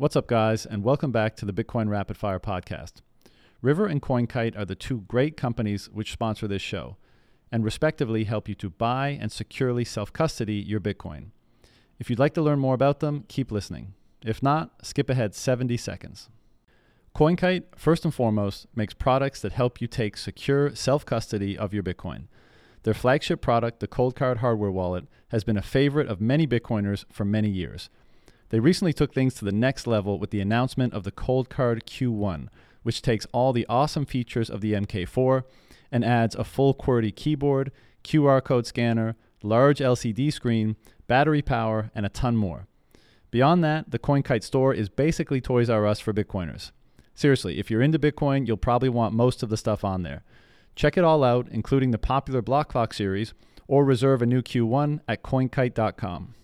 What's up, guys, and welcome back to the Bitcoin Rapid Fire podcast. River and CoinKite are the two great companies which sponsor this show and respectively help you to buy and securely self custody your Bitcoin. If you'd like to learn more about them, keep listening. If not, skip ahead 70 seconds. CoinKite, first and foremost, makes products that help you take secure self custody of your Bitcoin. Their flagship product, the Coldcard hardware wallet, has been a favorite of many Bitcoiners for many years. They recently took things to the next level with the announcement of the Coldcard Q1, which takes all the awesome features of the MK4 and adds a full QWERTY keyboard, QR code scanner, large LCD screen, battery power, and a ton more. Beyond that, the CoinKite store is basically Toys R Us for Bitcoiners. Seriously, if you're into Bitcoin, you'll probably want most of the stuff on there. Check it all out, including the popular Block Clock series, or reserve a new Q1 at coinkite.com.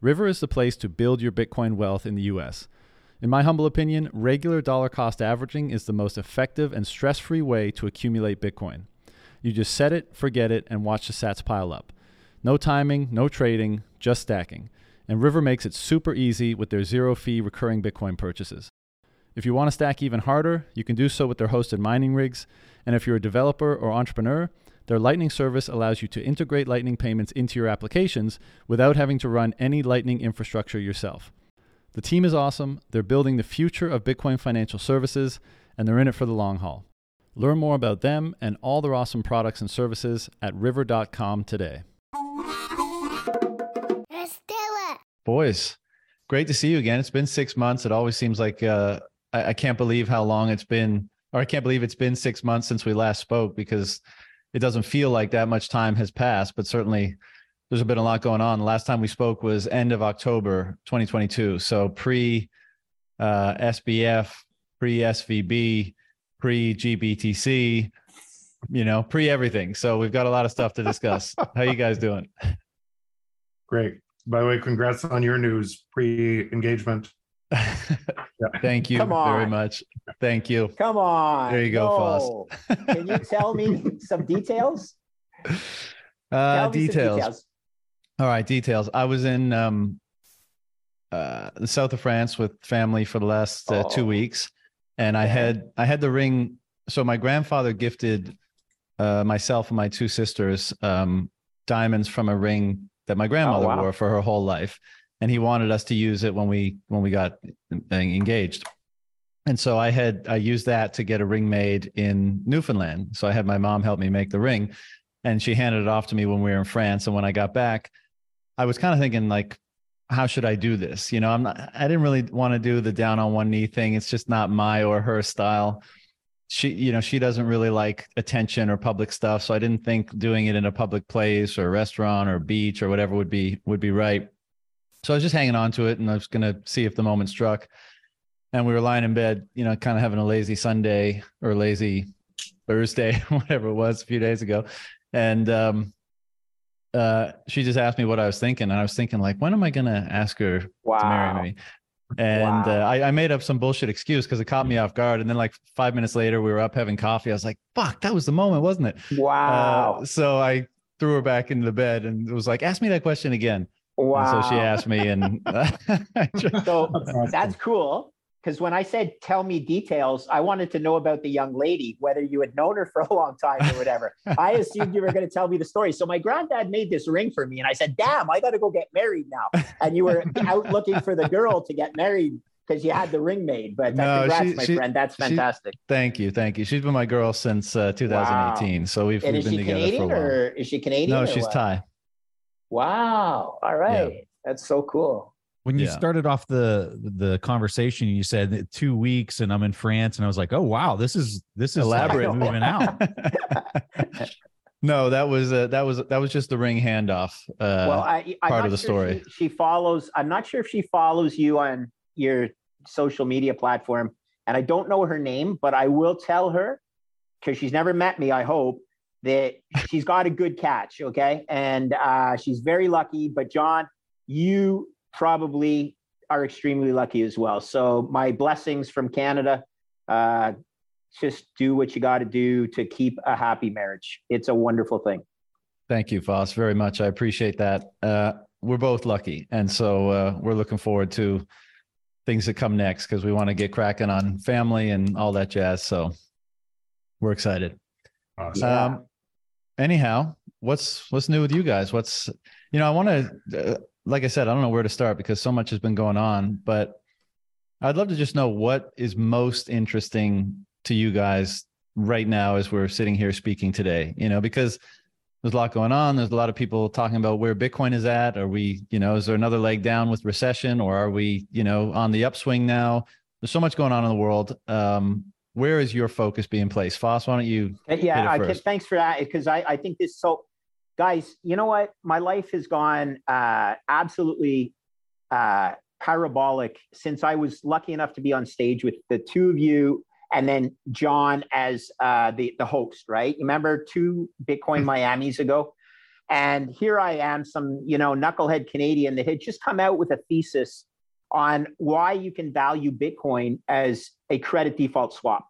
River is the place to build your Bitcoin wealth in the US. In my humble opinion, regular dollar cost averaging is the most effective and stress free way to accumulate Bitcoin. You just set it, forget it, and watch the sats pile up. No timing, no trading, just stacking. And River makes it super easy with their zero fee recurring Bitcoin purchases. If you want to stack even harder, you can do so with their hosted mining rigs. And if you're a developer or entrepreneur, their Lightning service allows you to integrate Lightning payments into your applications without having to run any Lightning infrastructure yourself. The team is awesome. They're building the future of Bitcoin financial services, and they're in it for the long haul. Learn more about them and all their awesome products and services at river.com today. Let's do it. Boys, great to see you again. It's been six months. It always seems like uh, I, I can't believe how long it's been, or I can't believe it's been six months since we last spoke because it doesn't feel like that much time has passed, but certainly there's been a lot going on. The last time we spoke was end of October 2022. So pre uh, SBF, pre SVB, pre GBTC, you know, pre everything. So we've got a lot of stuff to discuss. How you guys doing? Great. By the way, congrats on your news pre engagement. Thank you Come very much. Thank you. Come on. There you go, no. Can you tell me some details? Uh, Tell me some details. All right, details. I was in um, uh, the south of France with family for the last uh, two Oh. weeks, and I had I had the ring. So my grandfather gifted uh, myself and my two sisters um, diamonds from a ring that my grandmother Oh, wow. wore for her whole life, and he wanted us to use it when we when we got engaged. And so I had I used that to get a ring made in Newfoundland. So I had my mom help me make the ring, and she handed it off to me when we were in France. And when I got back, I was kind of thinking like, how should I do this? You know, I'm not. I didn't really want to do the down on one knee thing. It's just not my or her style. She, you know, she doesn't really like attention or public stuff. So I didn't think doing it in a public place or restaurant or beach or whatever would be would be right. So I was just hanging on to it, and I was going to see if the moment struck. And we were lying in bed, you know, kind of having a lazy Sunday or lazy Thursday, whatever it was, a few days ago. And um, uh, she just asked me what I was thinking, and I was thinking like, when am I going to ask her to marry me? And Wow. uh, I, I made up some bullshit excuse because it caught me off guard. And then like five minutes later, we were up having coffee. I was like, "Fuck, that was the moment, wasn't it?" Wow. Uh, so I threw her back into the bed and it was like, "Ask me that question again." Wow. And so she asked me, and So That's that's cool. Because when I said tell me details, I wanted to know about the young lady, whether you had known her for a long time or whatever. I assumed you were going to tell me the story. So my granddad made this ring for me, and I said, "Damn, I got to go get married now." And you were out looking for the girl to get married because you had the ring made. But uh, No, congrats, she- my she- friend. That's she- fantastic. thank you, thank you. She's been my girl since uh, 2018. So we've, we've been together Canadian for a while. or is she Canadian? no, she's what? Thai. Wow. All right. That's so cool. When you Yeah. started off the the conversation, you said two weeks and I'm in France, and I was like, oh wow, this is this is like Elaborate. moving out. no, that was uh, that was that was just the ring handoff. Uh, well, I, I'm part of the sure story. She, she follows. I'm not sure if she follows you on your social media platform, and I don't know her name, but I will tell her because she's never met me. I hope that she's got a good catch. Okay, and uh, she's very lucky. But John, you probably are extremely lucky as well. So my blessings from Canada. Uh, just do what you got to do to keep a happy marriage. It's a wonderful thing. Thank you, Foss, very much. I appreciate that. Uh, we're both lucky, and so uh, we're looking forward to things that come next because we want to get cracking on family and all that jazz. So we're excited. Awesome. Um, anyhow, what's what's new with you guys? What's you know, I want to, uh, like I said, I don't know where to start because so much has been going on, but I'd love to just know what is most interesting to you guys right now as we're sitting here speaking today. You know, because there's a lot going on. There's a lot of people talking about where Bitcoin is at. Are we, you know, is there another leg down with recession, or are we, you know, on the upswing now? There's so much going on in the world. Um, where is your focus being placed? Foss, why don't you? Yeah, I can, thanks for that because I, I think this so, guys. You know what? My life has gone uh, absolutely uh, parabolic since I was lucky enough to be on stage with the two of you and then John as uh, the the host, right? You remember two Bitcoin. Miami's ago, and here I am, some you know knucklehead Canadian that had just come out with a thesis on why you can value Bitcoin as a credit default swap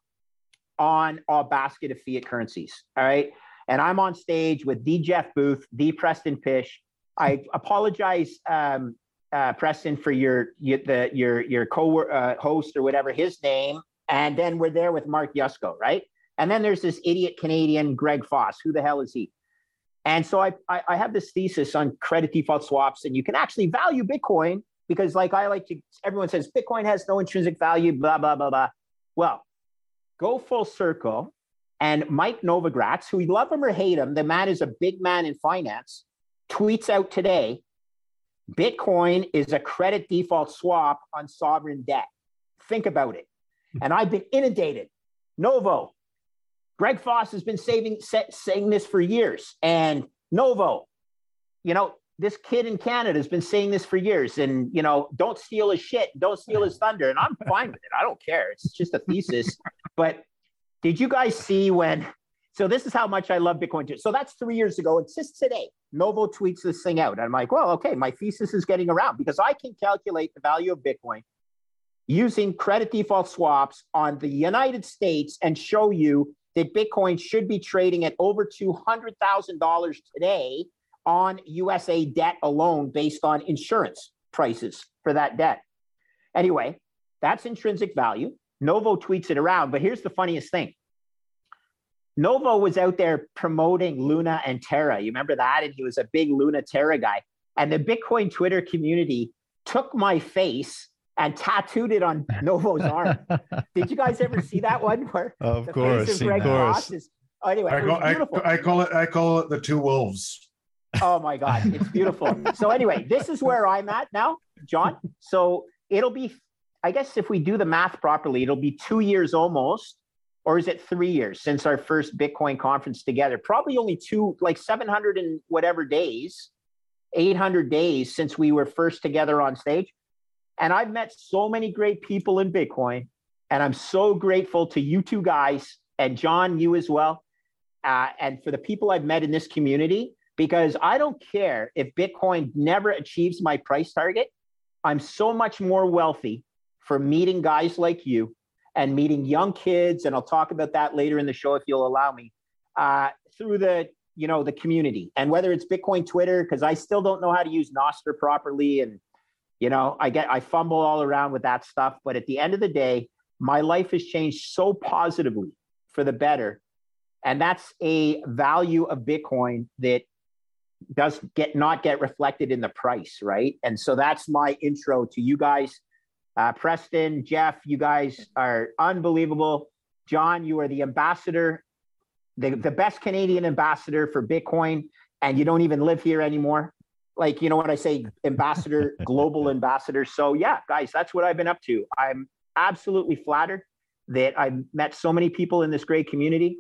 on a basket of fiat currencies. All right, and I'm on stage with the Jeff Booth, the Preston Pysh. I apologize. Um, uh, Preston, for your, your the your your co uh, host or whatever his name and then we're there with Mark Yusko, right? And then there's this idiot Canadian, Greg Foss. Who the hell is he? And so I, I, I have this thesis on credit default swaps, and you can actually value Bitcoin because, like I like to, everyone says Bitcoin has no intrinsic value, blah, blah, blah, blah. Well, go full circle. And Mike Novogratz, who you love him or hate him, the man is a big man in finance, tweets out today Bitcoin is a credit default swap on sovereign debt. Think about it and I've been inundated. Novo, Greg Foss has been saving, saying this for years. And Novo, you know, this kid in Canada has been saying this for years. And, you know, don't steal his shit, don't steal his thunder. And I'm fine with it. I don't care. It's just a thesis. but did you guys see when? So this is how much I love Bitcoin. Too. So that's three years ago. It's just today. Novo tweets this thing out. I'm like, well, okay, my thesis is getting around because I can calculate the value of Bitcoin using credit default swaps on the United States and show you that Bitcoin should be trading at over $200,000 today on USA debt alone based on insurance prices for that debt. Anyway, that's intrinsic value. Novo tweets it around, but here's the funniest thing. Novo was out there promoting Luna and Terra. You remember that? And he was a big Luna Terra guy. And the Bitcoin Twitter community took my face and tattooed it on Novo's arm. Did you guys ever see that one? Where of course, of Greg of course. Is, oh, anyway, I call, I, I call it I call it the two wolves. Oh my God, it's beautiful. so anyway, this is where I'm at now, John. So it'll be, I guess, if we do the math properly, it'll be two years almost, or is it three years since our first Bitcoin conference together? Probably only two, like 700 and whatever days, 800 days since we were first together on stage. And I've met so many great people in Bitcoin. And I'm so grateful to you two guys and John, you as well. Uh, and for the people I've met in this community, because I don't care if Bitcoin never achieves my price target. I'm so much more wealthy for meeting guys like you and meeting young kids. And I'll talk about that later in the show if you'll allow me uh, through the you know the community and whether it's bitcoin twitter because i still don't know how to use nostr properly and you know, I get I fumble all around with that stuff, but at the end of the day, my life has changed so positively for the better. And that's a value of Bitcoin that does get not get reflected in the price, right? And so that's my intro to you guys. Uh, Preston, Jeff, you guys are unbelievable. John, you are the ambassador, the, the best Canadian ambassador for Bitcoin, and you don't even live here anymore like you know what I say, ambassador, global ambassador. So yeah, guys, that's what I've been up to. I'm absolutely flattered that I've met so many people in this great community.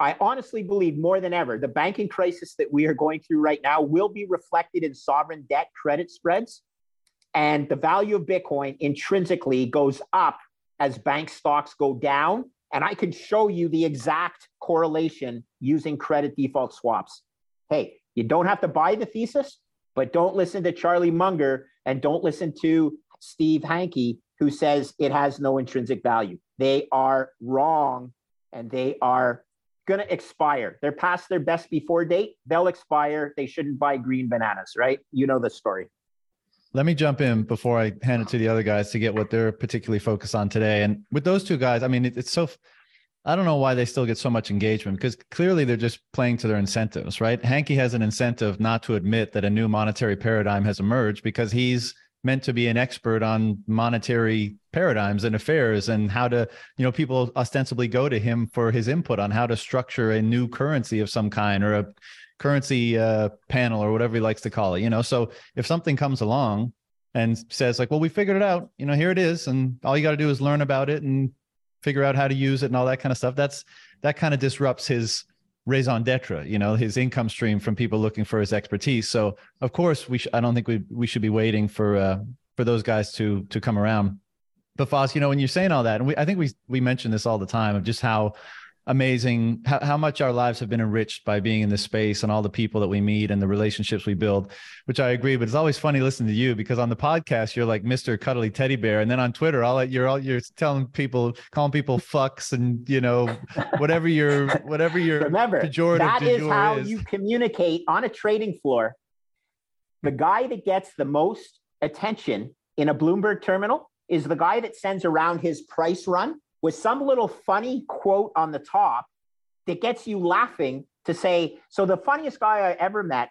I honestly believe more than ever, the banking crisis that we are going through right now will be reflected in sovereign debt credit spreads. And the value of Bitcoin intrinsically goes up as bank stocks go down. And I can show you the exact correlation using credit default swaps. Hey, you don't have to buy the thesis, but don't listen to Charlie Munger and don't listen to Steve Hanke, who says it has no intrinsic value. They are wrong and they are going to expire. They're past their best before date. They'll expire. They shouldn't buy green bananas, right? You know the story. let me jump in before I hand it to the other guys to get what they're particularly focused on today. And with those two guys, I mean, it, it's so. I don't know why they still get so much engagement because clearly they're just playing to their incentives, right? Hanke has an incentive not to admit that a new monetary paradigm has emerged because he's meant to be an expert on monetary paradigms and affairs and how to, you know, people ostensibly go to him for his input on how to structure a new currency of some kind or a currency uh, panel or whatever he likes to call it. You know, so if something comes along and says like, "Well, we figured it out. You know, here it is, and all you got to do is learn about it and figure out how to use it and all that kind of stuff," that's that kind of disrupts his raison d'etre. You know, his income stream from people looking for his expertise. So, of course, we sh- I don't think we we should be waiting for uh, for those guys to to come around. But Foss, you know, when you're saying all that, and we, I think we we mention this all the time of just how amazing how, how much our lives have been enriched by being in this space and all the people that we meet and the relationships we build which i agree but it's always funny listening to you because on the podcast you're like mr cuddly teddy bear and then on twitter all you're all you're telling people calling people fucks and you know whatever your whatever your remember that is how is. you communicate on a trading floor the guy that gets the most attention in a bloomberg terminal is the guy that sends around his price run with some little funny quote on the top that gets you laughing to say, so the funniest guy I ever met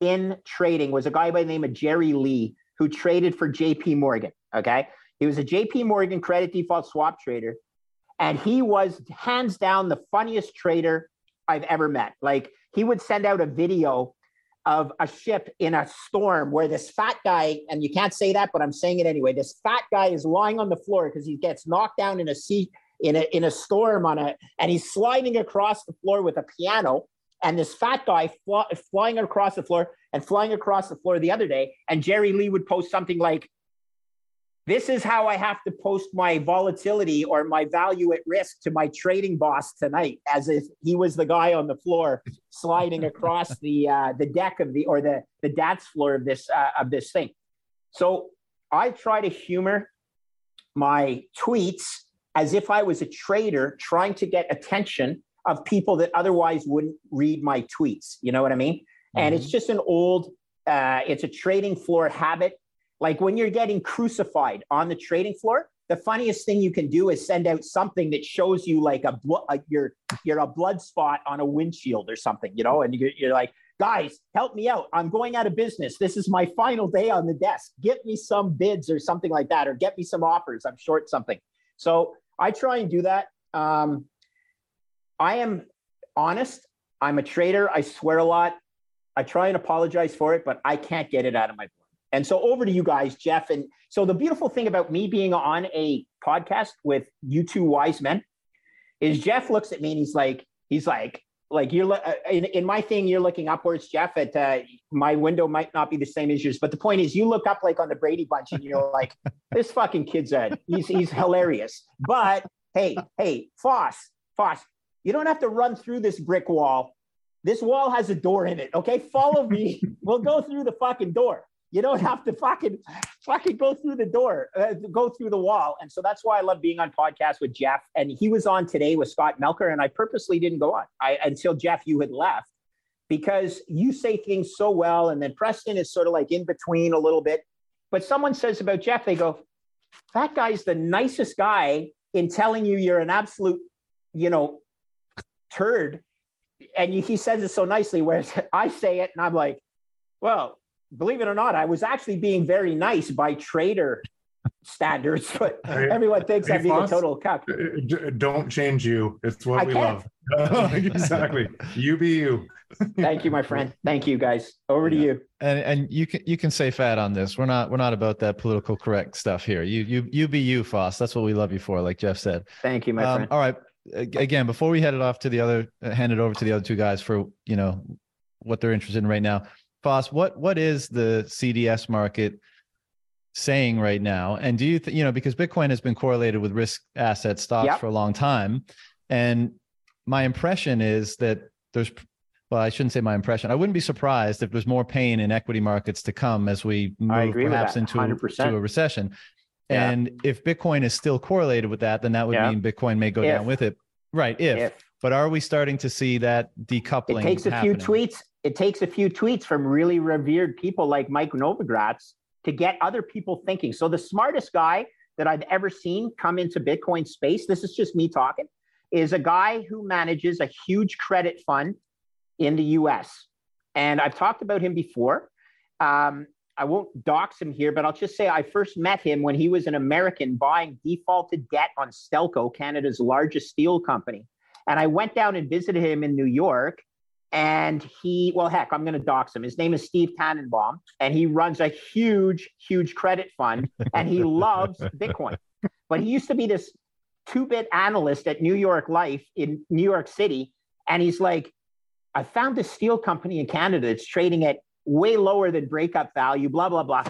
in trading was a guy by the name of Jerry Lee who traded for JP Morgan. Okay. He was a JP Morgan credit default swap trader. And he was hands down the funniest trader I've ever met. Like he would send out a video of a ship in a storm where this fat guy, and you can't say that, but I'm saying it anyway. This fat guy is lying on the floor because he gets knocked down in a seat in a in a storm on a, and he's sliding across the floor with a piano. And this fat guy fl- flying across the floor and flying across the floor the other day. And Jerry Lee would post something like, this is how I have to post my volatility or my value at risk to my trading boss tonight, as if he was the guy on the floor sliding across the uh, the deck of the or the the dance floor of this uh, of this thing. So I try to humor my tweets as if I was a trader trying to get attention of people that otherwise wouldn't read my tweets. You know what I mean? Mm-hmm. And it's just an old, uh, it's a trading floor habit like when you're getting crucified on the trading floor, the funniest thing you can do is send out something that shows you like a, blo- you're you're a blood spot on a windshield or something, you know, and you're, you're like, guys, help me out. I'm going out of business. This is my final day on the desk. Get me some bids or something like that, or get me some offers. I'm short something. So I try and do that. Um, I am honest. I'm a trader. I swear a lot. I try and apologize for it, but I can't get it out of my and so over to you guys, Jeff. And so the beautiful thing about me being on a podcast with you two wise men is Jeff looks at me and he's like, he's like, like you're uh, in, in my thing, you're looking upwards, Jeff. At uh, my window might not be the same as yours, but the point is, you look up like on the Brady Bunch, and you're like, this fucking kid's a he's he's hilarious. But hey, hey, Foss, Foss, you don't have to run through this brick wall. This wall has a door in it. Okay, follow me. we'll go through the fucking door. You don't have to fucking fucking go through the door, uh, go through the wall. And so that's why I love being on podcasts with Jeff. And he was on today with Scott Melker, and I purposely didn't go on I, until Jeff you had left because you say things so well, and then Preston is sort of like in between a little bit. But someone says about Jeff, they go, "That guy's the nicest guy in telling you you're an absolute, you know, turd." And he says it so nicely, whereas I say it, and I'm like, "Well, believe it or not, I was actually being very nice by trader standards, but everyone thinks hey, I'm being a total cuck. Uh, don't change you. It's what I we can't. love. exactly. You be you. Thank you, my friend. Thank you, guys. Over yeah. to you. And and you can you can say fat on this. We're not we're not about that political correct stuff here. You you you be you, Foss. That's what we love you for, like Jeff said. Thank you, my um, friend. All right. Again, before we head it off to the other, uh, hand it over to the other two guys for you know what they're interested in right now. Foss, what what is the CDS market saying right now? And do you th- you know because Bitcoin has been correlated with risk asset stocks yep. for a long time, and my impression is that there's well, I shouldn't say my impression. I wouldn't be surprised if there's more pain in equity markets to come as we move perhaps into, into a recession. Yeah. And if Bitcoin is still correlated with that, then that would mean Bitcoin may go if. down with it. Right. If. if. But are we starting to see that decoupling? It takes a happening? few tweets it takes a few tweets from really revered people like Mike Novogratz to get other people thinking. So the smartest guy that I've ever seen come into Bitcoin space, this is just me talking, is a guy who manages a huge credit fund in the US. And I've talked about him before. Um, I won't dox him here, but I'll just say I first met him when he was an American buying defaulted debt on Stelco, Canada's largest steel company. And I went down and visited him in New York. And he, well, heck, I'm going to dox him. His name is Steve Tannenbaum, and he runs a huge, huge credit fund, and he loves Bitcoin. But he used to be this two bit analyst at New York Life in New York City. And he's like, I found this steel company in Canada that's trading at way lower than breakup value, blah, blah, blah.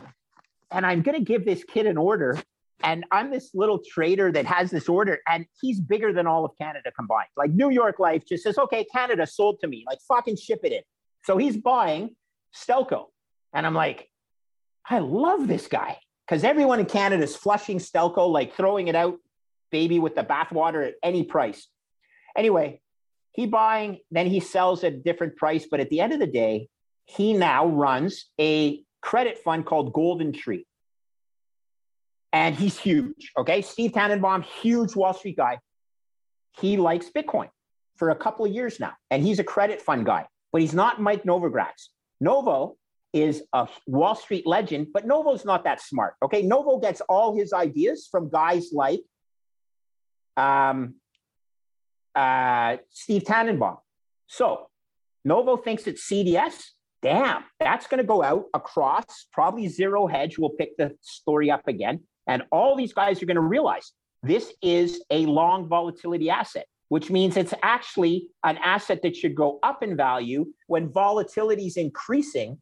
And I'm going to give this kid an order. And I'm this little trader that has this order, and he's bigger than all of Canada combined. Like New York Life just says, okay, Canada sold to me, like fucking ship it in. So he's buying Stelco. And I'm like, I love this guy because everyone in Canada is flushing Stelco, like throwing it out, baby, with the bathwater at any price. Anyway, he buying, then he sells at a different price. But at the end of the day, he now runs a credit fund called Golden Tree. And he's huge. Okay. Steve Tannenbaum, huge Wall Street guy. He likes Bitcoin for a couple of years now. And he's a credit fund guy, but he's not Mike Novogratz. Novo is a Wall Street legend, but Novo's not that smart. Okay. Novo gets all his ideas from guys like um, uh, Steve Tannenbaum. So Novo thinks it's CDS damn, that's going to go out across probably zero hedge. We'll pick the story up again. And all these guys are going to realize this is a long volatility asset, which means it's actually an asset that should go up in value when volatility is increasing.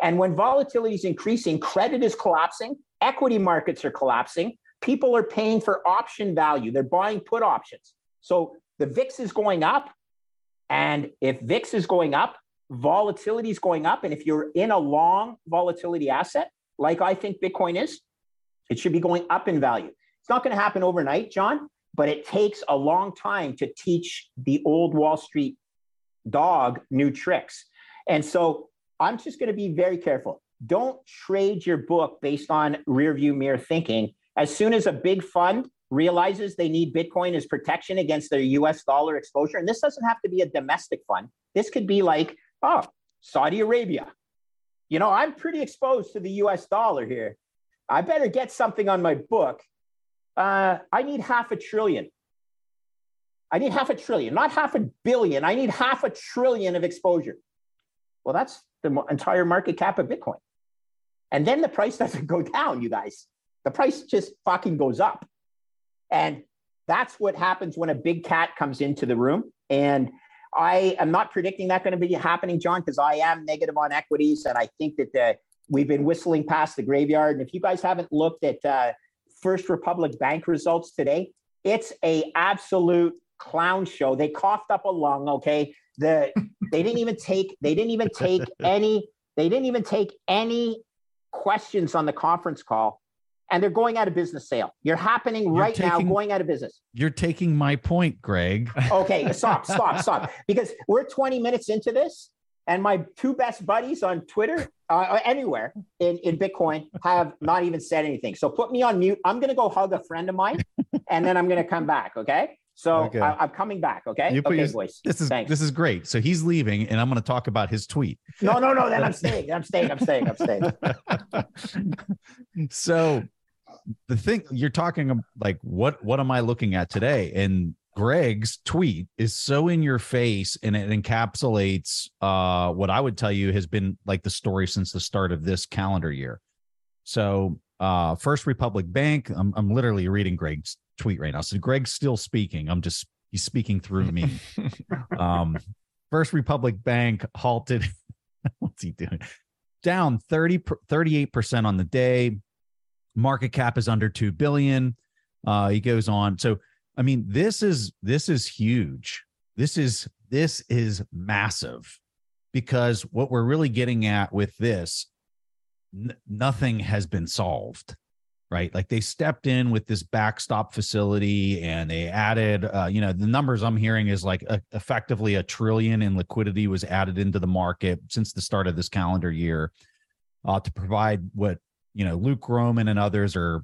And when volatility is increasing, credit is collapsing, equity markets are collapsing, people are paying for option value, they're buying put options. So the VIX is going up. And if VIX is going up, volatility is going up. And if you're in a long volatility asset, like I think Bitcoin is, it should be going up in value. It's not going to happen overnight, John, but it takes a long time to teach the old Wall Street dog new tricks. And so I'm just going to be very careful. Don't trade your book based on rear view mirror thinking. As soon as a big fund realizes they need Bitcoin as protection against their US dollar exposure, and this doesn't have to be a domestic fund, this could be like oh, Saudi Arabia. You know, I'm pretty exposed to the US dollar here. I better get something on my book. Uh, I need half a trillion. I need half a trillion, not half a billion. I need half a trillion of exposure. Well, that's the entire market cap of Bitcoin. And then the price doesn't go down, you guys. The price just fucking goes up. And that's what happens when a big cat comes into the room. And I am not predicting that going to be happening, John, because I am negative on equities, and I think that the, we've been whistling past the graveyard. And if you guys haven't looked at uh, First Republic Bank results today, it's a absolute clown show. They coughed up a lung. Okay, the they didn't even take they didn't even take any they didn't even take any questions on the conference call and they're going out of business sale. You're happening you're right taking, now, going out of business. You're taking my point, Greg. okay, stop, stop, stop. Because we're 20 minutes into this, and my two best buddies on Twitter, uh, anywhere in, in Bitcoin, have not even said anything. So put me on mute. I'm going to go hug a friend of mine, and then I'm going to come back. Okay. So okay. I, am coming back. Okay. You okay, your, boys. This is Thanks. this is great. So he's leaving, and I'm going to talk about his tweet. No, no, no. Then I'm staying. I'm staying. I'm staying. I'm staying. so the thing you're talking like what what am I looking at today? And Greg's tweet is so in your face and it encapsulates uh what I would tell you has been like the story since the start of this calendar year. So uh First Republic Bank, I'm I'm literally reading Greg's tweet right now. So Greg's still speaking. I'm just he's speaking through me. um First Republic Bank halted. What's he doing? Down 30 38% on the day market cap is under 2 billion uh he goes on so i mean this is this is huge. This is this is massive because what we're really getting at with this n- nothing has been solved right? Like they stepped in with this backstop facility and they added uh, you know the numbers i'm hearing is like a, effectively a trillion in liquidity was added into the market since the start of this calendar year uh, to provide what you know Luke Gromen and others are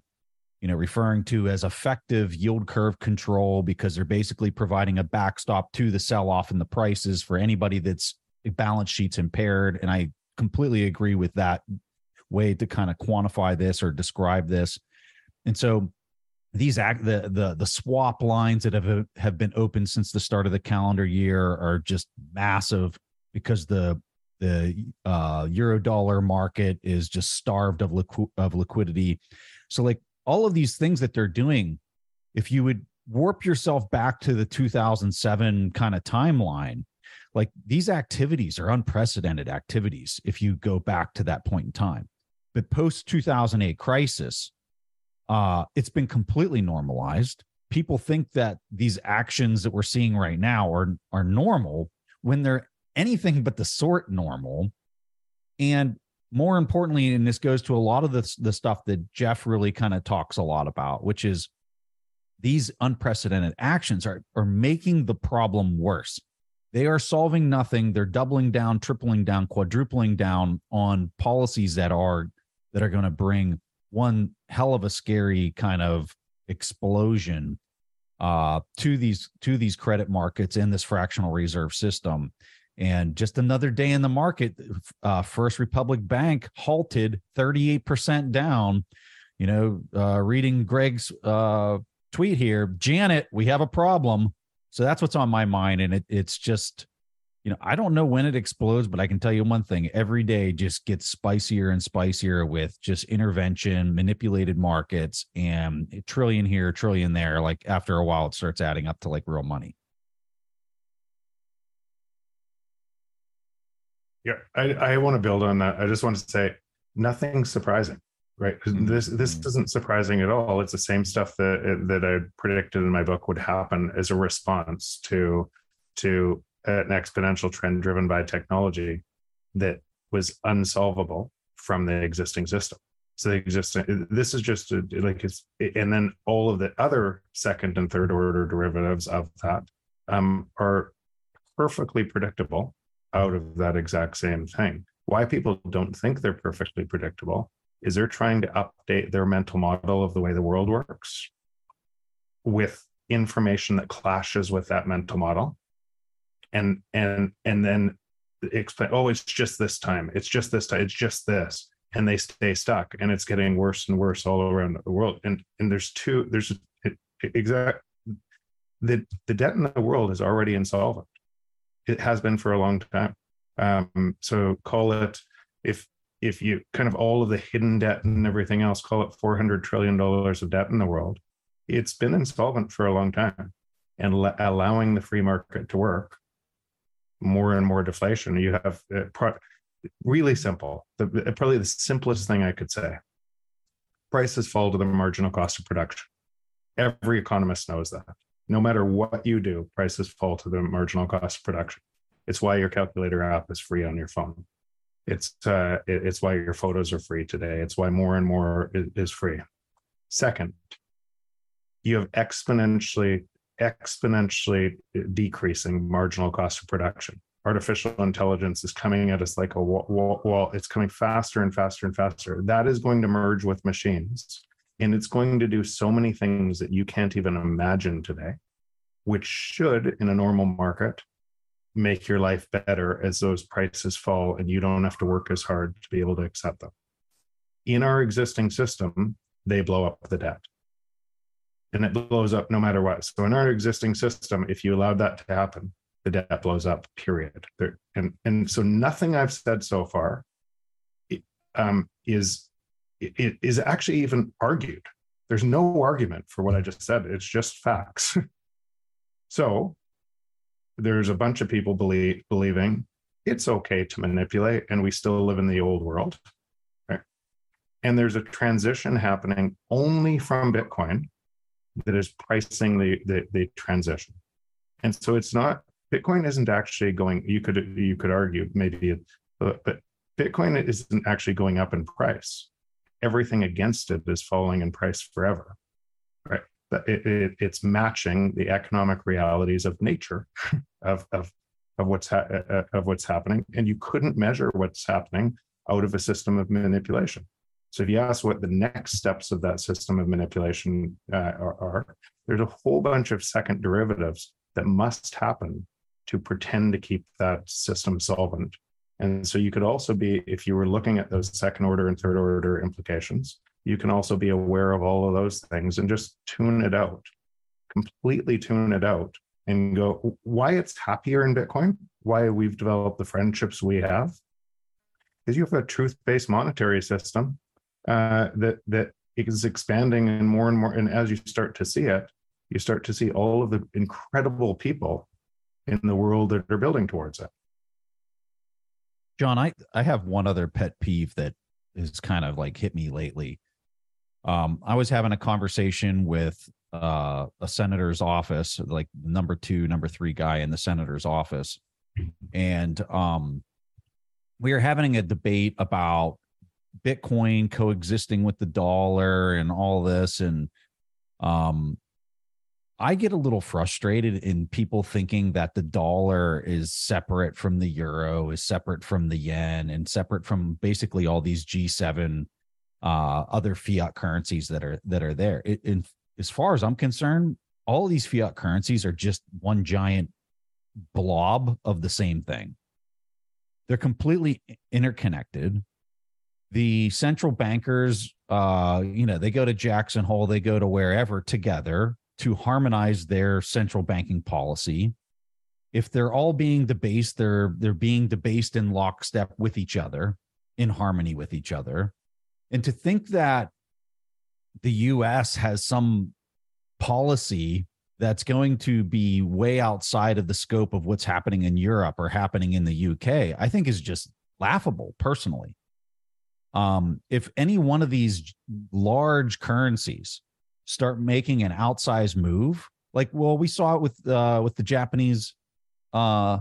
you know referring to as effective yield curve control because they're basically providing a backstop to the sell off in the prices for anybody that's balance sheets impaired and i completely agree with that way to kind of quantify this or describe this and so these act the the the swap lines that have have been open since the start of the calendar year are just massive because the the uh, euro dollar market is just starved of liqu- of liquidity. So like all of these things that they're doing, if you would warp yourself back to the 2007 kind of timeline, like these activities are unprecedented activities if you go back to that point in time. But post 2008 crisis, uh, it's been completely normalized. People think that these actions that we're seeing right now are are normal when they're anything but the sort normal. And more importantly, and this goes to a lot of the, the stuff that Jeff really kind of talks a lot about, which is these unprecedented actions are, are making the problem worse. They are solving nothing. They're doubling down, tripling down, quadrupling down on policies that are that are going to bring one hell of a scary kind of explosion uh, to these to these credit markets in this fractional reserve system. And just another day in the market, uh, First Republic Bank halted 38% down. You know, uh, reading Greg's uh, tweet here, Janet, we have a problem. So that's what's on my mind. And it, it's just, you know, I don't know when it explodes, but I can tell you one thing every day just gets spicier and spicier with just intervention, manipulated markets, and a trillion here, trillion there. Like after a while, it starts adding up to like real money. Yeah, I, I want to build on that. I just want to say nothing surprising, right? Mm-hmm. This this mm-hmm. isn't surprising at all. It's the same stuff that that I predicted in my book would happen as a response to to an exponential trend driven by technology that was unsolvable from the existing system. So the existing this is just a, like it's and then all of the other second and third order derivatives of that um, are perfectly predictable out of that exact same thing. Why people don't think they're perfectly predictable is they're trying to update their mental model of the way the world works with information that clashes with that mental model. And and and then explain oh it's just this time it's just this time it's just this and they stay stuck and it's getting worse and worse all around the world. And and there's two there's exact the the debt in the world is already insolvent it has been for a long time. Um, so call it if if you kind of all of the hidden debt and everything else, call it four hundred trillion dollars of debt in the world. It's been insolvent for a long time, and allowing the free market to work. More and more deflation. You have uh, pro- really simple. The, probably the simplest thing I could say. Prices fall to the marginal cost of production. Every economist knows that no matter what you do, prices fall to the marginal cost of production. It's why your calculator app is free on your phone. It's uh, it's why your photos are free today. It's why more and more is free. Second, you have exponentially exponentially decreasing marginal cost of production. Artificial intelligence is coming at us like a wall, wall, wall. It's coming faster and faster and faster. That is going to merge with machines and it's going to do so many things that you can't even imagine today, which should, in a normal market, make your life better as those prices fall and you don't have to work as hard to be able to accept them. In our existing system, they blow up the debt. And it blows up no matter what. So in our existing system, if you allowed that to happen, the debt blows up, period. And, and so nothing I've said so far um, is it is actually even argued. There's no argument for what I just said. It's just facts. so there's a bunch of people believe, believing it's okay to manipulate and we still live in the old world. Right? And there's a transition happening only from Bitcoin that is pricing the, the, the transition. And so it's not Bitcoin isn't actually going, you could you could argue maybe it, but Bitcoin isn't actually going up in price everything against it is falling in price forever right? It, it, it's matching the economic realities of nature of, of, of what's ha- uh, uh, of what's happening. And you couldn't measure what's happening out of a system of manipulation. So if you ask what the next steps of that system of manipulation uh, are, are, there's a whole bunch of second derivatives that must happen to pretend to keep that system solvent. And so you could also be, if you were looking at those second order and third order implications, you can also be aware of all of those things and just tune it out, completely tune it out and go, why it's happier in Bitcoin, why we've developed the friendships we have, is you have a truth-based monetary system uh, that that is expanding and more and more. And as you start to see it, you start to see all of the incredible people in the world that are building towards it. John, I, I have one other pet peeve that has kind of like hit me lately. Um, I was having a conversation with uh, a senator's office, like number two, number three guy in the senator's office, and um, we were having a debate about Bitcoin coexisting with the dollar and all this, and um, I get a little frustrated in people thinking that the dollar is separate from the euro, is separate from the yen, and separate from basically all these G7 uh, other fiat currencies that are that are there. It, in, as far as I'm concerned, all these fiat currencies are just one giant blob of the same thing. They're completely interconnected. The central bankers, uh, you know, they go to Jackson Hole, they go to wherever together to harmonize their central banking policy. If they're all being debased, they're they're being debased in lockstep with each other, in harmony with each other. And to think that the US has some policy that's going to be way outside of the scope of what's happening in Europe or happening in the UK, I think is just laughable personally. Um, if any one of these large currencies start making an outsized move. Like, well, we saw it with uh, with the Japanese uh,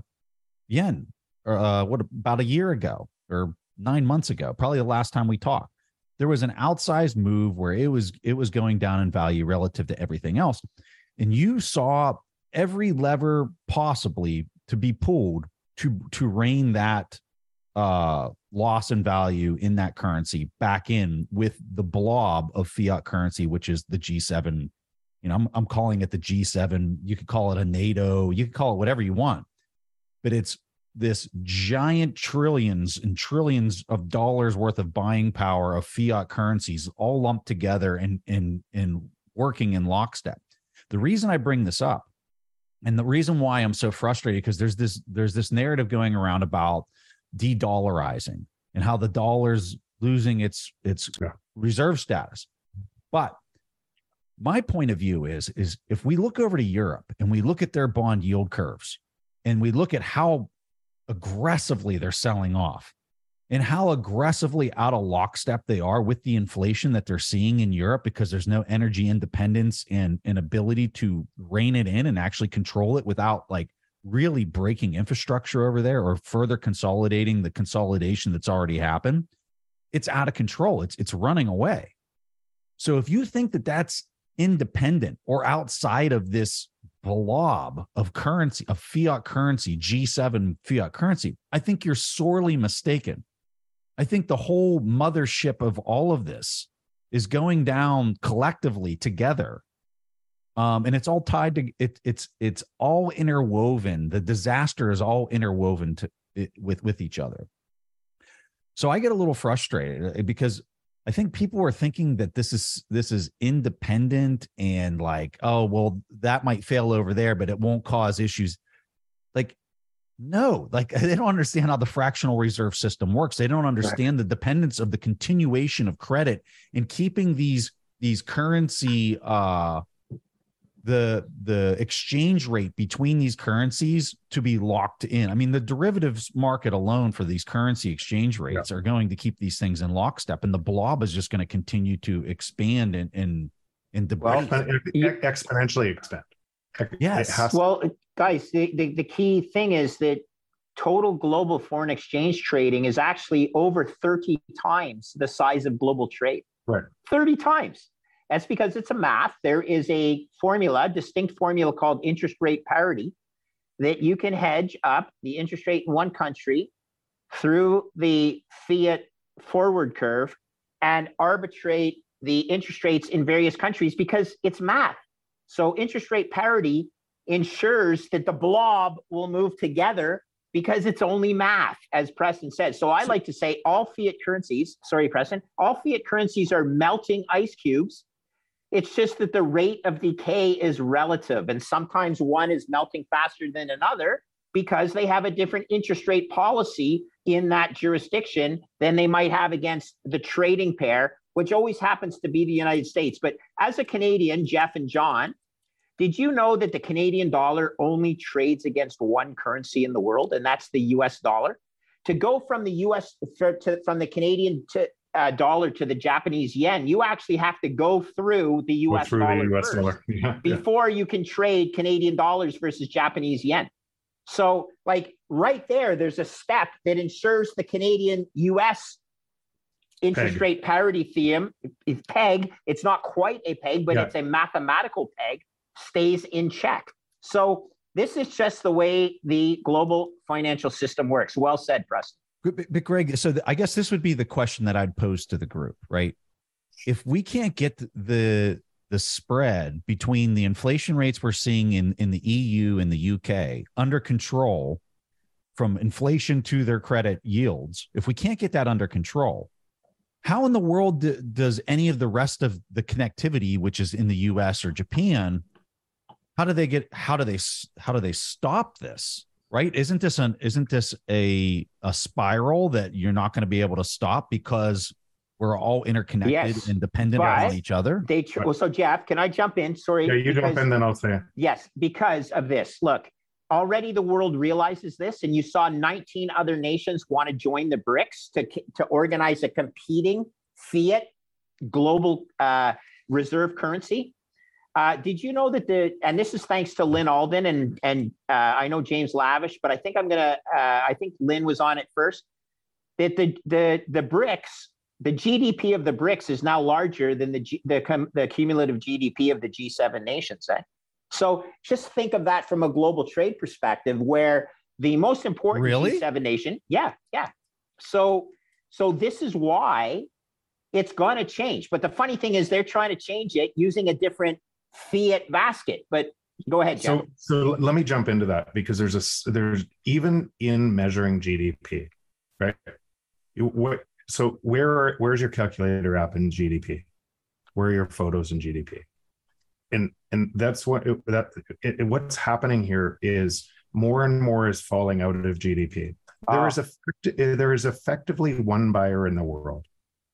yen, or uh, what about a year ago or nine months ago, probably the last time we talked. There was an outsized move where it was it was going down in value relative to everything else, and you saw every lever possibly to be pulled to to rein that uh, loss in value in that currency back in with the blob of fiat currency, which is the G7. You know, I'm, I'm calling it the G7. You could call it a NATO. You could call it whatever you want, but it's this giant trillions and trillions of dollars worth of buying power of fiat currencies all lumped together and and and working in lockstep. The reason I bring this up and the reason why I'm so frustrated because there's this there's this narrative going around about de-dollarizing and how the dollar's losing its its yeah. reserve status. But my point of view is is if we look over to Europe and we look at their bond yield curves and we look at how aggressively they're selling off and how aggressively out of lockstep they are with the inflation that they're seeing in Europe because there's no energy independence and an ability to rein it in and actually control it without like really breaking infrastructure over there or further consolidating the consolidation that's already happened, it's out of control. It's it's running away. So if you think that that's independent or outside of this blob of currency, of fiat currency, G7 fiat currency, I think you're sorely mistaken. I think the whole mothership of all of this is going down collectively together um, and it's all tied to it. It's it's all interwoven. The disaster is all interwoven to it, with with each other. So I get a little frustrated uh, because I think people are thinking that this is this is independent and like, oh well, that might fail over there, but it won't cause issues. Like, no, like they don't understand how the fractional reserve system works. They don't understand the dependence of the continuation of credit and keeping these these currency uh the the exchange rate between these currencies to be locked in. I mean, the derivatives market alone for these currency exchange rates yeah. are going to keep these things in lockstep, and the blob is just going to continue to expand and and and well, exponentially expand. Yes. Well, guys, the, the, the key thing is that total global foreign exchange trading is actually over 30 times the size of global trade. Right. 30 times. That's because it's a math. There is a formula, distinct formula called interest rate parity, that you can hedge up the interest rate in one country through the fiat forward curve and arbitrate the interest rates in various countries because it's math. So interest rate parity ensures that the blob will move together because it's only math, as Preston said. So I like to say all fiat currencies, sorry, Preston, all fiat currencies are melting ice cubes. It's just that the rate of decay is relative, and sometimes one is melting faster than another because they have a different interest rate policy in that jurisdiction than they might have against the trading pair, which always happens to be the United States. But as a Canadian, Jeff and John, did you know that the Canadian dollar only trades against one currency in the world, and that's the US dollar? To go from the US to, from the Canadian to, uh, dollar to the Japanese yen, you actually have to go through the US through dollar, the US first dollar. Yeah, before you can trade Canadian dollars versus Japanese yen. So, like right there, there's a step that ensures the Canadian US interest Peg. rate parity theme is peg. It's not quite a peg, but Yeah. it's a mathematical peg, stays in check. So, this is just the way the global financial system works. Well said, Preston. But, but Greg, so th- I guess this would be the question that I'd pose to the group, right? If we can't get the the spread between the inflation rates we're seeing in in the EU and the UK under control from inflation to their credit yields, if we can't get that under control, how in the world do, does any of the rest of the connectivity, which is in the US or Japan, how do they get how do they how do they stop this? Right? Isn't this an isn't this a a spiral that you're not going to be able to stop because we're all interconnected Yes, and dependent but- on each other? They tr- well, so Jeff, can I jump in? Sorry. Yeah, you jump in, then I'll say. Yes, because of this. Look, already the world realizes this, and you saw 19 other nations want to join the BRICS to, to organize a competing fiat global uh, reserve currency. Uh, did you know that the and this is thanks to Lyn Alden and and uh, I know James Lavish, but I think I'm gonna uh, I think Lyn was on it first. That the the the BRICS the GDP of the BRICS is now larger than the G, the, cum, the cumulative GDP of the G7 nations. Eh? So just think of that from a global trade perspective, where the most important Really? G7 nation, yeah, yeah. So so this is why it's going to change. But the funny thing is, they're trying to change it using a different fiat basket. But go ahead, Jeff. So, so let me jump into that because there's a there's even in measuring GDP, right? What so where where's your calculator app in GDP? Where are your photos in GDP? And and that's what that it, it- what's happening here is more and more is falling out of GDP. There Ah. is effect, there is effectively one buyer in the world,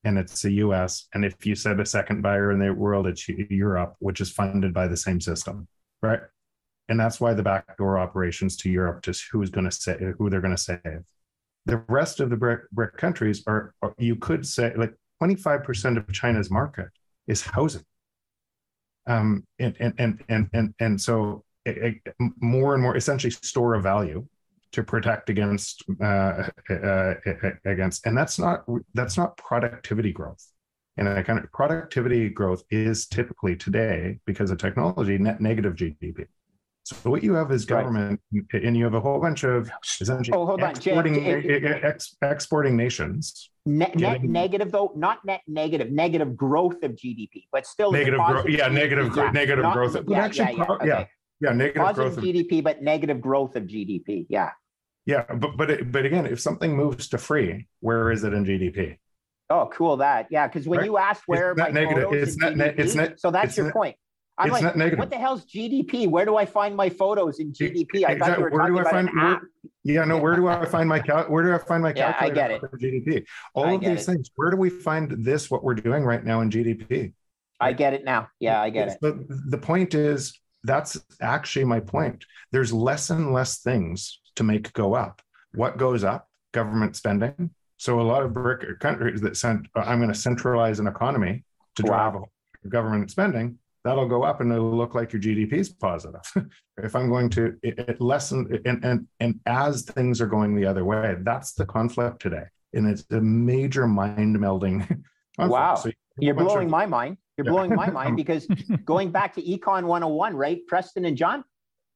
and it's the U.S. And if you said a second buyer in the world, it's Europe, which is funded by the same system, right? And that's why the backdoor operations to Europe, just who's going to say who they're going to save. The rest of the BRIC countries are, are, you could say, like 25% of China's market is housing. Um, and, and, and, and, and, and so it, it- more and more essentially store of value to protect against, uh, uh, against, and that's not, that's not productivity growth. And I kind of productivity growth is typically today because of technology net negative GDP. So what you have is Right. government, and you have a whole bunch of essentially Oh, Jay, exporting, Jay- ex, exporting nations. Net, net negative though, not net negative, negative growth of GDP, but still Negative growth, yeah, GDP, negative, yeah. negative Not- growth. Yeah, yeah, yeah, okay. yeah, yeah, negative growth. Positive Of, GDP, but negative growth of GDP. Yeah. Yeah, but but it, but again, if something moves to free, where is it in GDP? Oh, cool. That yeah, because when Right. you asked where are not negative. It's not GDP, it's not- so that's it's your not- point. I'm it's like, not negative. what the hell's GDP? Where do I find my photos in GDP? I thought you were Where talking do I about find an where, yeah no where do i find my cal where do i find my Yeah, I get it. for gdp all I of these it. things where do we find this what we're doing right now in gdp I get it now. Yeah, I get it. But the point is, that's actually my point. There's less and less things to make go up. What goes up? Government spending. So a lot of BRIC countries that sent, uh, I'm going to centralize an economy to drive government spending. That'll go up, and it'll look like your GDP is positive. if I'm going to it, it lessen, and and and as things are going the other way, that's the conflict today, and it's a major mind melding. Wow. So You're bunch of- blowing my mind. You're Yeah. blowing my mind because going back to Econ 101, right? Preston and John,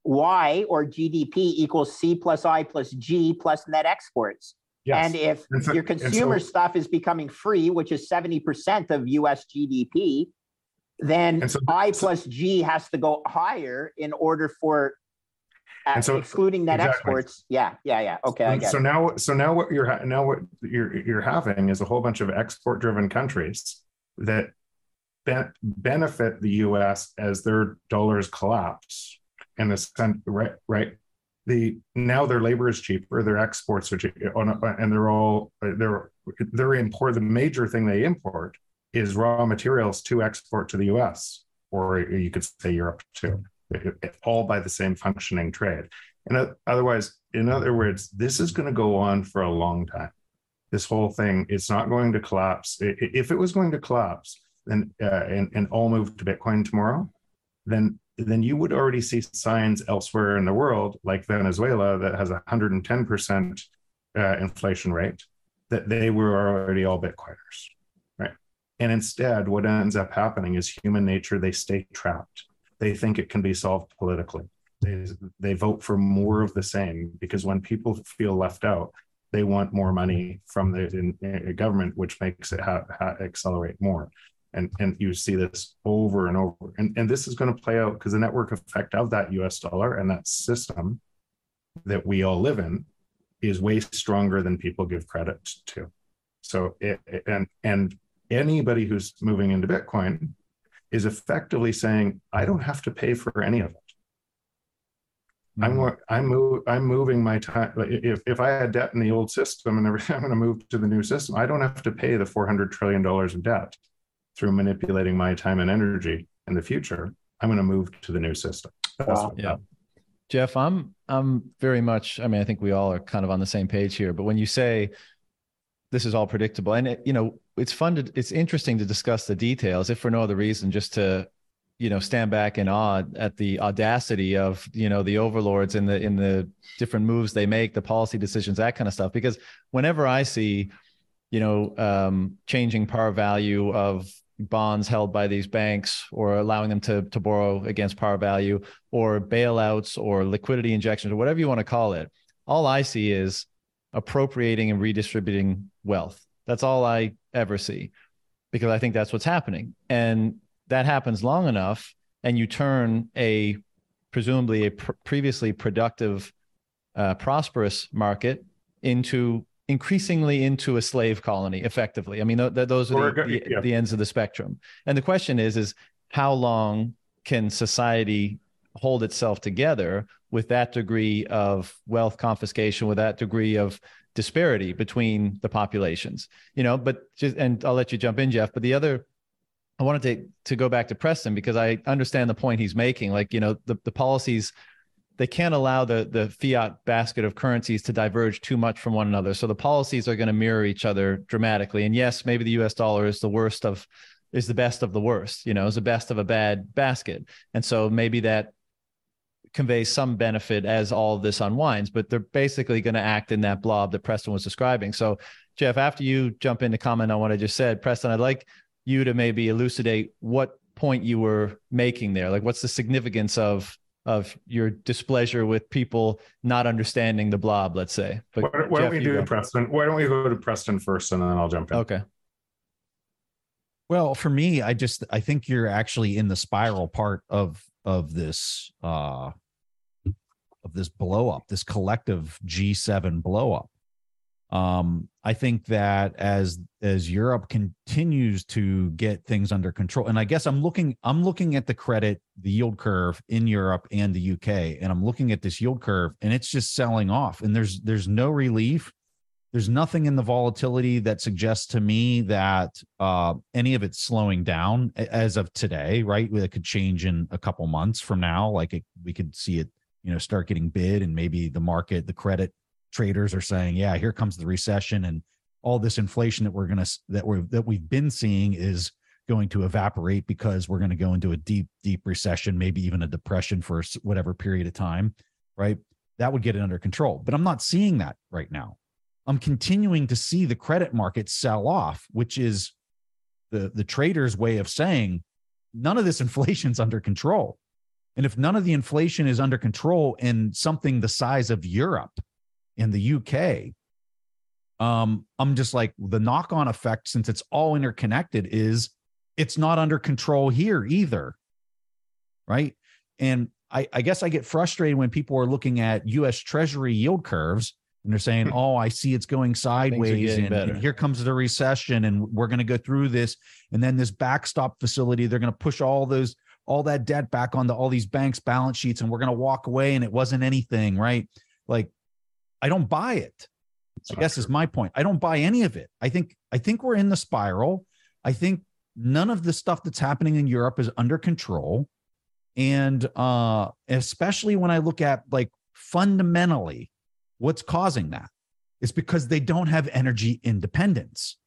Y or GDP equals C plus I plus G plus net exports. Yes. And if your consumer stuff is becoming free, which is 70% of US GDP, then so- I plus G has to go higher in order for uh, so- excluding net exactly. exports. Yeah, yeah, yeah. Okay, I get so it. now, so now what you're ha- now what you're you're having is a whole bunch of export-driven countries that ben- benefit the U.S. as their dollars collapse, and the cent- right right the now their labor is cheaper, their exports are cheap, on- and they're all they're they're import. The major thing they import is raw materials to export to the U.S. or you could say Europe too, all by the same functioning trade. And otherwise, in other words, this is going to go on for a long time. This whole thing, it's not going to collapse. If it was going to collapse then uh, and, and all move to Bitcoin tomorrow, then then you would already see signs elsewhere in the world, like Venezuela, that has a 110% uh, inflation rate, that they were already all Bitcoiners, right? And instead, what ends up happening is human nature, they stay trapped. They think it can be solved politically they, they vote for more of the same because when people feel left out they want more money from the in, in government which makes it ha, ha, accelerate more and and you see this over and over and and this is going to play out because the network effect of that us dollar and that system that we all live in is way stronger than people give credit to so it, and and anybody who's moving into bitcoin is effectively saying i don't have to pay for any of it I'm Mm-hmm. I'm move, I'm moving my time. If if I had debt in the old system and everything, I'm going to move to the new system. I don't have to pay the 400 trillion dollars of debt through manipulating my time and energy in the future. I'm going to move to the new system. That's Wow. what- Yeah. Jeff, I'm I'm very much. I mean, I think we all are kind of on the same page here. But when you say this is all predictable, and it, you know, it's fun to, it's interesting to discuss the details, if for no other reason, just to, you know, stand back in awe at the audacity of you know the overlords in the in the different moves they make, the policy decisions, that kind of stuff. Because whenever I see, you know, um, changing par value of bonds held by these banks or allowing them to to borrow against par value or bailouts or liquidity injections or whatever you want to call it. All i see is appropriating and redistributing wealth. That's all i ever see because i think that's what's happening. And that happens long enough and you turn a presumably a pr- previously productive uh, prosperous market into increasingly into a slave colony effectively. I mean th- th- those are the, the, yeah. the ends of the spectrum. And the question is is how long can society hold itself together with that degree of wealth confiscation with that degree of disparity between the populations? You know but just and i'll let you jump in jeff but the other i wanted to to go back to preston because i understand the point he's making. Like you know the, the policies they can't allow the the fiat basket of currencies to diverge too much from one another. So the policies are going to mirror each other dramatically. And yes maybe the us dollar is the worst of is the best of the worst you know is the best of a bad basket. And so maybe that conveys some benefit as all of this unwinds but they're basically going to act in that blob that preston was describing. So jeff after you jump in to comment on what i just said preston i'd like you to maybe elucidate what point you were making there. Like what's the significance of of your displeasure with people not understanding the blob let's say but Why, why don't we do go. Preston? Why don't we go to Preston first and then I'll jump in? okay Well, for me, I just I think you're actually in the spiral part of of this uh of this blow up, this collective G7 blow up. Um, I think that as as Europe continues to get things under control, and I guess I'm looking I'm looking at the credit, the yield curve in Europe and the UK, and I'm looking at this yield curve, and it's just selling off, and there's there's no relief there's nothing in the volatility that suggests to me that uh, any of it's slowing down as of today, right? It could change in a couple months from now. Like it, we could see it, you know, start getting bid, and maybe the market, the credit traders are saying, "Yeah, here comes the recession, and all this inflation that we're gonna that we're that we've been seeing is going to evaporate because we're going to go into a deep, deep recession, maybe even a depression for whatever period of time, right? That would get it under control. But I'm not seeing that right now. I'm continuing to see the credit market sell off, which is the the traders' way of saying none of this inflation's under control. And if none of the inflation is under control in something the size of Europe and the UK, um, I'm just like the knock on effect, since it's all interconnected, is it's not under control here either. Right. And I, I guess I get frustrated when people are looking at US Treasury yield curves and they're saying, "Oh, I see it's going sideways, and, and, here comes the recession, and we're going to go through this." And then this backstop facility, they're going to push all those all that debt back onto all these banks' balance sheets, and we're going to walk away, and it wasn't anything, right? Like, I don't buy it. I guess true. is my point. I don't buy any of it. I think I think we're in the spiral. I think none of the stuff that's happening in Europe is under control. And uh especially when I look at like fundamentally what's causing that is because they don't have energy independence.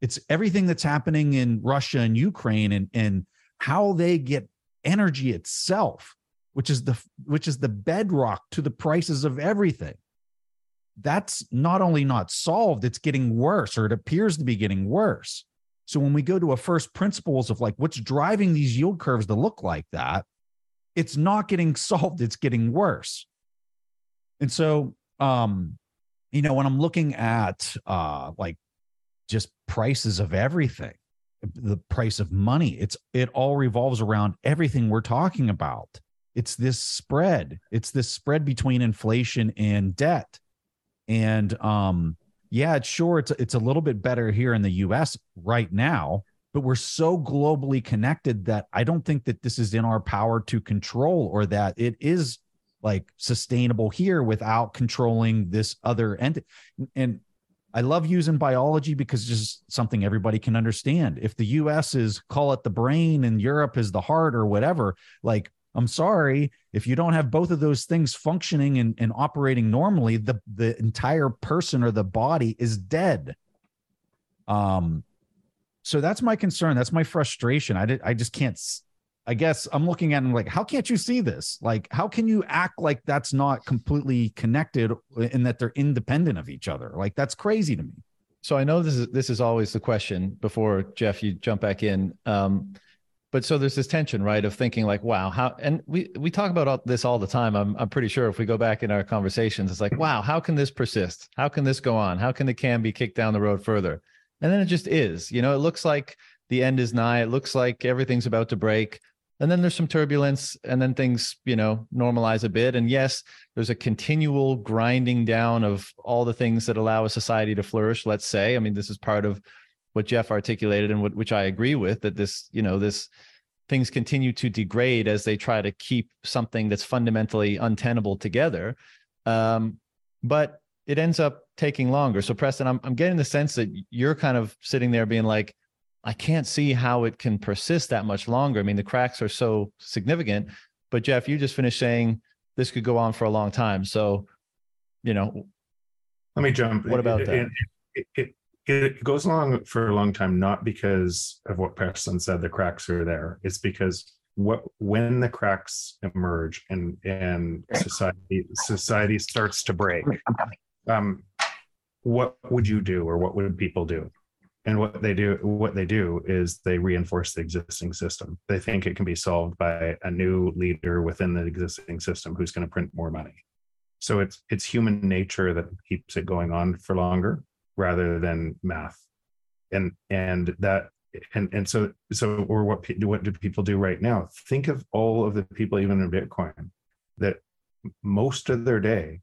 It's everything that's happening in Russia and Ukraine and and how they get energy itself, which is the which is the bedrock to the prices of everything that's not only not solved, it's getting worse, or it appears to be getting worse. So when we go to a first principles of like what's driving these yield curves to look like that, it's not getting solved, it's getting worse. And so um, you know, when I'm looking at uh like just prices of everything, the price of money, it's it all revolves around everything we're talking about. It's this spread. It's this spread between inflation and debt and um, yeah, it's sure it's it's a little bit better here in the US right now, but we're so globally connected that I don't think that this is in our power to control or that it is like sustainable here without controlling this other end. And I love using biology because it's just something everybody can understand. If the US is call it the brain and Europe is the heart or whatever, like I'm sorry, if you don't have both of those things functioning and, and operating normally, the the entire person or the body is dead. Um, so that's my concern. That's my frustration. I did, I just can't. I guess I'm looking at them like, how can't you see this? Like, how can you act like that's not completely connected and that they're independent of each other? Like, that's crazy to me. So I know this is this is always the question before Jeff, you jump back in. Um, but so there's this tension right of thinking like wow how and we we talk about all this all the time. I'm i'm pretty sure if we go back in our conversations it's like wow how can this persist? How can this go on? How can the can be kicked down the road further? And then it just is you know? It looks like the end is nigh. It looks like everything's about to break. And then there's some turbulence and then things you know normalize a bit. And yes there's a continual grinding down of all the things that allow a society to flourish let's say. I mean this is part of what Jeff articulated and what, which I agree with that this, you know, this things continue to degrade as they try to keep something that's fundamentally untenable together. Um, but it ends up taking longer. So Preston, I'm, I'm getting the sense that you're kind of sitting there being like, I can't see how it can persist that much longer. I mean, the cracks are so significant. But Jeff, you just finished saying this could go on for a long time. So, you know, let me jump. What about that? It, it, it goes along for a long time, not because of what Preston said, the cracks are there. It's because what when the cracks emerge and and society society starts to break, um, what would you do or what would people do? And what they do, what they do is they reinforce the existing system. They think it can be solved by a new leader within the existing system who's going to print more money. So it's it's human nature that keeps it going on for longer rather than math. And and that and and so so or what what do people do right now? Think of all of the people even in bitcoin that most of their day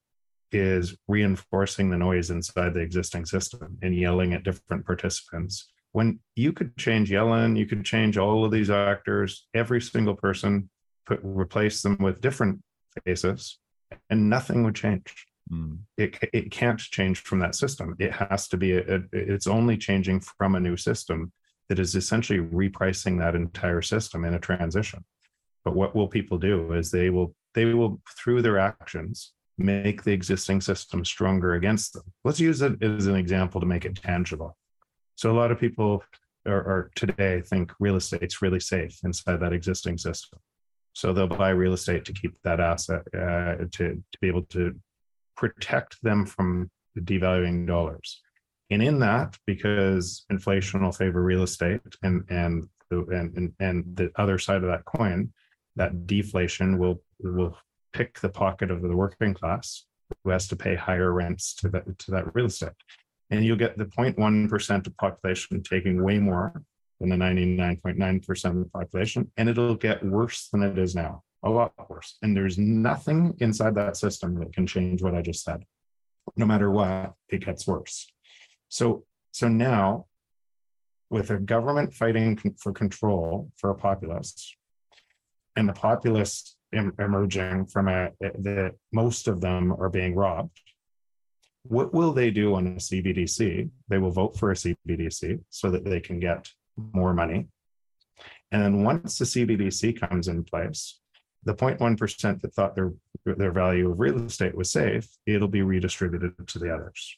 is reinforcing the noise inside the existing system and yelling at different participants. When you could change yellen you could change all of these actors every single person put replace them with different faces and nothing would change Mm. It it can't change from that system. It has to be. A, a, it's only changing from a new system that is essentially repricing that entire system in a transition. But what will people do? Is they will they will through their actions make the existing system stronger against them. Let's use it as an example to make it tangible. So a lot of people are, are today think real estate's really safe inside that existing system. So they'll buy real estate to keep that asset uh, to to be able to protect them from the devaluing dollars. And in that, because inflation will favor real estate and and the and, and, and the other side of that coin, that deflation will will pick the pocket of the working class who has to pay higher rents to that to that real estate. and you'll get the 0.1% of population taking way more than the 99.9% of the population, and it'll get worse than it is now, a lot worse. And there's nothing inside that system that can change what I just said. No matter what, it gets worse. So, so now, with a government fighting for control for a populace, and the populace emerging from a the most of them are being robbed what will they do on a CBDC? They will vote for a CBDC so that they can get more money. And then once the CBDC comes in place, the 0.1% that thought their, their value of real estate was safe, it'll be redistributed to the others.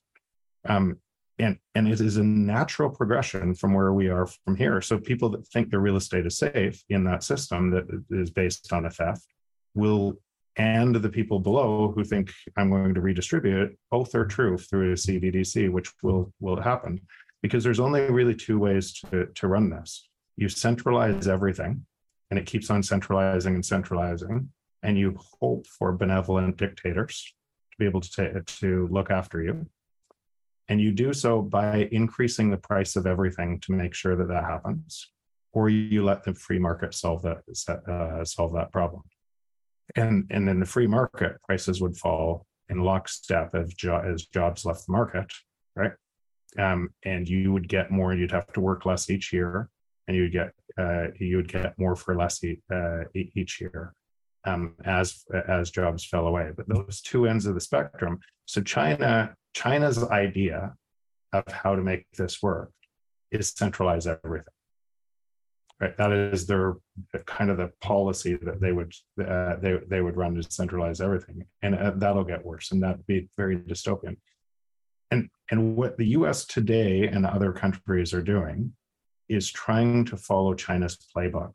Um, and, and it is a natural progression from where we are from here. So people that think their real estate is safe in that system that is based on a theft will and the people below who think I'm going to redistribute both are true through a CBDC, which will will happen because there's only really two ways to, to run this. You centralize everything and it keeps on centralizing and centralizing, and you hope for benevolent dictators to be able to to look after you. And you do so by increasing the price of everything to make sure that that happens, or you let the free market solve that uh, solve that problem and and in the free market prices would fall in lockstep as, jo- as jobs left the market right um, and you would get more you'd have to work less each year and you would get you would get more for less e- uh, each year um, as as jobs fell away. But those two ends of the spectrum so china china's idea of how to make this work is centralize everything right? That is their kind of the policy that they would uh, they, they would run to centralize everything and uh, that'll get worse and that'd be very dystopian. And and what the us today and other countries are doing is trying to follow china's playbook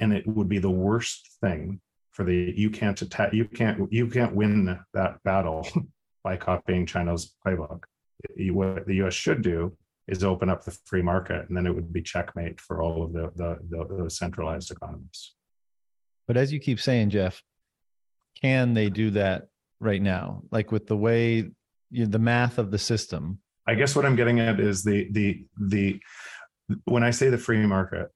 and it would be the worst thing for the you can't attack you can't you can't win that battle by copying china's playbook what the us should do is open up the free market, and then it would be checkmate for all of the the, the, the centralized economies. But as you keep saying, Jeff, can they do that right now? Like with the way you the math of the system. I guess what I'm getting at is the the the when I say the free market,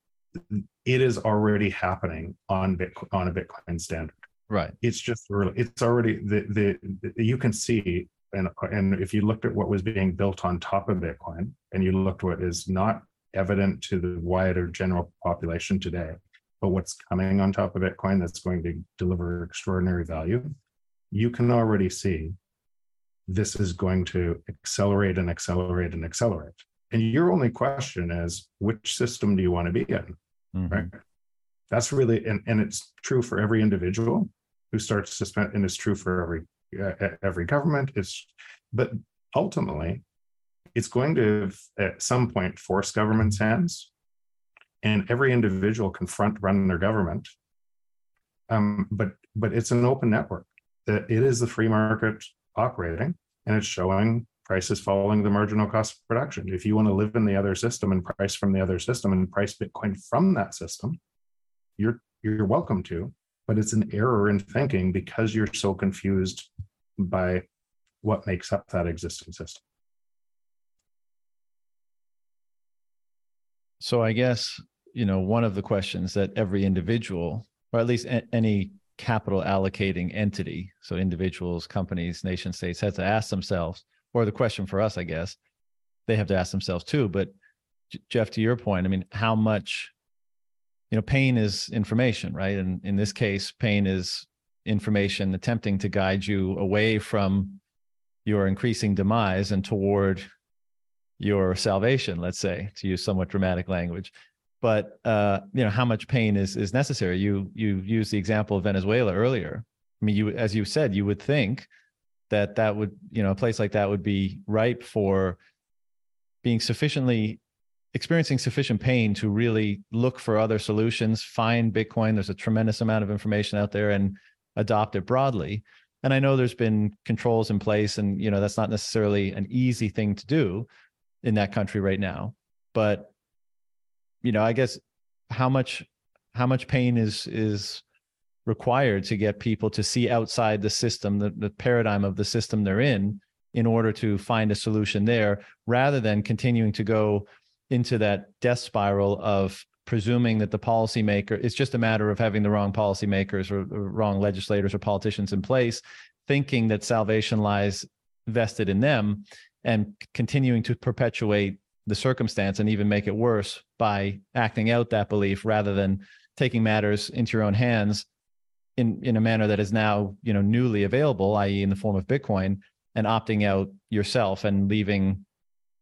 it is already happening on Bitcoin on a Bitcoin standard. Right. It's just early. It's already the, the the you can see and and if you looked at what was being built on top of Bitcoin, and you looked what is not evident to the wider general population today, but what's coming on top of Bitcoin that's going to deliver extraordinary value, you can already see this is going to accelerate and accelerate and accelerate. And your only question is, which system do you want to be in? Mm-hmm. Right. That's really, and, and it's true for every individual who starts to spend, and it's true for every every government is but ultimately it's going to at some point force government's hands and every individual confront run their government um, but but it's an open network that it is the free market operating and it's showing prices following the marginal cost of production if you want to live in the other system and price from the other system and price bitcoin from that system you're you're welcome to but it's an error in thinking because you're so confused by what makes up that existing system. So I guess, you know, one of the questions that every individual, or at least any capital allocating entity, so individuals, companies, nation states, has to ask themselves, or the question for us, I guess, they have to ask themselves too. But Jeff, to your point, I mean, how much you know pain is information right? And in this case pain is information attempting to guide you away from your increasing demise and toward your salvation let's say to use somewhat dramatic language. But uh, you know how much pain is is necessary? You you used the example of venezuela earlier. I mean you as you said you would think that that would you know a place like that would be ripe for being sufficiently experiencing sufficient pain to really look for other solutions, find Bitcoin. There's a tremendous amount of information out there and adopt it broadly. And I know there's been controls in place, and you know that's not necessarily an easy thing to do in that country right now. But you know, I guess how much how much pain is is required to get people to see outside the system, the, the paradigm of the system they're in, in order to find a solution there rather than continuing to go into that death spiral of presuming that the policymaker it's just a matter of having the wrong policymakers or, or wrong legislators or politicians in place thinking that salvation lies vested in them and continuing to perpetuate the circumstance and even make it worse by acting out that belief rather than taking matters into your own hands in in a manner that is now you know newly available i.e. in the form of bitcoin and opting out yourself and leaving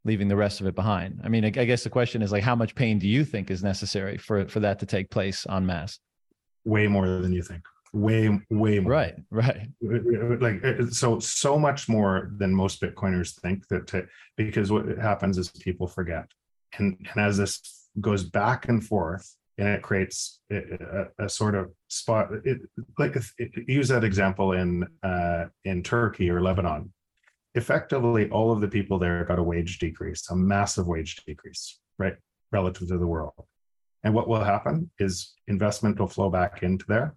leaving the rest of it behind. I mean i, I guess the question is like how much pain do you think is necessary for for that to take place en masse? Way more than you think. Way way more. Right right. Like so so much more than most bitcoiners think that to, because what happens is people forget. And and as this goes back and forth and it creates a, a, a sort of spot it like it, use that example in uh in turkey or lebanon. Effectively all of the people there got a wage decrease a massive wage decrease right relative to the world. And what will happen is investment will flow back into there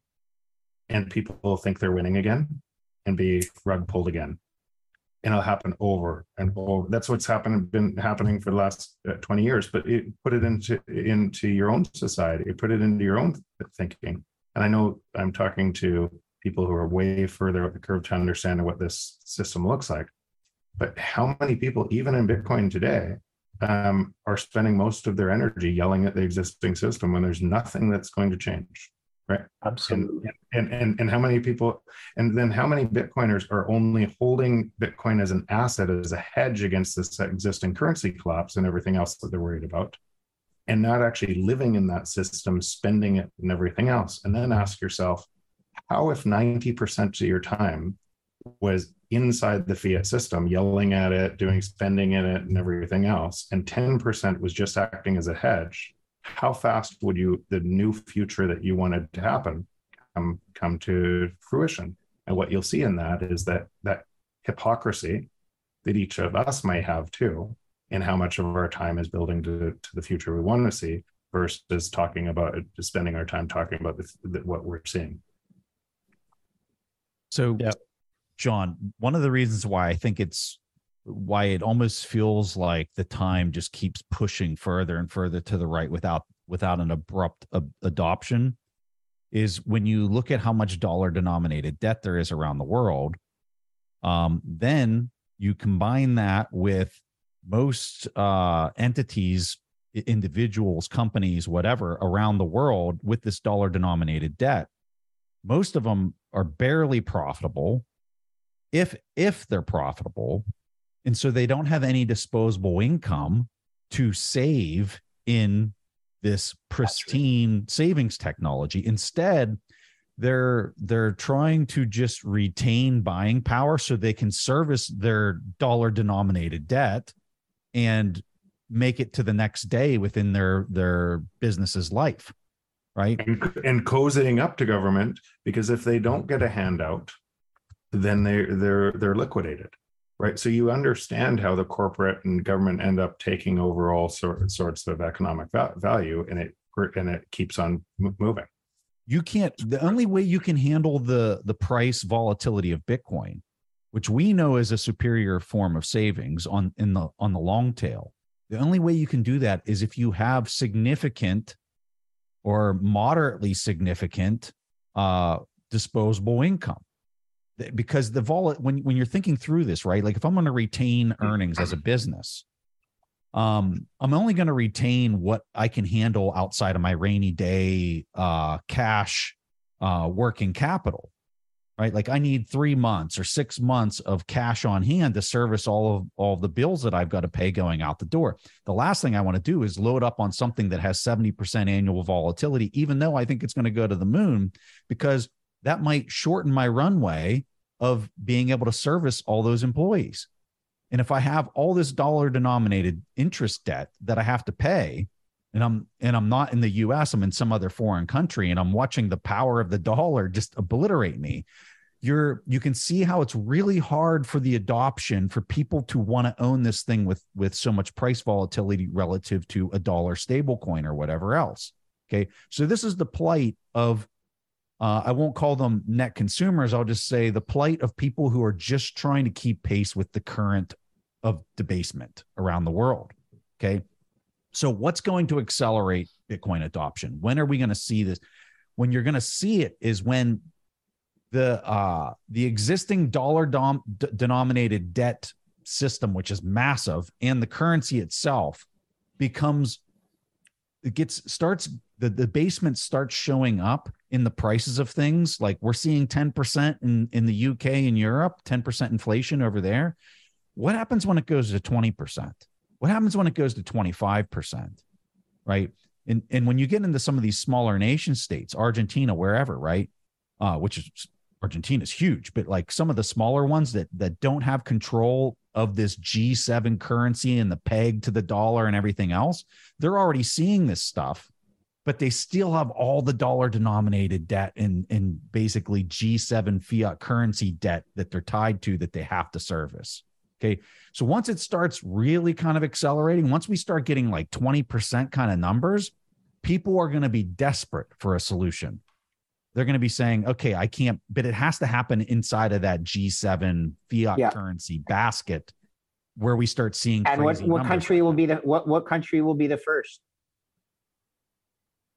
and people will think they're winning again and be rug pulled again. And it'll happen over and over. That's what's happened been happening for the last uh, 20 years but it, put it into into your own society. Put it into your own thinking and i know i'm talking to people who are way further up the curve to understand what this system looks like. But how many people even in bitcoin today um, are spending most of their energy yelling at the existing system when there's nothing that's going to change right? Absolutely. And, and and and how many people and then how many bitcoiners are only holding bitcoin as an asset as a hedge against this existing currency collapse and everything else that they're worried about and not actually living in that system spending it and everything else. And then ask yourself how if 90% of your time was inside the fiat system yelling at it doing spending in it and everything else and 10% was just acting as a hedge how fast would you the new future that you wanted to happen come come to fruition? And what you'll see in that is that that hypocrisy that each of us may have too and how much of our time is building to, to the future we want to see versus talking about spending our time talking about the, the, what we're seeing so yeah. john one of the reasons why i think it's why it almost feels like the time just keeps pushing further and further to the right without without an abrupt adoption is when you look at how much dollar denominated debt there is around the world um, then you combine that with most uh, entities individuals companies whatever around the world with this dollar denominated debt most of them are barely profitable if if they're profitable and so they don't have any disposable income to save in this pristine savings technology. Instead, they're they're trying to just retain buying power so they can service their dollar denominated debt and make it to the next day within their their business's life right and, and cozying up to government because if they don't get a handout then they they're they're liquidated right? So you understand how the corporate and government end up taking over all sort, sorts of economic va- value, and it and it keeps on moving. You can't. The only way you can handle the the price volatility of Bitcoin, which we know is a superior form of savings on in the on the long tail, the only way you can do that is if you have significant or moderately significant uh, disposable income because the vol when when you're thinking through this, right? Like if I'm going to retain earnings as a business, um, I'm only going to retain what I can handle outside of my rainy day uh, cash uh, working capital, right? Like I need three months or six months of cash on hand to service all of all of the bills that I've got to pay going out the door. The last thing I want to do is load up on something that has 70% annual volatility, even though I think it's going to go to the moon, because that might shorten my runway of being able to service all those employees. And if I have all this dollar denominated interest debt that I have to pay, and I'm and I'm not in the US, I'm in some other foreign country and I'm watching the power of the dollar just obliterate me. You're you can see how it's really hard for the adoption for people to want to own this thing with with so much price volatility relative to a dollar stable coin or whatever else. Okay. So this is the plight of uh, I won't call them net consumers. I'll just say the plight of people who are just trying to keep pace with the current of debasement around the world. Okay. So, what's going to accelerate Bitcoin adoption? When are we going to see this? When you're going to see it is when the uh, the existing dollar dom- d- denominated debt system, which is massive, and the currency itself becomes it gets starts the the basement starts showing up in the prices of things. Like we're seeing 10% in, in the UK and Europe, 10% inflation over there. What happens when it goes to 20%? What happens when it goes to 25%? Right. And, and when you get into some of these smaller nation states, Argentina, wherever, right? Uh, which is Argentina is huge, but like some of the smaller ones that that don't have control of this G7 currency and the peg to the dollar and everything else, they're already seeing this stuff, but they still have all the dollar denominated debt and and basically G7 fiat currency debt that they're tied to that they have to service. Okay. So once it starts really kind of accelerating, once we start getting like 20% kind of numbers, people are going to be desperate for a solution. They're going to be saying, okay, I can't, but it has to happen inside of that G7 fiat Yeah. currency basket where we start seeing And what, what country will be the what what country will be the first?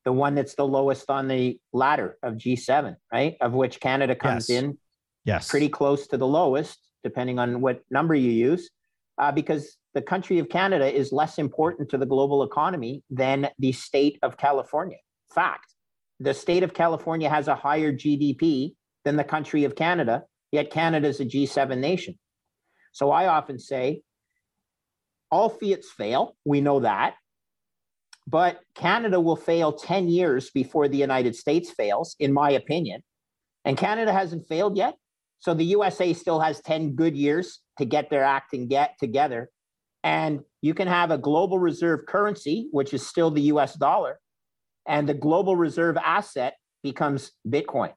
The one that's the lowest on the ladder of G7, right? Of which Canada comes Yes. in Yes. pretty close to the lowest, depending on what number you use, uh, because the country of Canada is less important to the global economy than the state of California. Fact. The state of California has a higher GDP than the country of Canada, yet Canada is a G7 nation. So I often say all fiats fail. We know that. But Canada will fail 10 years before the United States fails, in my opinion. And Canada hasn't failed yet. So the USA still has 10 good years to get their act and get together. And you can have a global reserve currency, which is still the US dollar, and the global reserve asset becomes Bitcoin.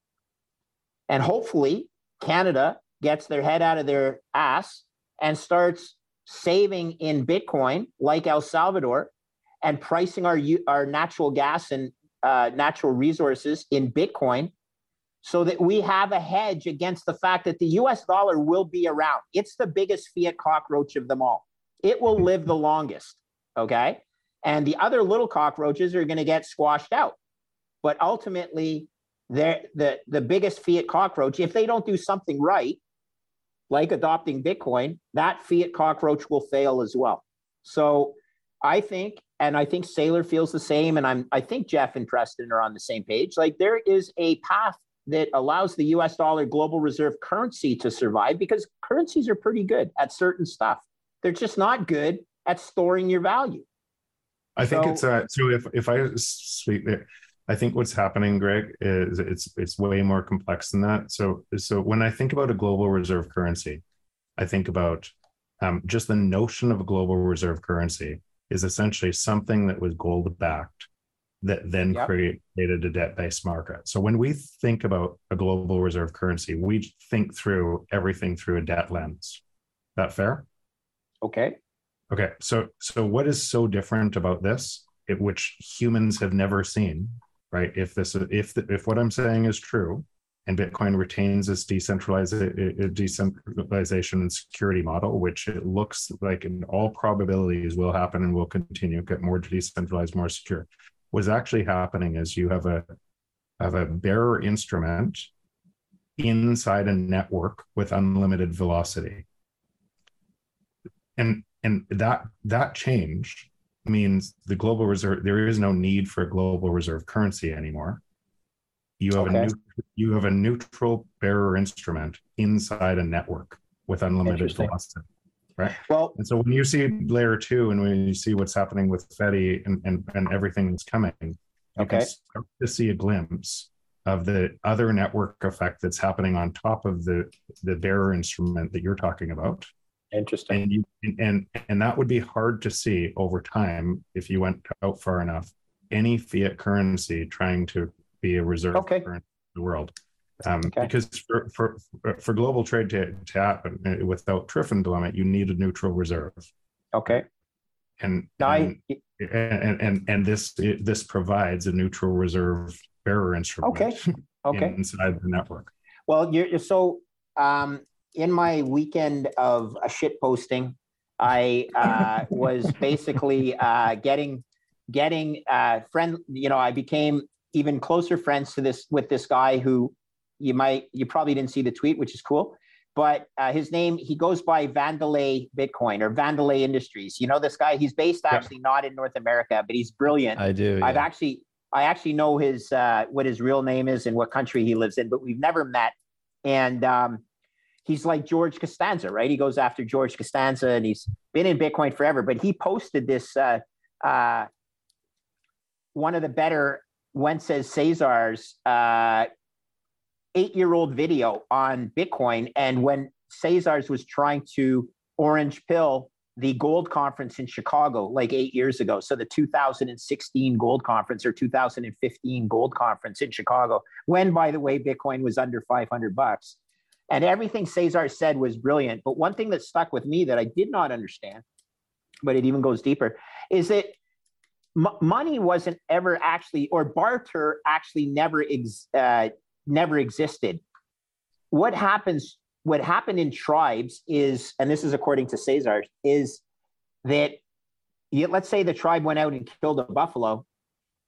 And hopefully, Canada gets their head out of their ass and starts saving in Bitcoin, like El Salvador, and pricing our, our natural gas and uh, natural resources in Bitcoin so that we have a hedge against the fact that the US dollar will be around. It's the biggest fiat cockroach of them all. It will live the longest. Okay. And the other little cockroaches are going to get squashed out. But ultimately, they're, the, the biggest fiat cockroach, if they don't do something right, like adopting Bitcoin, that fiat cockroach will fail as well. So I think, and I think Saylor feels the same, and I'm I think Jeff and Preston are on the same page. Like there is a path that allows the US dollar global reserve currency to survive because currencies are pretty good at certain stuff. They're just not good at storing your value. I think it's uh so if if I speak there, I think what's happening, Greg, is it's it's way more complex than that. So so when I think about a global reserve currency, I think about um, just the notion of a global reserve currency is essentially something that was gold backed that then Yep. created a debt based market. So when we think about a global reserve currency, we think through everything through a debt lens. That fair? Okay. Okay, so so what is so different about this, it, which humans have never seen, right? If this if the, if what I'm saying is true, and Bitcoin retains its decentralized uh, decentralization and security model, which it looks like in all probabilities will happen and will continue, get more decentralized, more secure. What's actually happening is you have a have a bearer instrument inside a network with unlimited velocity and and that that change means the global reserve there is no need for a global reserve currency anymore you have Okay. a new you have a neutral bearer instrument inside a network with unlimited Interesting. Velocity Well, and so when you see layer two and when you see what's happening with Fedi and, and, and everything that's coming, you Okay. can start to see a glimpse of the other network effect that's happening on top of the the bearer instrument that you're talking about interesting. and you and and that would be hard to see over time if you went out far enough any fiat currency trying to be a reserve Okay. currency in the world um, Okay. because for, for for global trade to, to happen uh, without Triffin dilemma, you need a neutral reserve Okay. and Now and, I and and and this this provides a neutral reserve bearer instrument Okay. Okay. inside the network. Well, you're so um, in my weekend of a shit posting, I uh, was basically uh, getting getting uh, friend. You know, I became even closer friends to this with this guy who you might you probably didn't see the tweet, which is cool. But uh, his name he goes by Vandelay Bitcoin or Vandelay Industries. You know this guy. He's based actually not in North America, but he's brilliant. I do. I've actually I actually know his uh, what his real name is and what country he lives in, but we've never met. And um, he's like George Costanza, right? He goes after George Costanza, and he's been in Bitcoin forever. But he posted this uh, uh, one of the better Wences Casares uh, eight-year-old video on Bitcoin, and when Casares was trying to orange pill the gold conference in Chicago like eight years ago. So the 2016 gold conference or 2015 gold conference in Chicago, when by the way, Bitcoin was under 500 bucks. And everything Cesar said was brilliant. But one thing that stuck with me that I did not understand, but it even goes deeper, is that m- money wasn't ever actually, or barter actually never, ex- uh, never existed. What happens what happened in tribes is, and this is according to Casares, is that you, let's say the tribe went out and killed a buffalo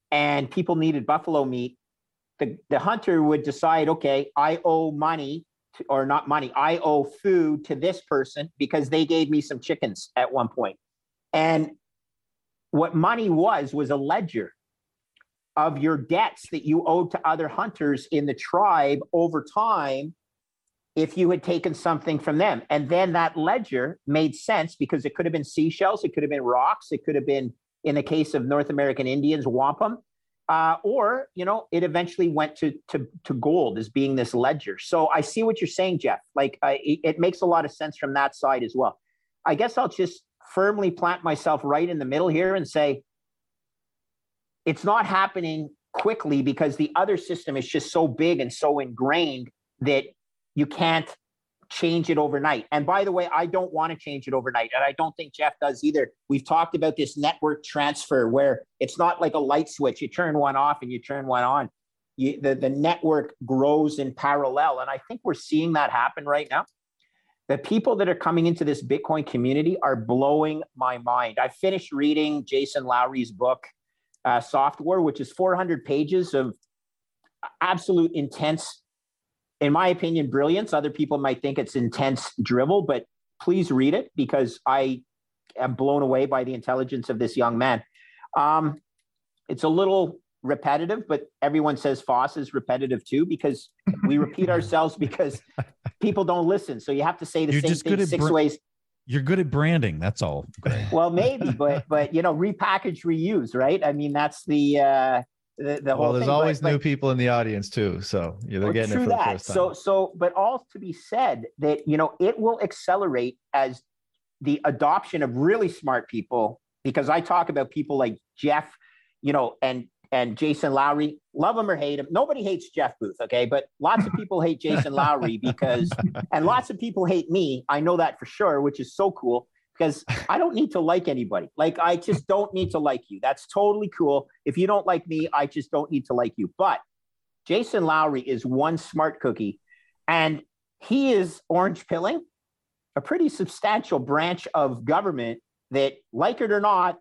and people needed buffalo meat. The, the hunter would decide, okay, I owe money to, or not money, I owe food to this person because they gave me some chickens at one point. And what money was, was a ledger of your debts that you owed to other hunters in the tribe over time if you had taken something from them. And then that ledger made sense because it could have been seashells, it could have been rocks, it could have been, in the case of North American Indians, wampum. Uh, or you know, it eventually went to to to gold as being this ledger. So I see what you're saying, Jeff. Like uh, it, it makes a lot of sense from that side as well. I guess I'll just firmly plant myself right in the middle here and say it's not happening quickly because the other system is just so big and so ingrained that you can't change it overnight. And by the way, I don't want to change it overnight. And I don't think Jeff does either. We've talked about this network transfer where it's not like a light switch. You turn one off and you turn one on. You, the, the network grows in parallel. And I think we're seeing that happen right now. The people that are coming into this Bitcoin community are blowing my mind. I finished reading Jason Lowery's book, uh, Softwar, which is 400 pages of absolute intense in my opinion, brilliance. Other people might think it's intense drivel, but please read it because I am blown away by the intelligence of this young man. Um, it's a little repetitive, but everyone says Foss is repetitive too because we repeat ourselves because people don't listen. So you have to say the You're same thing six br- ways. You're good at branding. That's all. Well, maybe, but but you know, repackage, reuse, right? I mean, that's the uh, the, the whole Well, there's thing. always but, new but- people in the audience too, so yeah, they're Well, getting it true for the that. first time. So, so, but all to be said that you know it will accelerate as the adoption of really smart people. Because I talk about people like Jeff, you know, and and Jason Lowery, love him or hate him. Nobody hates Jeff Booth, okay, but lots of people hate Jason Lowery because, and lots of people hate me. I know that for sure, which is so cool because I don't need to like anybody. Like I just don't need to like you. That's totally cool. If you don't like me, I just don't need to like you. But Jason Lowery is one smart cookie, and he is orange pilling a pretty substantial branch of government that, like it or not,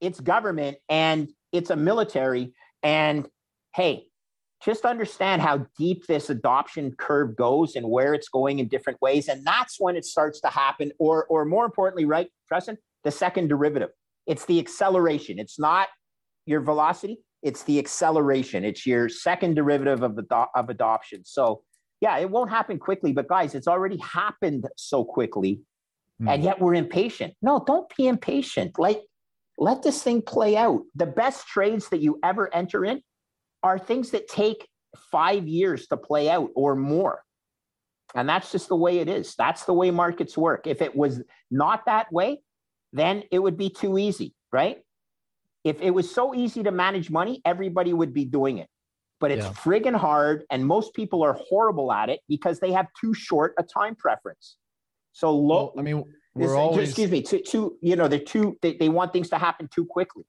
it's government and it's a military. And hey, just understand how deep this adoption curve goes and where it's going in different ways. And that's when it starts to happen, or, or more importantly, right, Preston, the second derivative. It's the acceleration. It's not your velocity, it's the acceleration. It's your second derivative of, ado- of adoption. So, yeah, it won't happen quickly, but guys, it's already happened so quickly. Hmm. And yet we're impatient. No, don't be impatient. Like, let this thing play out. The best trades that you ever enter in are things that take five years to play out or more. And that's just the way it is. That's the way markets work. If it was not that way, then it would be too easy, right? If it was so easy to manage money, everybody would be doing it. But it's Yeah. friggin' hard, and most people are horrible at it because they have too short a time preference. So low. Well, I mean, we're always excuse me. Too, too. You know, they're too. They, they want things to happen too quickly.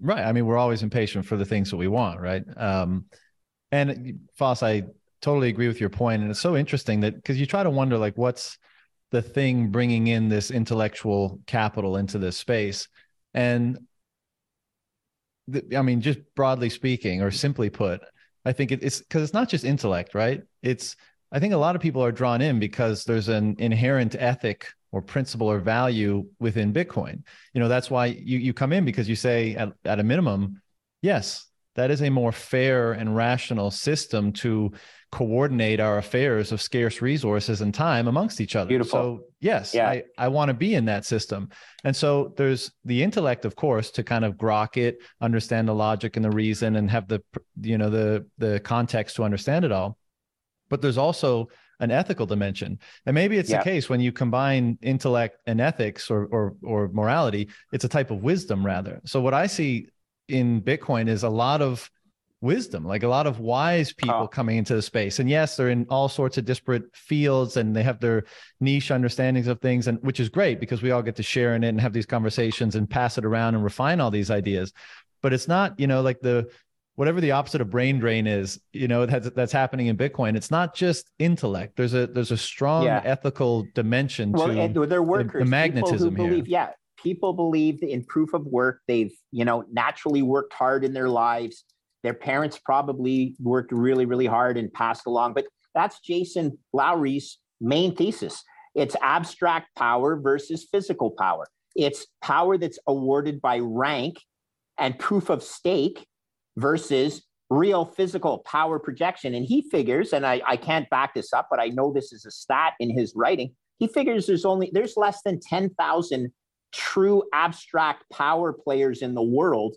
Right. I mean, we're always impatient for the things that we want, right? Um, And Foss, I totally agree with your point, and it's so interesting that because you try to wonder like what's the thing bringing in this intellectual capital into this space, and I mean, just broadly speaking, or simply put, I think it's because it's not just intellect, right? It's I think a lot of people are drawn in because there's an inherent ethic or principle or value within Bitcoin. You know, that's why you you come in because you say at, at a minimum, yes, that is a more fair and rational system to coordinate our affairs of scarce resources and time amongst each other. Beautiful. So yes, Yeah. I, I want to be in that system. And so there's the intellect, of course, to kind of grok it, understand the logic and the reason and have the you know the the context to understand it all. But there's also an ethical dimension. And maybe it's Yeah. the case when you combine intellect and ethics or or or morality, it's a type of wisdom rather. So what I see in Bitcoin is a lot of wisdom, like a lot of wise oh. people Oh. coming into the space. And yes, they're in all sorts of disparate fields and they have their niche understandings of things, and which is great because we all get to share in it and have these conversations and pass it around and refine all these ideas. But it's not, you know, like the whatever the opposite of brain drain is, you know, that's that's happening in Bitcoin. It's not just intellect. There's a there's a strong Yeah. ethical dimension well, to and they're workers. people magnetism who here. believe, yeah, people believe in proof of work. They've, you know, naturally worked hard in their lives. Their parents probably worked really, really hard and passed along. But that's Jason Lowery's main thesis. It's abstract power versus physical power. It's power that's awarded by rank and proof of stake versus real physical power projection. And he figures, and I, I can't back this up, but I know this is a stat in his writing. He figures there's only there's less than 10,000 true abstract power players in the world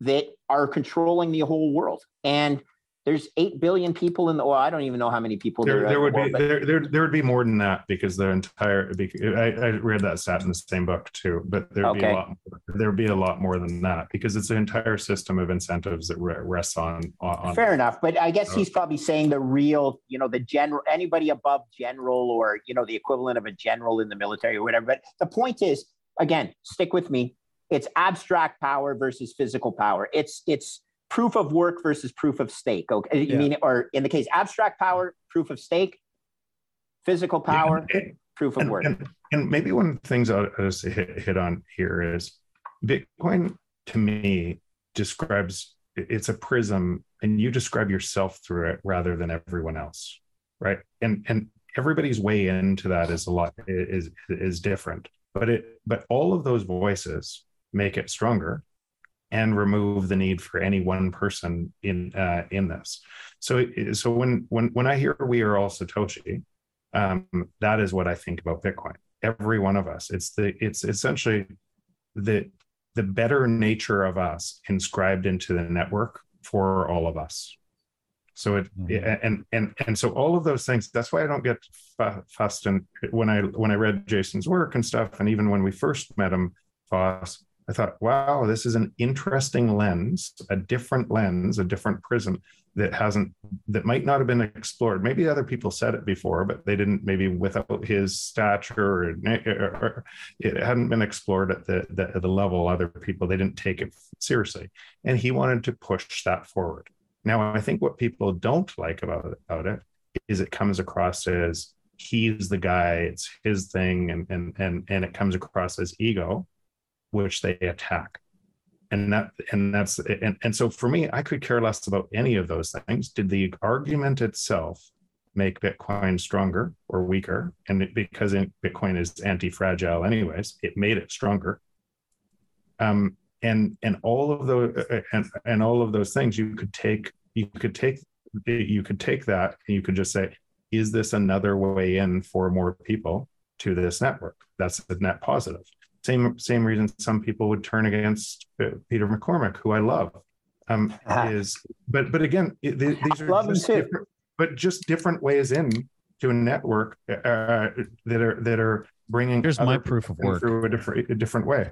that are controlling the whole world. And there's 8 billion people in the well, I don't even know how many people There, are there would the be world, but- there, there there would be more than that because the entire I, I read that stat in the same book too, but there'd be a lot there'd be a lot more than that because it's an entire system of incentives that rests on on, on Fair enough, but I guess he's probably saying the real, you know, the general, anybody above general or you know the equivalent of a general in the military or whatever. But the point is, again, stick with me. It's abstract power versus physical power. It's it's proof of work versus proof of stake. Okay, you Yeah. mean, or in the case abstract power, proof of stake, physical power, Yeah, proof of and, work. and, and maybe one of the things I'll I'll just hit, hit on here is Bitcoin to me describes it's a prism and you describe yourself through it rather than everyone else. Right. And and everybody's way into that is a lot is is different. But it but all of those voices make it stronger and remove the need for any one person in uh, in this. So so when when when I hear we are all Satoshi, um, that is what I think about Bitcoin. Every one of us. It's the it's essentially the the better nature of us inscribed into the network for all of us. So it Mhm. and and and so all of those things. That's why I don't get fu- fussed. And when I when I read Jason's work and stuff, and even when we first met him, Foss, I thought, wow, this is an interesting lens, a different lens, a different prism that hasn't that might not have been explored. Maybe other people said it before, but they didn't. Maybe without his stature, or, or- it hadn't been explored at the, the the level other people. They didn't take it seriously, and he wanted to push that forward. Now, I think what people don't like about it, about it is it comes across as he's the guy, it's his thing, and and and and it comes across as ego, which they attack. And that and that's and, and so for me i could care less about any of those things. Did the argument itself make bitcoin stronger or weaker? And it, because it, bitcoin is anti-fragile anyways it made it stronger. Um and and all of those and and all of those things you could take you could take you could take that and you could just say is this another way in for more people to this network? That's a net positive same same reason some people would turn against uh, Peter McCormack, who I love. Um, Ah. is but but again, it, th- these are Love just too. different, but just different ways in to a network uh, that are that are bringing. Here's my proof of work. through a different a different way.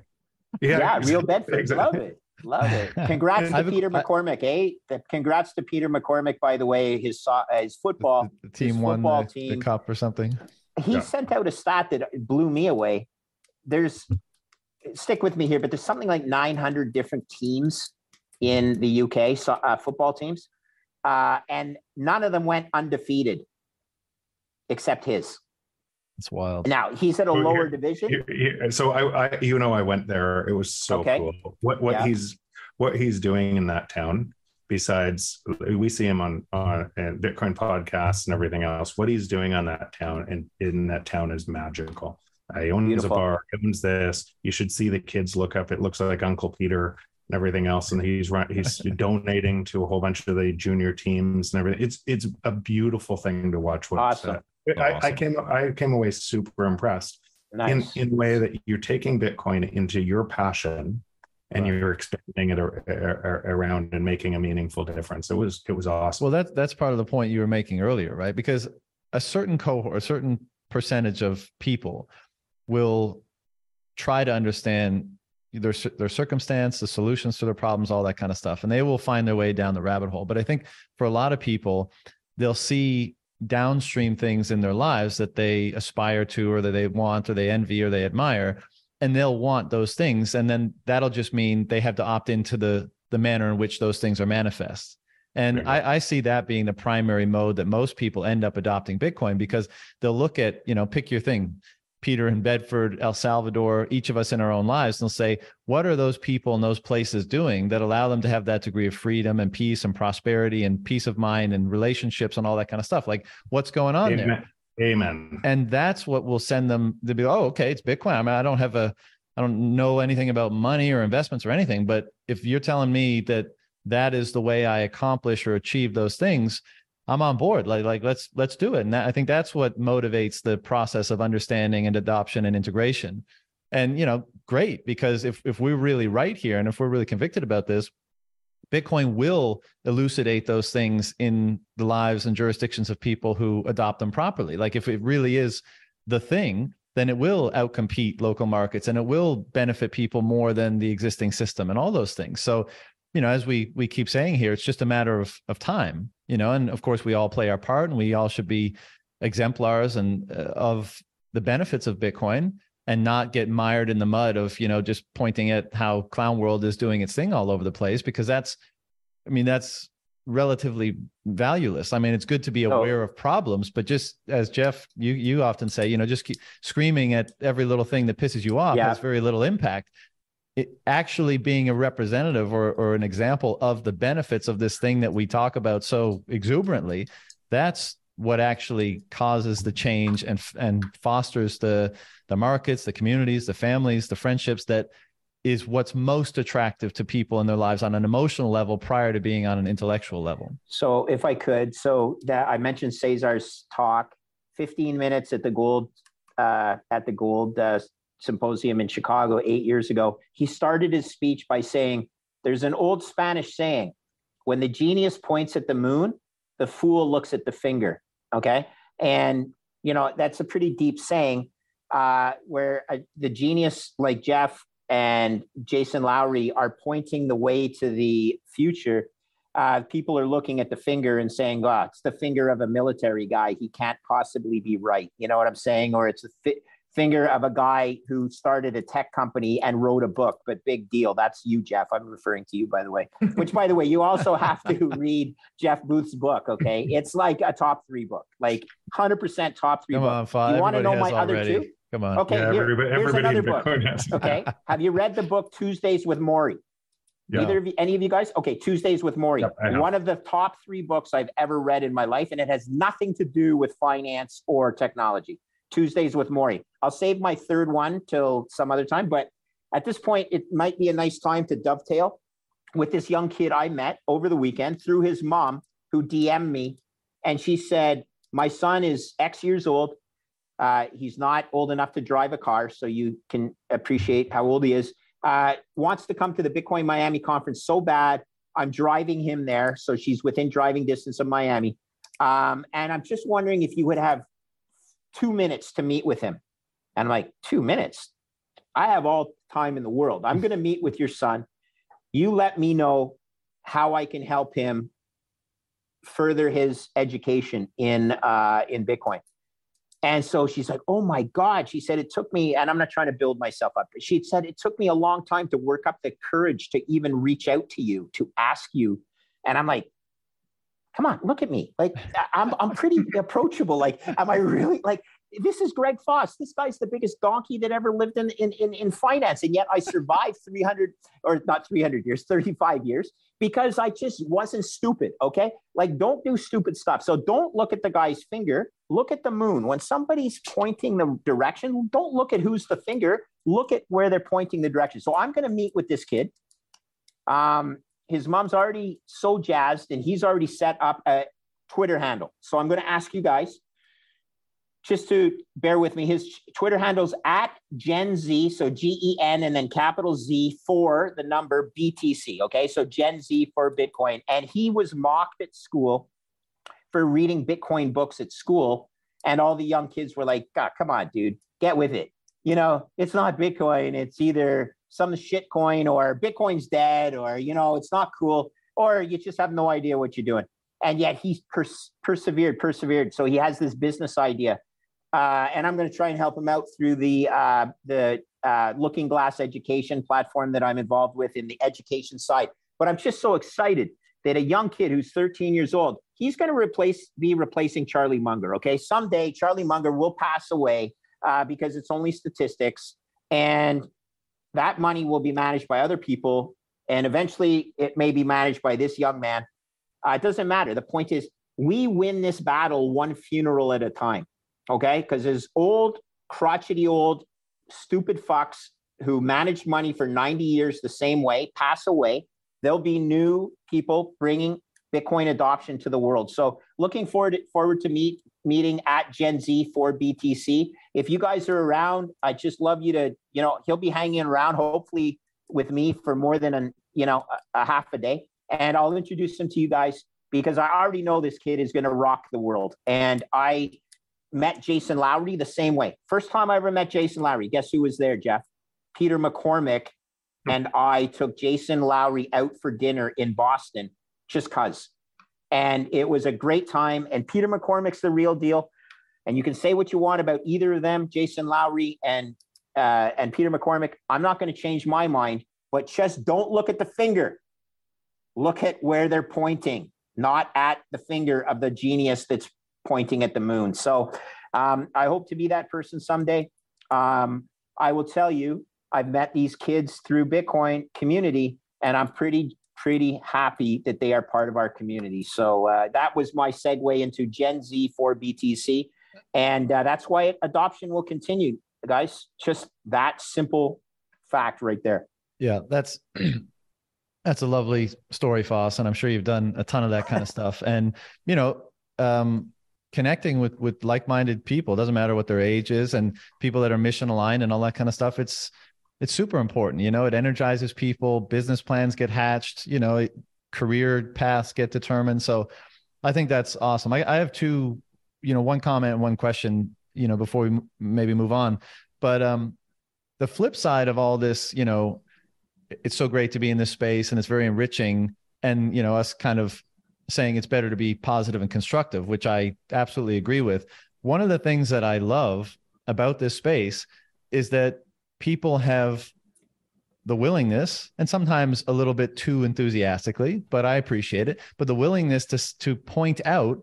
Yeah, real Bedford. exactly. Love it. Love it. Congrats to have a- Peter I- McCormack, eh? Congrats to Peter McCormack, by the way, his so- uh, his football. the team his won football the, the team. cup or something. He Yeah. sent out a stat that blew me away. There's stick with me here, but there's something like 900 different teams in the UK, so, uh, football teams. uh, and none of them went undefeated, except his. It's wild. Now he's at a lower here- division. Here- here- so I, I, you know, I went there. It was so Okay. cool. What what Yeah. he's what he's doing in that town. Besides, we see him on on Bitcoin podcasts and everything else. What he's doing on that town and in that town is magical. I owns Beautiful. a bar. Owns this. You should see the kids look up. It looks like Uncle Peter and everything else. And he's run. He's donating to a whole bunch of the junior teams and everything. It's it's a beautiful thing to watch. What Awesome. uh, I, I came I came away super impressed Nice. in in a way that you're taking Bitcoin into your passion and Right. you're expanding it ar- ar- ar- around and making a meaningful difference. It was it was awesome. Well, that's that's part of the point you were making earlier, right? Because a certain cohort, a certain percentage of people will try to understand their their circumstance, the solutions to their problems, all that kind of stuff, and they will find their way down the rabbit hole. But I think for a lot of people, they'll see downstream things in their lives that they aspire to, or that they want, or they envy, or they admire, and they'll want those things, and then that'll just mean they have to opt into the the manner in which those things are manifest. And I, I see that being the primary mode that most people end up adopting Bitcoin because they'll look at, you know, pick your thing, Peter in Bedford, El Salvador, each of us in our own lives, and they'll say, what are those people in those places doing that allow them to have that degree of freedom and peace and prosperity and peace of mind and relationships and all that kind of stuff? Like, what's going on there? Amen. Amen. and that's what will send them to be oh okay it's bitcoin i mean i don't have a i don't know anything about money or investments or anything but if you're telling me that that is the way i accomplish or achieve those things i'm on board like like let's let's do it and that, i think that's what motivates the process of understanding and adoption and integration and you know great because if if we're really right here and if we're really convicted about this Bitcoin will elucidate those things in the lives and jurisdictions of people who adopt them properly. Like if it really is the thing, then it will outcompete local markets and it will benefit people more than the existing system and all those things. So, you know, as we we keep saying here, it's just a matter of of time, you know, and of course we all play our part and we all should be exemplars and uh, of the benefits of Bitcoin and not get mired in the mud of, you know, just pointing at how clown world is doing its thing all over the place because that's I mean, that's relatively valueless. I mean, it's good to be aware of problems, but just as Jeff, you you often say, you know, just keep screaming at every little thing that pisses you off Yeah. has very little impact. It actually being a representative or or an example of the benefits of this thing that we talk about so exuberantly, that's what actually causes the change and and fosters the the markets, the communities, the families, the friendships that is what's most attractive to people in their lives on an emotional level prior to being on an intellectual level. So if I could, so that I mentioned Casares' talk, 15 minutes at the gold uh, at the gold uh, symposium in Chicago eight years ago. He started his speech by saying, "There's an old Spanish saying: when the genius points at the moon, the fool looks at the finger." Okay, and you know that's a pretty deep saying, uh, where uh, the genius like Jeff and Jason Lowery are pointing the way to the future uh, people are looking at the finger and saying, "Oh, it's the finger of a military guy. He can't possibly be right." You know what I'm saying? Or it's a fi- finger of a guy who started a tech company and wrote a book. But big deal. That's you, Jeff. I'm referring to you, by the way. Which, by the way, you also have to read Jeff Booth's book. Okay, it's like a top three book, like 100% top three Come book. on, five. You wanna know has my other two? Come on. Okay, yeah, here- everybody, here's everybody another book. Okay, have you read the book Tuesdays with Morrie? Yeah. Either of you, any of you guys? Okay, Tuesdays with Morrie. Yep, One of the top three books I've ever read in my life, and it has nothing to do with finance or technology. Tuesdays with Morrie. I'll save my third one till some other time, but at this point, it might be a nice time to dovetail with this young kid I met over the weekend through his mom, who DM'd me, and she said, "My son is X years old. Uh, he's not old enough to drive a car, so you can appreciate how old he is." uh, wants to come to the Bitcoin Miami conference so bad. I'm driving him there. So she's within driving distance of Miami. Um, and I'm just wondering if you would have two minutes to meet with him. And I'm like, two minutes? I have all time in the world. I'm going to meet with your son. You let me know how I can help him further his education in uh, in Bitcoin. And so she's like, oh my God. She said, it took me, and I'm not trying to build myself up, but she said, it took me a long time to work up the courage to even reach out to you, to ask you. And I'm like, come on, look at me. Like I'm, I'm pretty approachable. Like, am I really like, this is Greg Foss. This guy's the biggest donkey that ever lived in, in, in, in finance. And yet I survived 300 or not 300 years, 35 years because I just wasn't stupid. Okay. Like don't do stupid stuff. So don't look at the guy's finger. Look at the moon. When somebody's pointing the direction, don't look at who's the finger. Look at where they're pointing the direction. So I'm going to meet with this kid. Um, his mom's already so jazzed and he's already set up a Twitter handle. So I'm going to ask you guys just to bear with me. His Twitter handle's at Gen Z, so G E N and then capital Z for the number BTC. Okay, so Gen Z for Bitcoin. And he was mocked at school for reading Bitcoin books at school. And all the young kids were like, God, come on, dude, get with it. You know, it's not Bitcoin, it's either some shit coin or Bitcoin's dead or, you know, it's not cool or you just have no idea what you're doing. And yet he's pers- persevered, persevered. So he has this business idea. Uh, and I'm going to try and help him out through the uh, the uh, Looking Glass education platform that I'm involved with in the education side. But I'm just so excited that a young kid who's 13 years old, he's going to replace be replacing Charlie Munger. Okay, someday Charlie Munger will pass away uh, because it's only statistics, and that money will be managed by other people, and eventually it may be managed by this young man. Uh, it doesn't matter. The point is, we win this battle one funeral at a time. Okay, because there's old, crotchety old, stupid fucks who managed money for 90 years the same way pass away. There'll be new people bringing Bitcoin adoption to the world. So looking forward forward to meet meeting at Gen Z for BTC. If you guys are around, I just love you to, you know, he'll be hanging around hopefully with me for more than an, you know, a, a half a day. And I'll introduce him to you guys because I already know this kid is going to rock the world. And I met Jason Lowery the same way. First time I ever met Jason Lowery. guess who was there, Jeff? Peter McCormack hmm. And I took Jason Lowery out for dinner in Boston just cuz. And it was a great time. And Peter McCormack's the real deal. And you can say what you want about either of them, Jason Lowery and uh, and Peter McCormick. I'm not going to change my mind, but just don't look at the finger. Look at where they're pointing, not at the finger of the genius that's pointing at the moon. So um, I hope to be that person someday. Um, I will tell you, I've met these kids through Bitcoin community, and I'm pretty pretty happy that they are part of our community. So uh, that was my segue into Gen Z for BTC, and uh, that's why adoption will continue, guys. Just that simple fact right there. Yeah, that's that's a lovely story, Foss, and I'm sure you've done a ton of that kind of stuff. And you know, um, connecting with with like-minded people doesn't matter what their age is and people that are mission aligned and all that kind of stuff it's it's super important you know it energizes people business plans get hatched you know career paths get determined. So i think that's awesome. I, I have two you know one comment and one question you know before we m- maybe move on. But um the flip side of all this you know it's so great to be in this space and it's very enriching and you know us kind of saying it's better to be positive and constructive, which I absolutely agree with. One of the things that I love about this space is that people have the willingness and sometimes a little bit too enthusiastically, but I appreciate it, but the willingness to to point out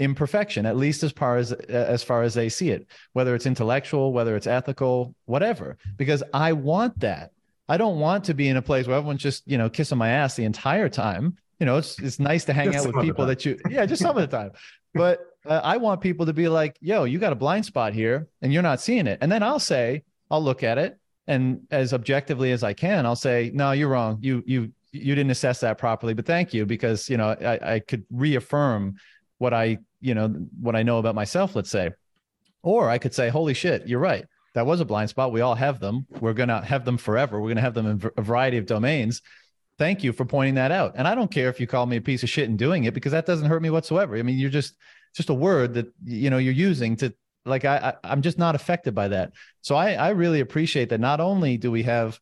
imperfection at least as far as as far as they see it whether it's intellectual whether it's ethical whatever because i want that i don't want to be in a place where everyone's just you know kissing my ass the entire time you know, it's it's nice to hang just out with people that you, yeah, just some of the time. But uh, I want people to be like, yo, you got a blind spot here and you're not seeing it. And then I'll say, I'll look at it and as objectively as I can, I'll say, no, you're wrong. You, you, you didn't assess that properly, but thank you because, you know, I, I could reaffirm what I, you know, what I know about myself, let's say. Or I could say, holy shit, you're right. That was a blind spot. We all have them. We're to have them forever. We're to have them in a variety of domains thank you for pointing that out. And I don't care if you call me a piece of shit in doing it because that doesn't hurt me whatsoever. I mean, you're just just a word that you know you're using to like I, I am just not affected by that. So I I really appreciate that. Not only do we have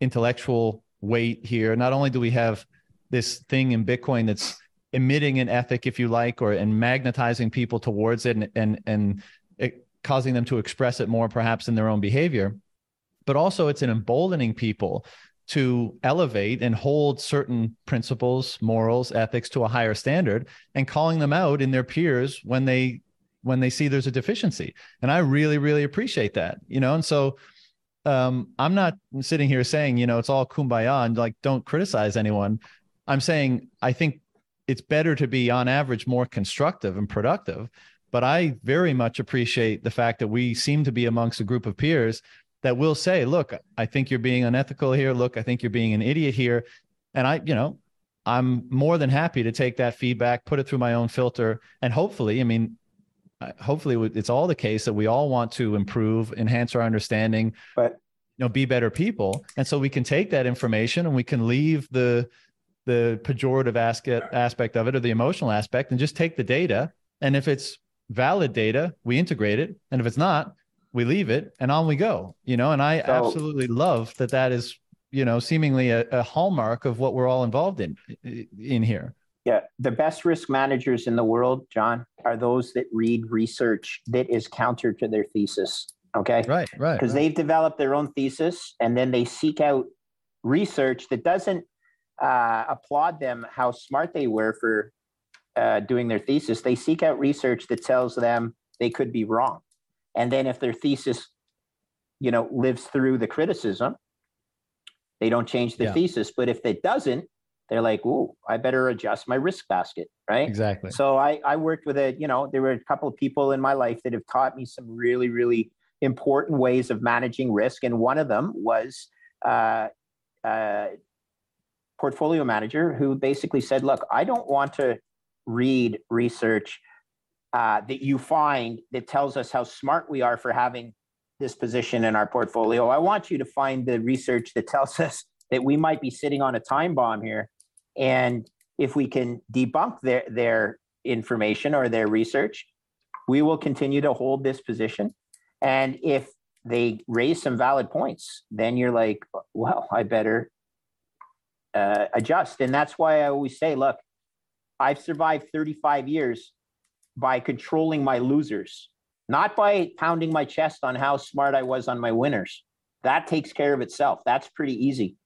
intellectual weight here, not only do we have this thing in Bitcoin that's emitting an ethic, if you like, or and magnetizing people towards it and and and it, causing them to express it more perhaps in their own behavior, but also it's an emboldening people to elevate and hold certain principles, morals, ethics to a higher standard and calling them out in their peers when they when they see there's a deficiency. And I really, really appreciate that. You know, and so um, I'm not sitting here saying, you know, it's all kumbaya and like don't criticize anyone. I'm saying I think it's better to be on average more constructive and productive. But I very much appreciate the fact that we seem to be amongst a group of peers that will say, look, I think you're being unethical here. Look, I think you're being an idiot here. And I, you know, I'm more than happy to take that feedback, put it through my own filter, and hopefully, I mean, hopefully it's all the case that we all want to improve, enhance our understanding, but you know, be better people. And so we can take that information and we can leave the the pejorative aspect aspect of it or the emotional aspect and just take the data. And if it's valid data, we integrate it. And if it's not, we leave it and on we go, you know, and I so, absolutely love that that is, you know, seemingly a, a hallmark of what we're all involved in, in here. Yeah. The best risk managers in the world, John, are those that read research that is counter to their thesis. Okay. Right. Right. Because right. they've developed their own thesis and then they seek out research that doesn't uh, applaud them how smart they were for uh, doing their thesis. They seek out research that tells them they could be wrong. And then if their thesis, you know, lives through the criticism, they don't change the yeah. thesis. But if it doesn't, they're like, "Ooh, I better adjust my risk basket." Right? Exactly. So I I worked with a you know there were a couple of people in my life that have taught me some really really important ways of managing risk, and one of them was uh, uh, portfolio manager who basically said, "Look, I don't want to read research uh, that you find that tells us how smart we are for having this position in our portfolio. I want you to find the research that tells us that we might be sitting on a time bomb here. And if we can debunk their, their information or their research, we will continue to hold this position. And if they raise some valid points, then you're like, well, I better uh, adjust. And that's why I always say, look, I've survived 35 years by controlling my losers, not by pounding my chest on how smart I was on my winners. That takes care of itself. That's pretty easy.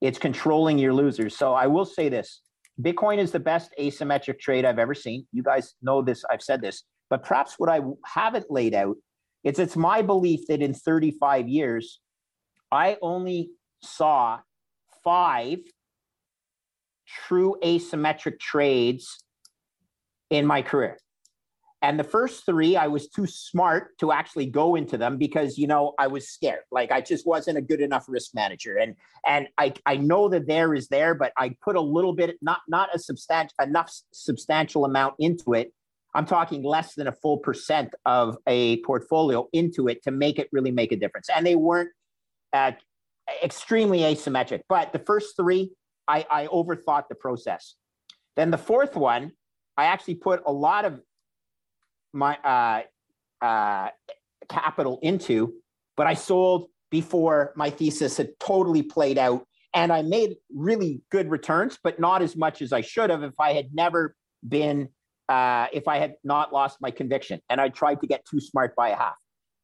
It's controlling your losers. So I will say this Bitcoin is the best asymmetric trade I've ever seen. You guys know this, I've said this, but perhaps what I haven't laid out is it's my belief that in 35 years, I only saw five true asymmetric trades in my career. And the first three, I was too smart to actually go into them because you know I was scared. Like I just wasn't a good enough risk manager. And and I I know that there is there, but I put a little bit, not not a substantial enough substantial amount into it. I'm talking less than a full percent of a portfolio into it to make it really make a difference. And they weren't uh, extremely asymmetric. But the first three, I, I overthought the process. Then the fourth one, I actually put a lot of my uh, uh, capital into, but I sold before my thesis had totally played out. And I made really good returns, but not as much as I should have if I had never been, uh, if I had not lost my conviction and I tried to get too smart by a half.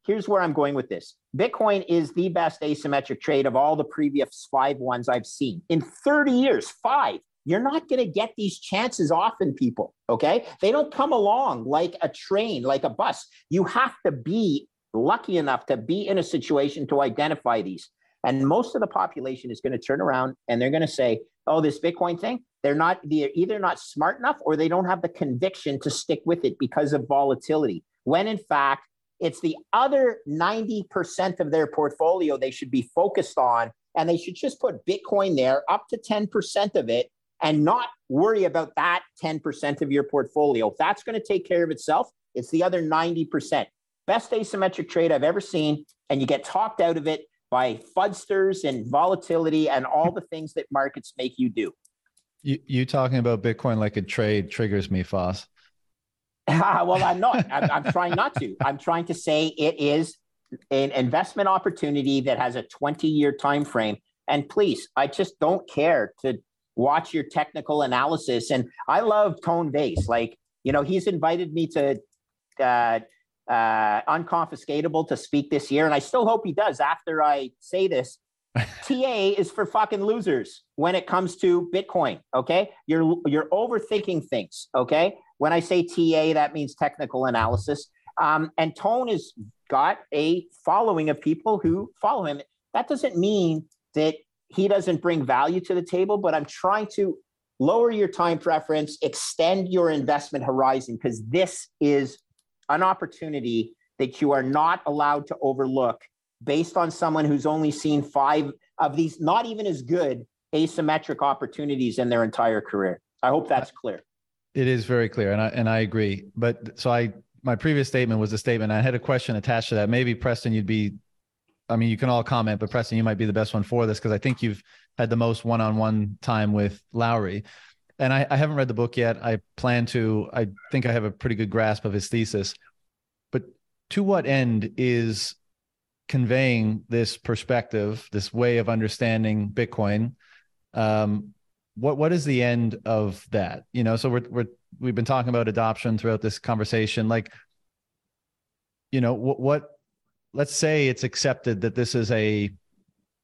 Here's where I'm going with this Bitcoin is the best asymmetric trade of all the previous five ones I've seen in 30 years, five. You're not going to get these chances often, people. Okay. They don't come along like a train, like a bus. You have to be lucky enough to be in a situation to identify these. And most of the population is going to turn around and they're going to say, oh, this Bitcoin thing, they're not, they're either not smart enough or they don't have the conviction to stick with it because of volatility. When in fact, it's the other 90% of their portfolio they should be focused on. And they should just put Bitcoin there up to 10% of it and not worry about that 10% of your portfolio. If that's going to take care of itself, it's the other 90%. Best asymmetric trade I've ever seen. And you get talked out of it by fudsters and volatility and all the things that markets make you do. You, you talking about Bitcoin like a trade triggers me, Foss. well, I'm not. I'm, I'm trying not to. I'm trying to say it is an investment opportunity that has a 20 year time frame. And please, I just don't care to watch your technical analysis. And I love Tone Vays. Like, you know, he's invited me to uh, uh, Unconfiscatable to speak this year. And I still hope he does after I say this. TA is for fucking losers when it comes to Bitcoin. Okay. You're you're overthinking things. Okay. When I say TA, that means technical analysis. Um, and Tone has got a following of people who follow him. That doesn't mean that he doesn't bring value to the table, but I'm trying to lower your time preference, extend your investment horizon, because this is an opportunity that you are not allowed to overlook based on someone who's only seen five of these, not even as good asymmetric opportunities in their entire career. I hope that's clear. It is very clear, and I and I agree. But so I, my previous statement was a statement. I had a question attached to that. Maybe Preston, you'd be, I mean, you can all comment, but Preston, you might be the best one for this because I think you've had the most one-on-one time with Lowery. And I, I haven't read the book yet. I plan to. I think I have a pretty good grasp of his thesis. But to what end is conveying this perspective, this way of understanding Bitcoin. Um, what what is the end of that? You know, so we're we're we've been talking about adoption throughout this conversation. Like, you know, what what let's say it's accepted that this is a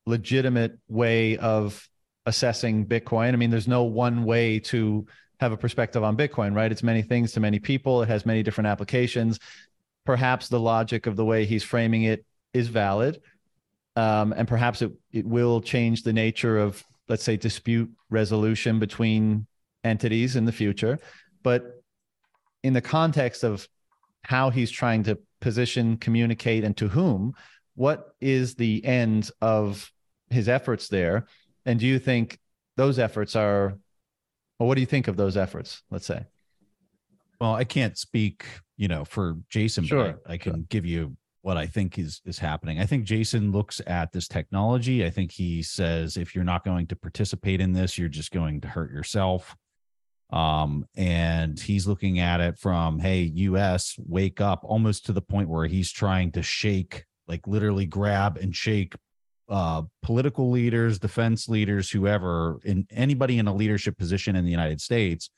legitimate way of assessing Bitcoin. I mean, there's no one way to have a perspective on Bitcoin, right? It's many things to many people. It has many different applications. Perhaps the logic of the way he's framing it is valid. Um, and perhaps it, it will change the nature of, let's say, dispute resolution between entities in the future. But in the context of how he's trying to position, communicate, and to whom, what is the end of his efforts there? And do you think those efforts are, or what do you think of those efforts, let's say? Well, I can't speak, you know, for Jason, sure, but I, I can sure. give you what I think is is happening. I think Jason looks at this technology. I think he says if you're not going to participate in this, you're just going to hurt yourself. Um, and he's looking at it from, hey, US, wake up, almost to the point where he's trying to shake, like literally grab and shake uh, political leaders, defense leaders, whoever, in anybody in a leadership position in the United States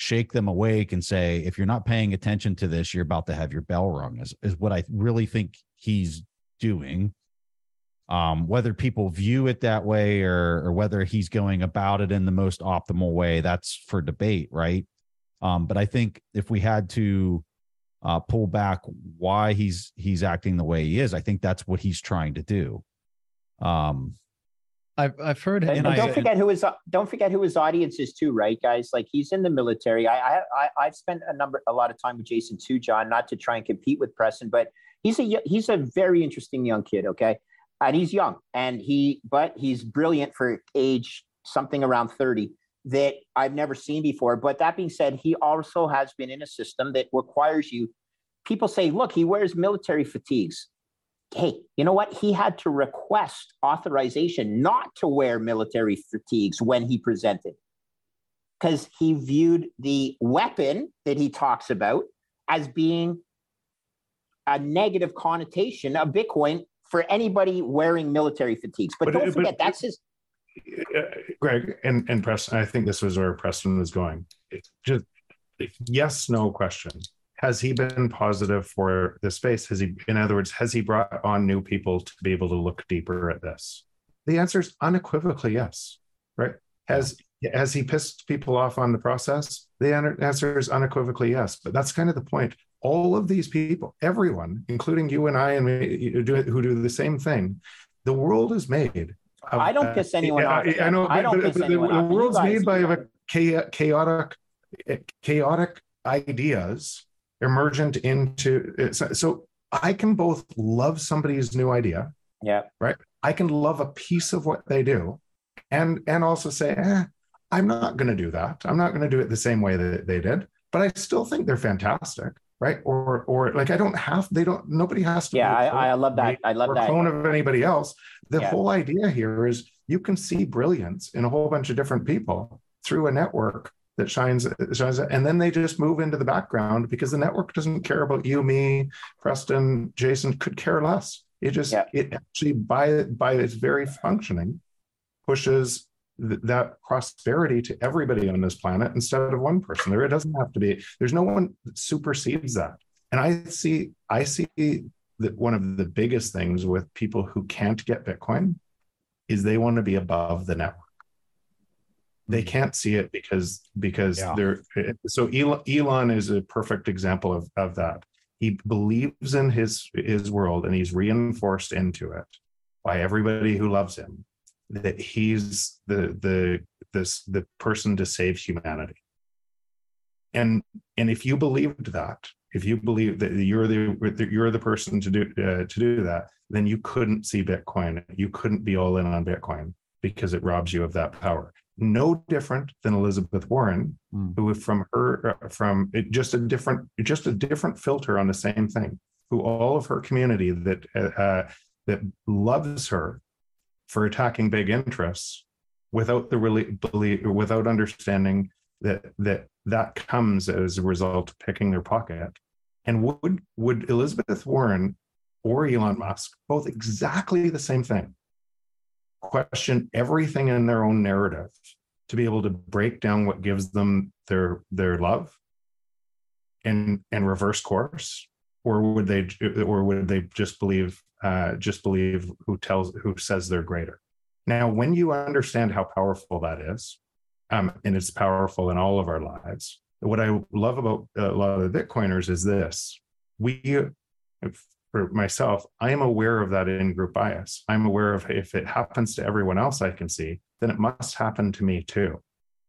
shake them awake and say, if you're not paying attention to this, you're about to have your bell rung, is, is what I really think he's doing. Um, whether people view it that way or, or whether he's going about it in the most optimal way, that's for debate, right? Um, but I think if we had to uh, pull back why he's he's acting the way he is, I think that's what he's trying to do. Um, I've I've heard, and, and don't forget who his don't forget who his audience is too, right, guys? Like he's in the military. I I I've spent a number a lot of time with Jason too, John. Not to try and compete with Preston, but he's a he's a very interesting young kid. Okay, and he's young, and he but he's brilliant for age something around thirty that I've never seen before. But that being said, he also has been in a system that requires you. People say, look, he wears military fatigues hey, you know what? He had to request authorization not to wear military fatigues when he presented because he viewed the weapon that he talks about as being a negative connotation of Bitcoin for anybody wearing military fatigues. But, but don't forget, but, that's his. Uh, Greg and, and Preston, I think this was where Preston was going. It's just yes, no question has he been positive for the space? Has he, in other words, has he brought on new people to be able to look deeper at this? The answer is unequivocally yes. Right? Has has he pissed people off on the process? The answer is unequivocally yes. But that's kind of the point. All of these people, everyone, including you and I, and me, who do the same thing, the world is made. Of, I don't piss anyone uh, off. I, I know. I don't piss anyone the, the world's made by a chaotic, chaotic ideas emergent into so I can both love somebody's new idea. Yeah. Right. I can love a piece of what they do and and also say, eh, I'm not going to do that. I'm not going to do it the same way that they did, but I still think they're fantastic. Right. Or or like I don't have they don't nobody has to Yeah, I, I love that. I love that. clone of anybody else. The yeah. whole idea here is you can see brilliance in a whole bunch of different people through a network that shines shines and then they just move into the background because the network doesn't care about you me preston jason could care less it just yeah. it actually by by its very functioning pushes th- that prosperity to everybody on this planet instead of one person there it doesn't have to be there's no one that supersedes that and i see i see that one of the biggest things with people who can't get bitcoin is they want to be above the network. They hmm. can't see it because because Yeah. they're so Elon, Elon is a perfect example of, of that. He believes in his his world and he's reinforced into it by everybody who loves him that he's the the this the person to save humanity. And and if you believed that, if you believe that you're the that you're the person to do uh, to do that, then you couldn't see Bitcoin. You couldn't be all in on Bitcoin because it robs you of that power. No different than Elizabeth Warren, Mm. who from her uh, from it, just a different just a different filter on the same thing. Who all of her community that uh, uh, that loves her for attacking big interests without the really believe without understanding that that that comes as a result of picking their pocket. And would would Elizabeth Warren or Elon Musk both exactly the same thing? Question everything in their own narrative to be able to break down what gives them their their love and and reverse course or would they or would they just believe uh, just believe who tells who says they're greater. Now when you understand how powerful that is um, and it's powerful in all of our lives what i love about a lot of the bitcoiners is this. We for myself i am aware of that in-group bias. I'm aware of if it happens to everyone else i can see then it must happen to me too.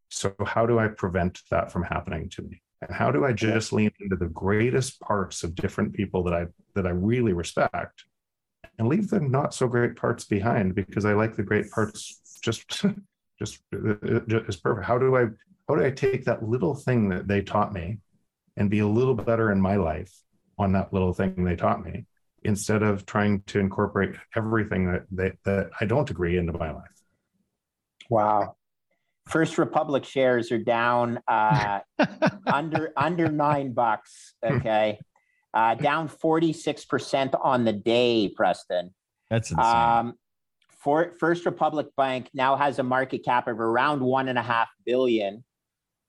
So how do i prevent that from happening to me? And how do i just lean into the greatest parts of different people that i that i really respect and leave the not so great parts behind because i like the great parts just just is perfect how do i how do i take that little thing that they taught me and be a little better in my life on that little thing they taught me instead of trying to incorporate everything that they, that i don't agree into my life Wow. First Republic shares are down uh, under under nine bucks. Okay, uh, down forty six percent on the day. Preston. That's insane. Um, for First Republic Bank now has a market cap of around one and a half billion,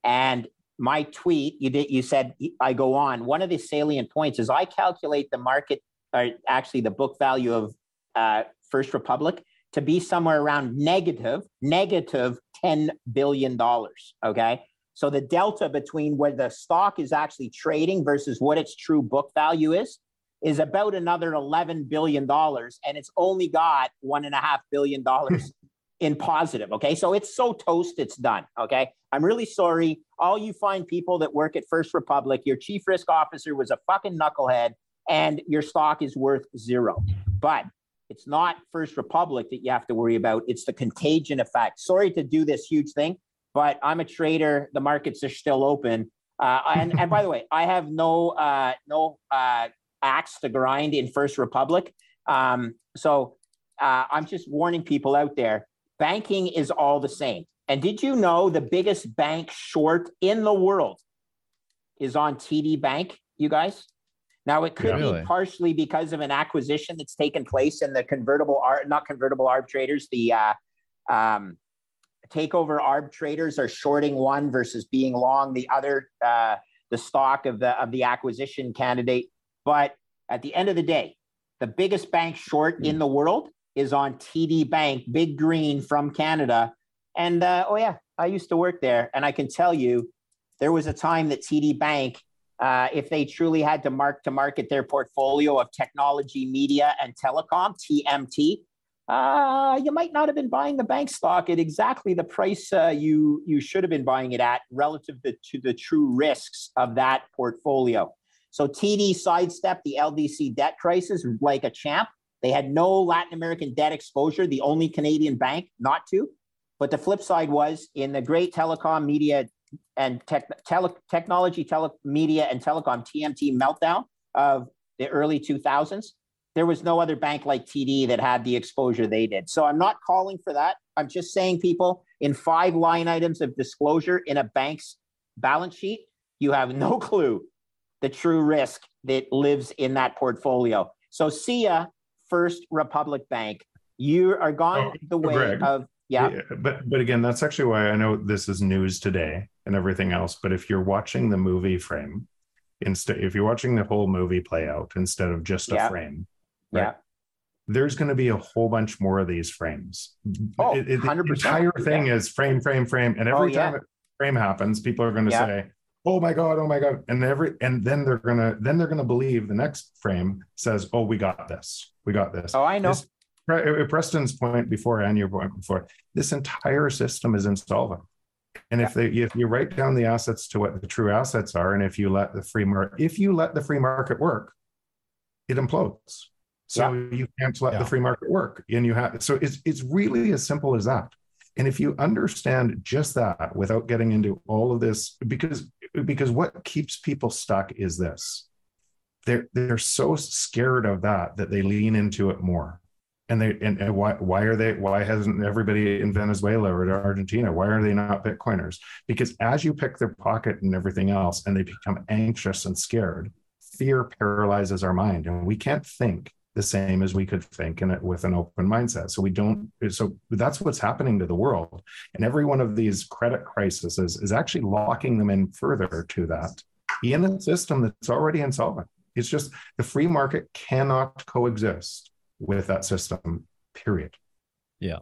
and my tweet you did you said I go on. One of the salient points is I calculate the market, or actually the book value of uh, First Republic to be somewhere around negative negative ten billion dollars. Okay. So the delta between where the stock is actually trading versus what its true book value is is about another $11 billion and it's only got one and a half billion dollars in positive okay? So it's so toast it's done okay? I'm really sorry. All you fine people that work at first republic your chief risk officer was a fucking knucklehead and your stock is worth zero. But it's not first republic that you have to worry about. It's the contagion effect. Sorry to do this huge thing but i'm a trader the markets are still open uh, and, and by the way i have no uh, no uh, axe to grind in First Republic. Um, so uh, I'm just warning people out there banking is all the same. And did you know the biggest bank short in the world is on TD Bank, you guys? Now, it could Yeah. be Really? partially because of an acquisition that's taken place in the convertible, ar- not convertible arb traders, the uh, um, takeover arb traders are shorting one versus being long the other, uh, the stock of the of the acquisition candidate. But at the end of the day, the biggest bank short in the world is on TD Bank, Big Green from Canada. And uh, oh yeah, I used to work there, and I can tell you, there was a time that TD Bank, uh, if they truly had to mark to market their portfolio of technology, media, and telecom (TMT), uh, you might not have been buying the bank stock at exactly the price uh, you you should have been buying it at relative to, to the true risks of that portfolio. So TD sidestepped the LDC debt crisis like a champ. They had no Latin American debt exposure, the only Canadian bank not to. But the flip side was in the great telecom, media, and tech, tele, technology, tele, media, and telecom TMT meltdown of the early 2000s, there was no other bank like TD that had the exposure they did. So I'm not calling for that. I'm just saying, people, in five line items of disclosure in a bank's balance sheet, you have no clue the true risk that lives in that portfolio. So ya, First Republic Bank. You are gone Oh, the way Greg. of yeah. but but again that's actually why i know this is news today and everything else but if you're watching the movie frame instead if you're watching the whole movie play out instead of just a Yeah. frame Yeah. Right. there's going to be a whole bunch more of these frames. Oh, It- it- the 100%. entire thing is frame, frame, frame, and every Oh, yeah. time a frame happens, people are going to Yeah. say, "Oh my god, oh my god," and every and then they're gonna then they're gonna believe the next frame says, "Oh, we got this, we got this." Oh, I know. This- uh, Preston's point before and your point before, this entire system is insolvent. And if they if you write down the assets to what the true assets are, and if you let the free market if you let the free market work, it implodes. So you can't let Yeah. the free market work. And you have so it's it's really as simple as that. And if you understand just that without getting into all of this, because because what keeps people stuck is this. They're they're so scared of that that they lean into it more and they and, and why why are they why hasn't everybody in Venezuela or Argentina why are they not Bitcoiners? Because as you pick their pocket and everything else, and they become anxious and scared, fear paralyzes our mind, and we can't think the same as we could think in it with an open mindset. So we don't. So that's what's happening to the world, and every one of these credit crises is, actually locking them in further to that in a system that's already insolvent. It's just the free market cannot coexist with that system period Yeah,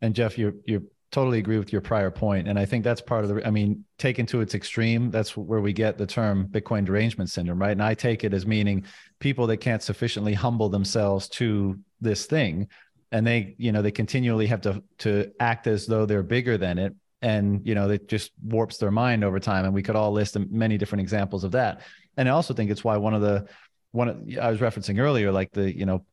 And Jeff, you you totally agree with your prior point, and I think that's part of the. I mean, taken to its extreme, that's where we get the term Bitcoin derangement syndrome, right? And I take it as meaning people that can't sufficiently humble themselves to this thing, and they, you know, they continually have to to act as though they're bigger than it, and you know, it just warps their mind over time. And we could all list many different examples of that. And I also think it's why one of the one I was referencing earlier, like the you know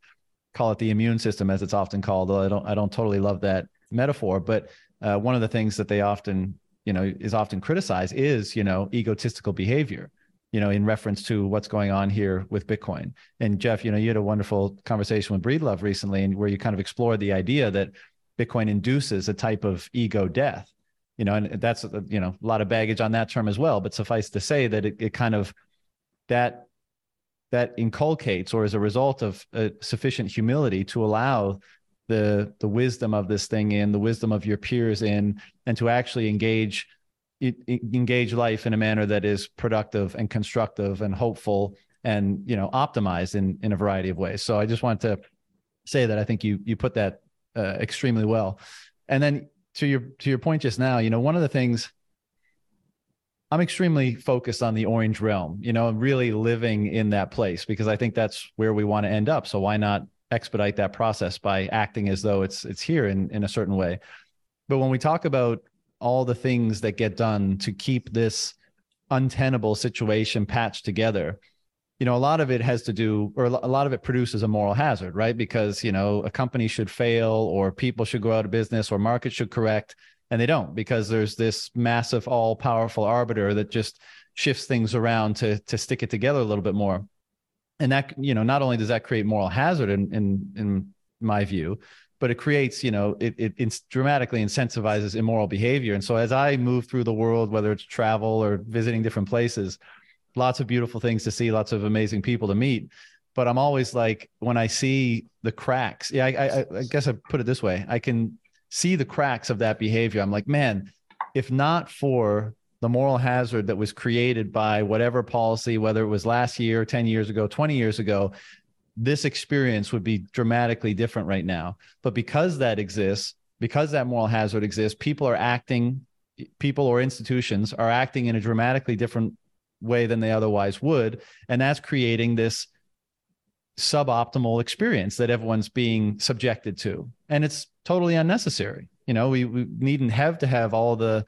call it the immune system as it's often called. Though I don't I don't totally love that metaphor, but uh, one of the things that they often you know is often criticized is you know egotistical behavior. You know, in reference to what's going on here with Bitcoin. And Jeff, you know, you had a wonderful conversation with Breedlove recently, and where you kind of explored the idea that Bitcoin induces a type of ego death. You know, and that's uh, you know a lot of baggage on that term as well. But suffice to say that it, it kind of that that inculcates or is a result of uh, sufficient humility to allow the the wisdom of this thing in the wisdom of your peers in and to actually engage engage life in a manner that is productive and constructive and hopeful and you know optimized in in a variety of ways so i just want to say that i think you you put that uh, extremely well and then to your to your point just now you know one of the things I'm extremely focused on the orange realm, you know, really living in that place because I think that's where we want to end up. So why not expedite that process by acting as though it's it's here in in a certain way. But when we talk about all the things that get done to keep this untenable situation patched together, you know, a lot of it has to do, or a lot of it produces a moral hazard, right? Because, you know, a company should fail or people should go out of business or markets should correct and they don't because there's this massive all powerful arbiter that just shifts things around to to stick it together a little bit more and that you know not only does that create moral hazard in in in my view but it creates you know it it dramatically incentivizes immoral behavior. And so as i move through the world whether it's travel or visiting different places lots of beautiful things to see lots of amazing people to meet. But i'm always like when i see the cracks yeah i i, I guess i put it this way. I can see the cracks of that behavior. I'm like, man, if not for the moral hazard that was created by whatever policy, whether it was last year, 10 years ago, 20 years ago, this experience would be dramatically different right now. But because that exists, because that moral hazard exists, people are acting, people or institutions are acting in a dramatically different way than they otherwise would. And that's creating this suboptimal experience that everyone's being subjected to. And it's totally unnecessary. You know, we, we needn't have to have all the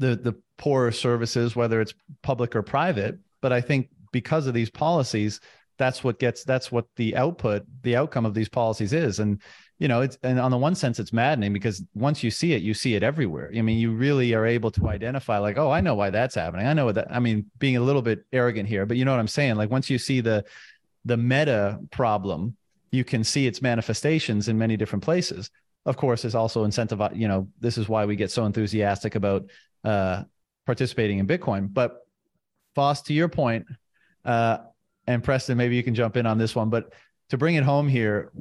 the the poorer services, whether it's public or private. But I think because of these policies, that's what gets that's what the output, the outcome of these policies is. And you know, it's and on the one sense, it's maddening because once you see it, you see it everywhere. I mean, you really are able to identify, like, oh, I know why that's happening. I know what that. I mean, being a little bit arrogant here, but you know what I'm saying. Like once you see the the meta problem, you can see its manifestations in many different places. Of course, it's also incentivized. You know, this is why we get so enthusiastic about uh, participating in Bitcoin. But Foss, to your point, uh, and Preston, maybe you can jump in on this one. But to bring it home here,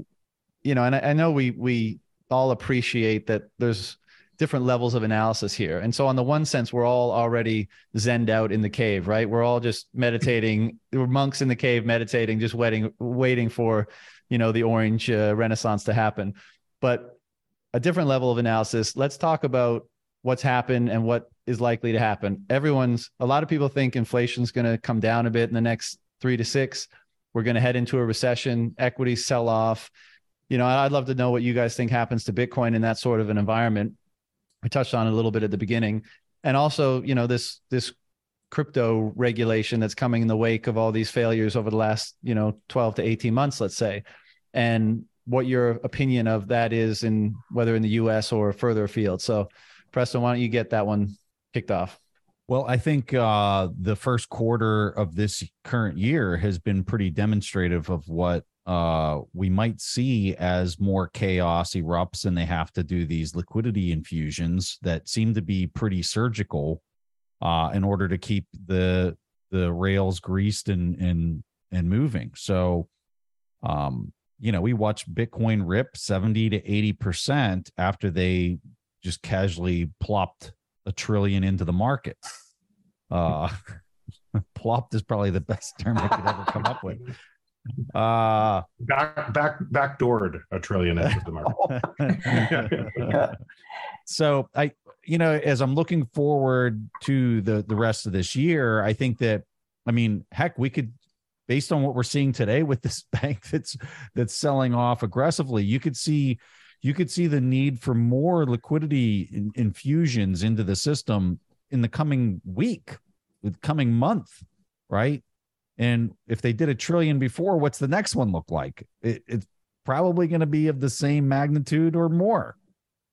you know, and I, I know we we all appreciate that there's different levels of analysis here. And so, on the one sense, we're all already zenned out in the cave, right? We're all just meditating. We're monks in the cave, meditating, just waiting, waiting for, you know, the orange uh, renaissance to happen. But a different level of analysis. Let's talk about what's happened and what is likely to happen. Everyone's a lot of people think inflation's going to come down a bit in the next three to six. We're going to head into a recession. Equities sell off. You know, I'd love to know what you guys think happens to Bitcoin in that sort of an environment we touched on it a little bit at the beginning, and also you know this this crypto regulation that's coming in the wake of all these failures over the last you know 12 to 18 months let's say and what your opinion of that is in whether in the us or further afield so preston why don't you get that one kicked off well, I think uh, the first quarter of this current year has been pretty demonstrative of what uh, we might see as more chaos erupts and they have to do these liquidity infusions that seem to be pretty surgical uh, in order to keep the the rails greased and and and moving. So, um, you know, we watched Bitcoin rip seventy to eighty percent after they just casually plopped a trillion into the market. Uh, plopped is probably the best term I could ever come up with. Uh back back backdoored a trillion into the market. so I you know, as I'm looking forward to the the rest of this year, I think that I mean, heck, we could based on what we're seeing today with this bank that's that's selling off aggressively, you could see you could see the need for more liquidity in, infusions into the system in the coming week, with coming month, right? And if they did a trillion before, what's the next one look like? It, it's probably going to be of the same magnitude or more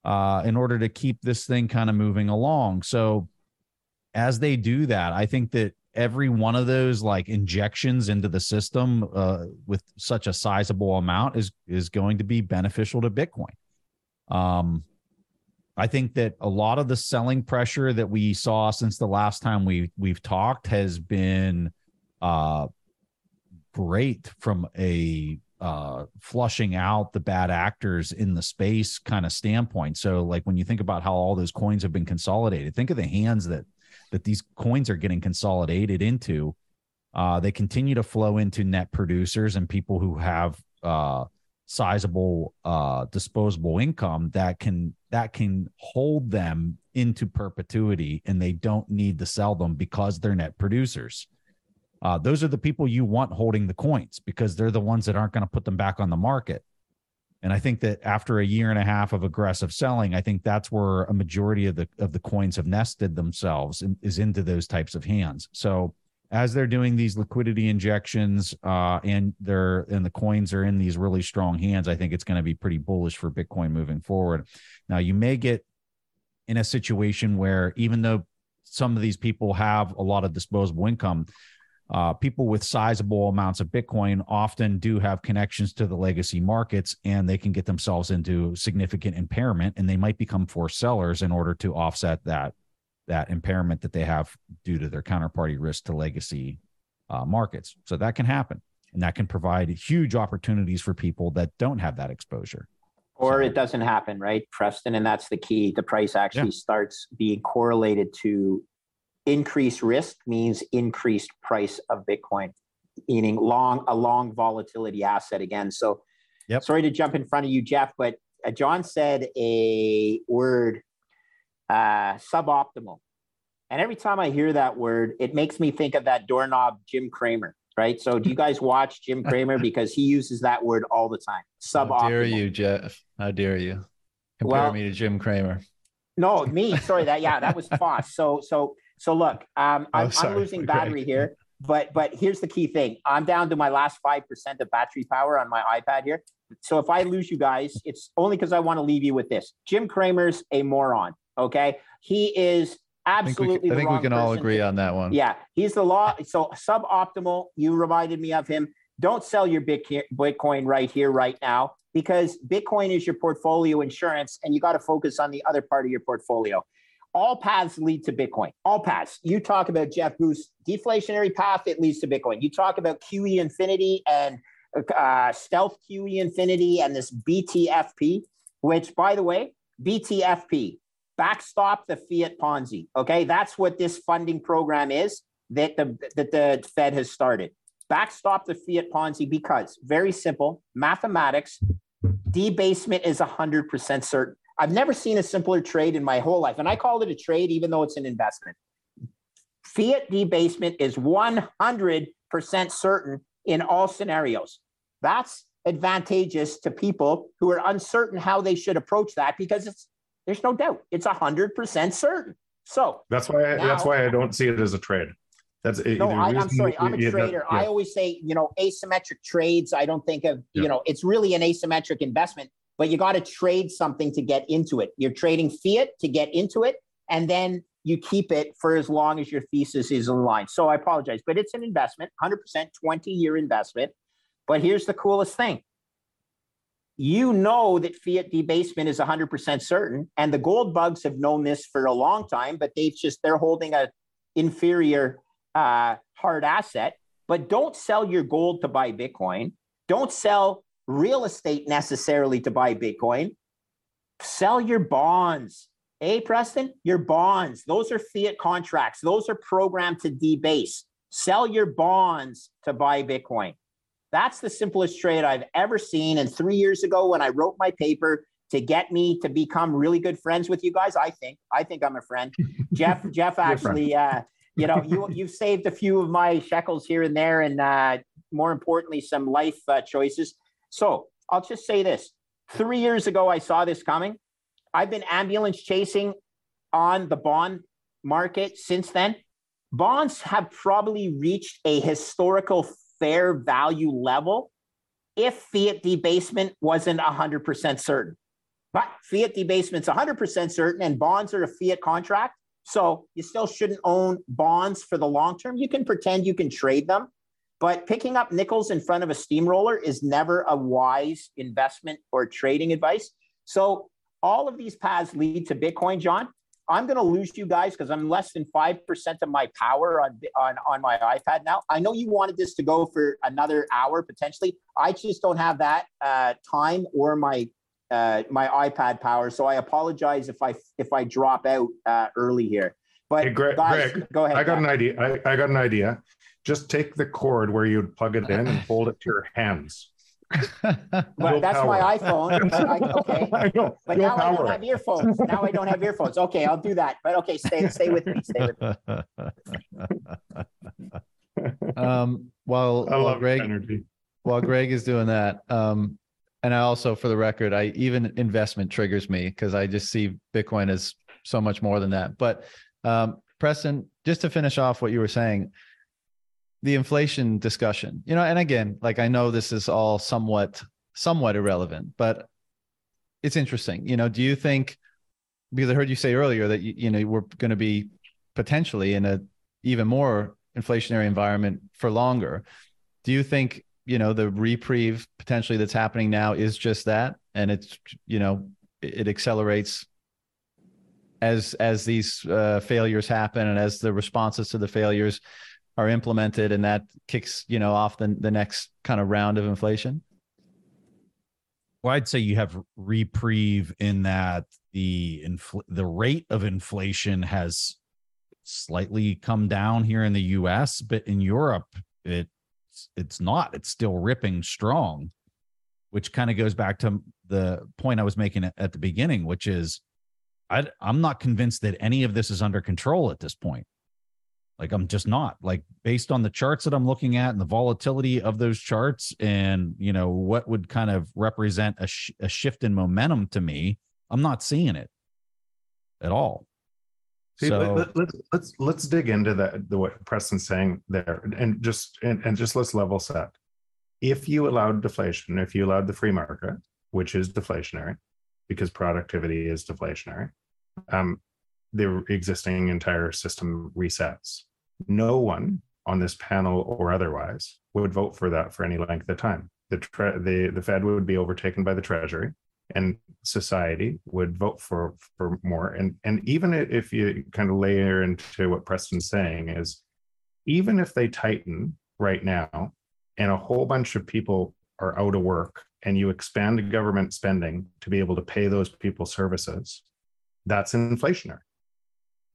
uh, in order to keep this thing kind of moving along. So as they do that, I think that every one of those like injections into the system uh, with such a sizable amount is is going to be beneficial to Bitcoin. Um, I think that a lot of the selling pressure that we saw since the last time we we've talked has been uh, great from a uh, flushing out the bad actors in the space kind of standpoint. So, like when you think about how all those coins have been consolidated, think of the hands that that these coins are getting consolidated into. Uh, they continue to flow into net producers and people who have uh, sizable uh, disposable income that can that can hold them into perpetuity, and they don't need to sell them because they're net producers uh, those are the people you want holding the coins because they're the ones that aren't going to put them back on the market. And I think that after a year and a half of aggressive selling, I think that's where a majority of the of the coins have nested themselves in, is into those types of hands. So as they're doing these liquidity injections uh, and they're and the coins are in these really strong hands, I think it's going to be pretty bullish for Bitcoin moving forward. Now you may get in a situation where even though some of these people have a lot of disposable income, uh, people with sizable amounts of Bitcoin often do have connections to the legacy markets and they can get themselves into significant impairment and they might become forced sellers in order to offset that that impairment that they have due to their counterparty risk to legacy uh, markets. So that can happen and that can provide huge opportunities for people that don't have that exposure. Or so, it doesn't happen, right, Preston? And that's the key. The price actually yeah. starts being correlated to increased risk means increased price of Bitcoin, meaning long a long volatility asset again. So, yep. sorry to jump in front of you, Jeff, but uh, John said a word uh, suboptimal, and every time I hear that word, it makes me think of that doorknob Jim Cramer. Right. So, do you guys watch Jim Cramer because he uses that word all the time? Suboptimal. How dare you, Jeff? How dare you compare well, me to Jim Cramer? No, me. Sorry that. Yeah, that was Foss. So, so so look, um, I'm, oh, I'm, losing battery here, but but here's the key thing: I'm down to my last five percent of battery power on my iPad here. So if I lose you guys, it's only because I want to leave you with this. Jim Cramer's a moron. Okay, he is absolutely. I think we, I think we can all agree on that one. Yeah, he's the law. So suboptimal. You reminded me of him. Don't sell your Bitcoin right here, right now, because Bitcoin is your portfolio insurance, and you got to focus on the other part of your portfolio all paths lead to Bitcoin. All paths. You talk about Jeff Booth's deflationary path, it leads to Bitcoin. You talk about QE infinity and uh, stealth QE infinity and this BTFP, which, by the way, BTFP, backstop the fiat Ponzi. Okay, that's what this funding program is that the that the Fed has started. Backstop the fiat Ponzi because very simple mathematics. Debasement is hundred percent certain. I've never seen a simpler trade in my whole life, and I call it a trade, even though it's an investment. Fiat debasement is one hundred percent certain in all scenarios. That's advantageous to people who are uncertain how they should approach that because it's there's no doubt it's hundred percent certain. So that's why I, now, that's why I don't see it as a trade. That's no, I, am sorry, I'm a you, trader. Yeah. I always say, you know, asymmetric trades. I don't think of, yeah. you know, it's really an asymmetric investment, but you got to trade something to get into it. You're trading fiat to get into it, and then you keep it for as long as your thesis is in line. So I apologize, but it's an investment, 100% 20 year investment. But here's the coolest thing you know that fiat debasement is 100% certain and the gold bugs have known this for a long time but they've just they're holding a inferior uh, hard asset but don't sell your gold to buy bitcoin don't sell real estate necessarily to buy bitcoin. Sell your bonds. Hey preston your bonds. Those are fiat contracts. Those are programmed to debase. Sell your bonds to buy bitcoin. That's the simplest trade I've ever seen. And three years ago, when I wrote my paper to get me to become really good friends with you guys, I think I think I'm a friend. Jeff Jeff actually, uh, you know, you you've saved a few of my shekels here and there, and uh, more importantly, some life uh, choices. So I'll just say this: three years ago, I saw this coming. I've been ambulance chasing on the bond market since then. Bonds have probably reached a historical fair value level if fiat debasement wasn't 100% certain. But fiat debasement's 100% certain and bonds are a fiat contract. So you still shouldn't own bonds for the long term. You can pretend you can trade them, but picking up nickels in front of a steamroller is never a wise investment or trading advice. So all of these paths lead to Bitcoin, John. I'm going to lose you guys because I'm less than 5% of my power on, on, on my iPad now. I know you wanted this to go for another hour potentially. I just don't have that uh, time or my uh, my iPad power. So I apologize if I if I drop out uh, early here. But hey, Greg, guys, Greg, go ahead. I got an idea. I, I got an idea. Just take the cord where you'd plug it in and hold it to your hands but that's power. my iPhone. I, okay, I know. but now power. I don't have earphones. Now I don't have earphones. Okay, I'll do that. But okay, stay stay with me. Stay with me. um, while, I while Greg, energy. while Greg is doing that, um, and I also, for the record, I even investment triggers me because I just see Bitcoin as so much more than that. But um, Preston, just to finish off what you were saying, the inflation discussion. You know and again like i know this is all somewhat somewhat irrelevant but it's interesting. You know do you think because i heard you say earlier that you, you know we're going to be potentially in a even more inflationary environment for longer. Do you think you know the reprieve potentially that's happening now is just that? And it's you know it accelerates as as these uh, failures happen and as the responses to the failures are implemented and that kicks you know off the, the next kind of round of inflation? Well i'd say you have reprieve in that the infl- the rate of inflation has slightly come down here in the us but in europe it it's not. It's still ripping strong which kind of goes back to the point i was making at the beginning which is I, i'm not convinced that any of this is under control at this point like I'm just not like based on the charts that I'm looking at and the volatility of those charts and you know what would kind of represent a, sh- a shift in momentum to me. I'm not seeing it at all. See, so, let, us let, let's let's dig into that the what Preston's saying there and just and, and just let's level set. If you allowed deflation, if you allowed the free market, which is deflationary, because productivity is deflationary, um, the existing entire system resets. No one on this panel or otherwise would vote for that for any length of time. The, tre- the, the Fed would be overtaken by the Treasury and society would vote for, for more. And, and even if you kind of layer into what Preston's saying is, even if they tighten right now and a whole bunch of people are out of work and you expand government spending to be able to pay those people services, that's inflationary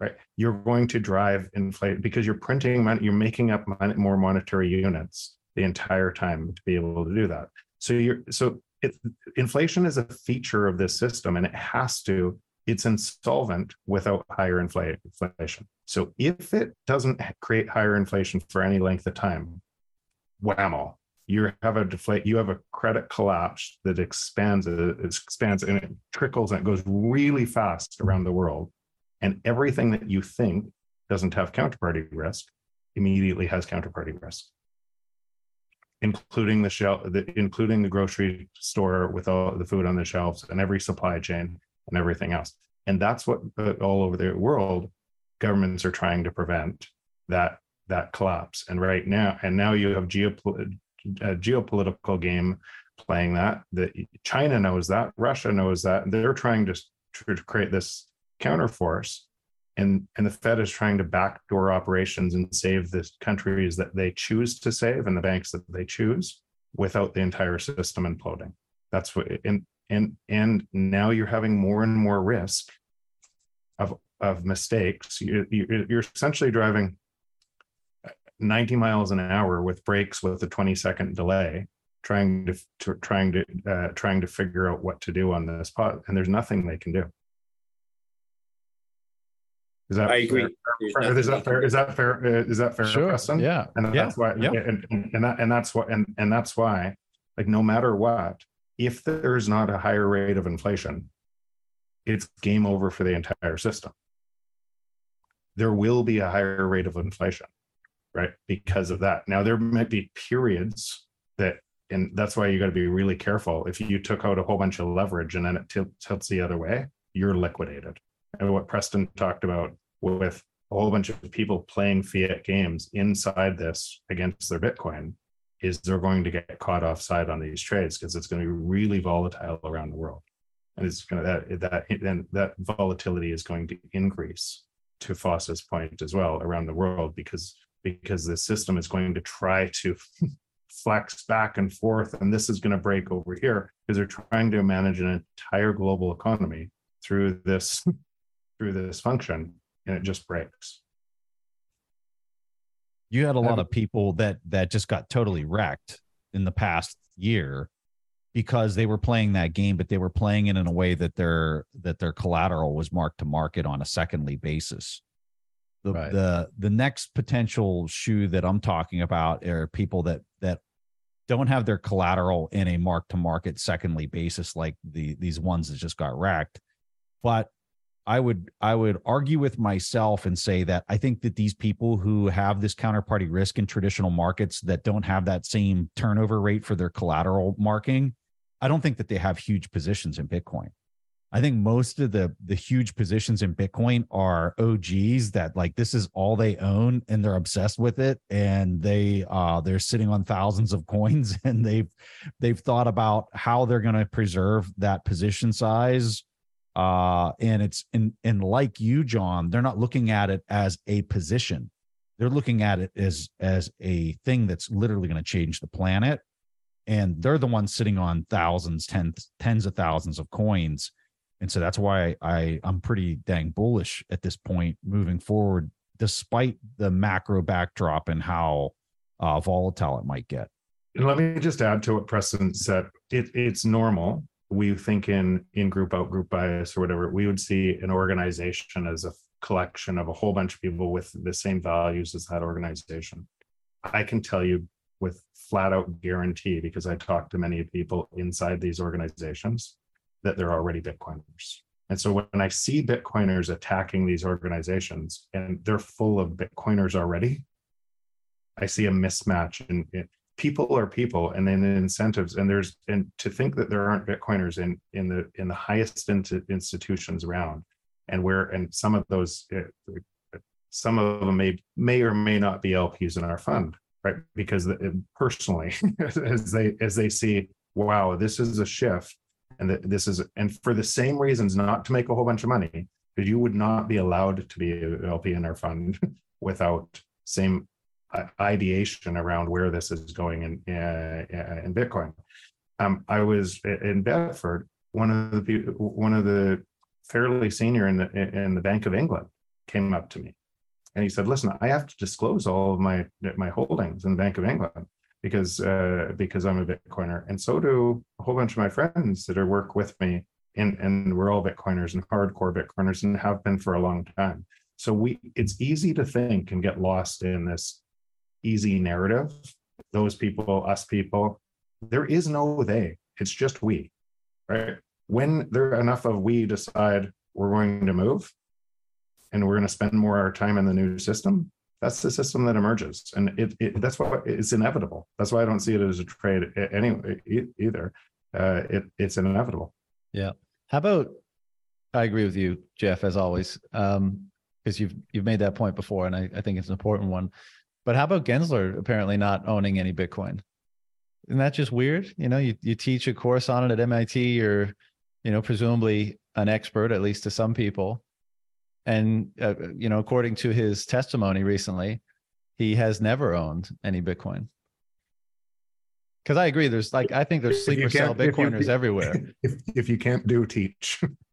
right? You're going to drive inflation because you're printing money you're making up money, more monetary units the entire time to be able to do that. So you're so it, inflation is a feature of this system and it has to it's insolvent without higher inflation. So if it doesn't create higher inflation for any length of time whammo you have a deflate you have a credit collapse that expands it expands and it trickles and it goes really fast around the world and everything that you think doesn't have counterparty risk immediately has counterparty risk including the shelf the, including the grocery store with all the food on the shelves and every supply chain and everything else and that's what uh, all over the world governments are trying to prevent that that collapse and right now and now you have geopolitical a geopolitical game playing that. That China knows that, Russia knows that. They're trying to, to create this counterforce, and and the Fed is trying to backdoor operations and save the countries that they choose to save and the banks that they choose without the entire system imploding. That's what and and and now you're having more and more risk of of mistakes. You, you, you're essentially driving 90 miles an hour with brakes with a 20 second delay trying to, to trying to uh, trying to figure out what to do on this spot and there's nothing they can do is that I agree. Fair? Is that fair? Is that fair? Is that fair, sure. Preston? Yeah. And yeah. that's why, yeah. and, and, that, and that's what, and, and that's why, like, no matter what, if there's not a higher rate of inflation, it's game over for the entire system. There will be a higher rate of inflation right? Because of that. Now, there might be periods that, and that's why you got to be really careful. If you took out a whole bunch of leverage and then it tilts the other way, you're liquidated. And what Preston talked about with a whole bunch of people playing fiat games inside this against their Bitcoin is they're going to get caught offside on these trades because it's going to be really volatile around the world. And it's going to that that then that volatility is going to increase to Foss's point as well around the world because because the system is going to try to flex back and forth and this is going to break over here because they're trying to manage an entire global economy through this through this function and it just breaks you had a lot of people that that just got totally wrecked in the past year because they were playing that game but they were playing it in a way that their that their collateral was marked to market on a secondly basis the right. the the next potential shoe that I'm talking about are people that that don't have their collateral in a mark to market secondly basis like the these ones that just got racked. But I would I would argue with myself and say that I think that these people who have this counterparty risk in traditional markets that don't have that same turnover rate for their collateral marking, I don't think that they have huge positions in Bitcoin. I think most of the the huge positions in Bitcoin are OGs that like this is all they own and they're obsessed with it and they uh they're sitting on thousands of coins and they've they've thought about how they're going to preserve that position size uh and it's and and like you John they're not looking at it as a position they're looking at it as as a thing that's literally going to change the planet and they're the ones sitting on thousands tens tens of thousands of coins and so that's why I I'm pretty dang bullish at this point moving forward, despite the macro backdrop and how uh, volatile it might get. And let me just add to what Preston said. It, it's normal. We think in in group out group bias or whatever. We would see an organization as a collection of a whole bunch of people with the same values as that organization. I can tell you with flat out guarantee because I talk to many people inside these organizations that they're already Bitcoiners. And so when I see Bitcoiners attacking these organizations and they're full of Bitcoiners already, I see a mismatch in, in people are people and then incentives. And there's and to think that there aren't Bitcoiners in in the in the highest institutions around and where and some of those uh, some of them may may or may not be LPs in our fund right? Because the, personally as they as they see wow this is a shift and that this is and for the same reasons not to make a whole bunch of money because you would not be allowed to be an lp in our fund without same ideation around where this is going in uh, in bitcoin um, i was in bedford one of the one of the fairly senior in the in the Bank of England came up to me and he said, "Listen, I have to disclose all of my my holdings in the Bank of England because uh, because I'm a Bitcoiner, and so do a whole bunch of my friends that are work with me, and and we're all Bitcoiners and hardcore Bitcoiners and have been for a long time. So we it's easy to think and get lost in this easy narrative. Those people, us people, there is no they. It's just we, right? When there enough of we decide we're going to move, and we're going to spend more of our time in the new system, that's the system that emerges, and it, it that's why it's inevitable. That's why I don't see it as a trade anyway either. Uh, it it's inevitable. Yeah. How about? I agree with you, Jeff, as always, um because you've you've made that point before, and I, I think it's an important one. But how about Gensler apparently not owning any Bitcoin? Isn't that just weird? You know, you, you teach a course on it at MIT, you're, you know, presumably an expert, at least to some people. And, uh, you know, according to his testimony recently, he has never owned any Bitcoin. Because I agree, there's like, I think there's sleeper cell Bitcoiners you, everywhere. If, if you can't do, teach.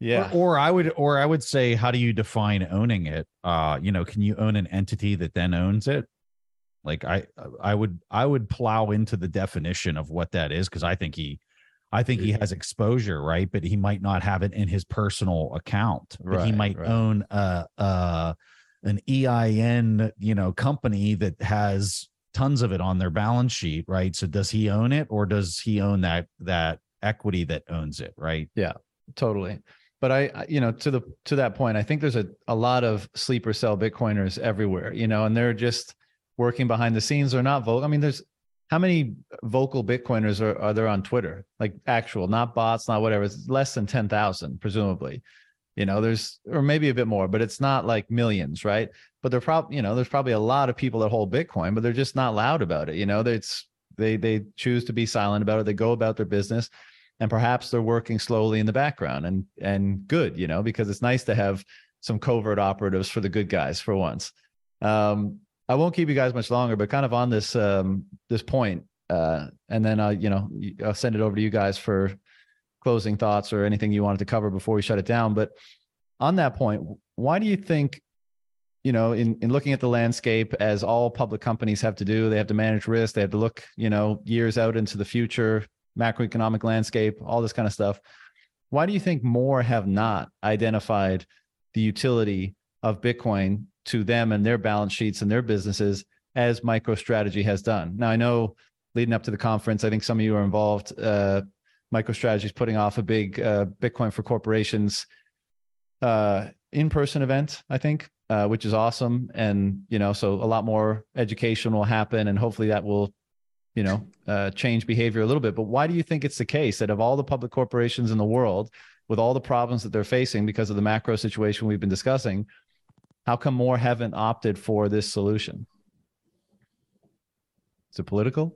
yeah. Or, or, I would, or I would say, how do you define owning it? Uh, you know, can you own an entity that then owns it? Like I, I would, I would plow into the definition of what that is because I think he I think he has exposure, right? But he might not have it in his personal account. But right, he might right. own a, a an EIN, you know, company that has tons of it on their balance sheet, right? So does he own it or does he own that that equity that owns it, right? Yeah, totally. But I, you know, to the to that point, I think there's a, a lot of sleeper cell Bitcoiners everywhere, you know, and they're just working behind the scenes. They're not vocal. I mean, there's how many vocal Bitcoiners are, are there on Twitter? Like actual, not bots, not whatever. It's less than 10,000, presumably. You know, there's, or maybe a bit more, but it's not like millions, right? But they're probably, you know, there's probably a lot of people that hold Bitcoin, but they're just not loud about it. You know, it's, they, they choose to be silent about it. They go about their business and perhaps they're working slowly in the background and, and good, you know, because it's nice to have some covert operatives for the good guys for once. Um, I won't keep you guys much longer, but kind of on this um, this point, uh, and then I, you know, I'll send it over to you guys for closing thoughts or anything you wanted to cover before we shut it down. But on that point, why do you think, you know, in in looking at the landscape as all public companies have to do, they have to manage risk, they have to look, you know, years out into the future, macroeconomic landscape, all this kind of stuff. Why do you think more have not identified the utility of Bitcoin to them and their balance sheets and their businesses as MicroStrategy has done. Now, I know leading up to the conference, I think some of you are involved. Uh, MicroStrategy is putting off a big uh, Bitcoin for corporations uh, in-person event, I think, uh, which is awesome. And you know, so a lot more education will happen, and hopefully that will, you know, uh, change behavior a little bit. But why do you think it's the case that of all the public corporations in the world, with all the problems that they're facing because of the macro situation we've been discussing, how come more haven't opted for this solution? Is it political?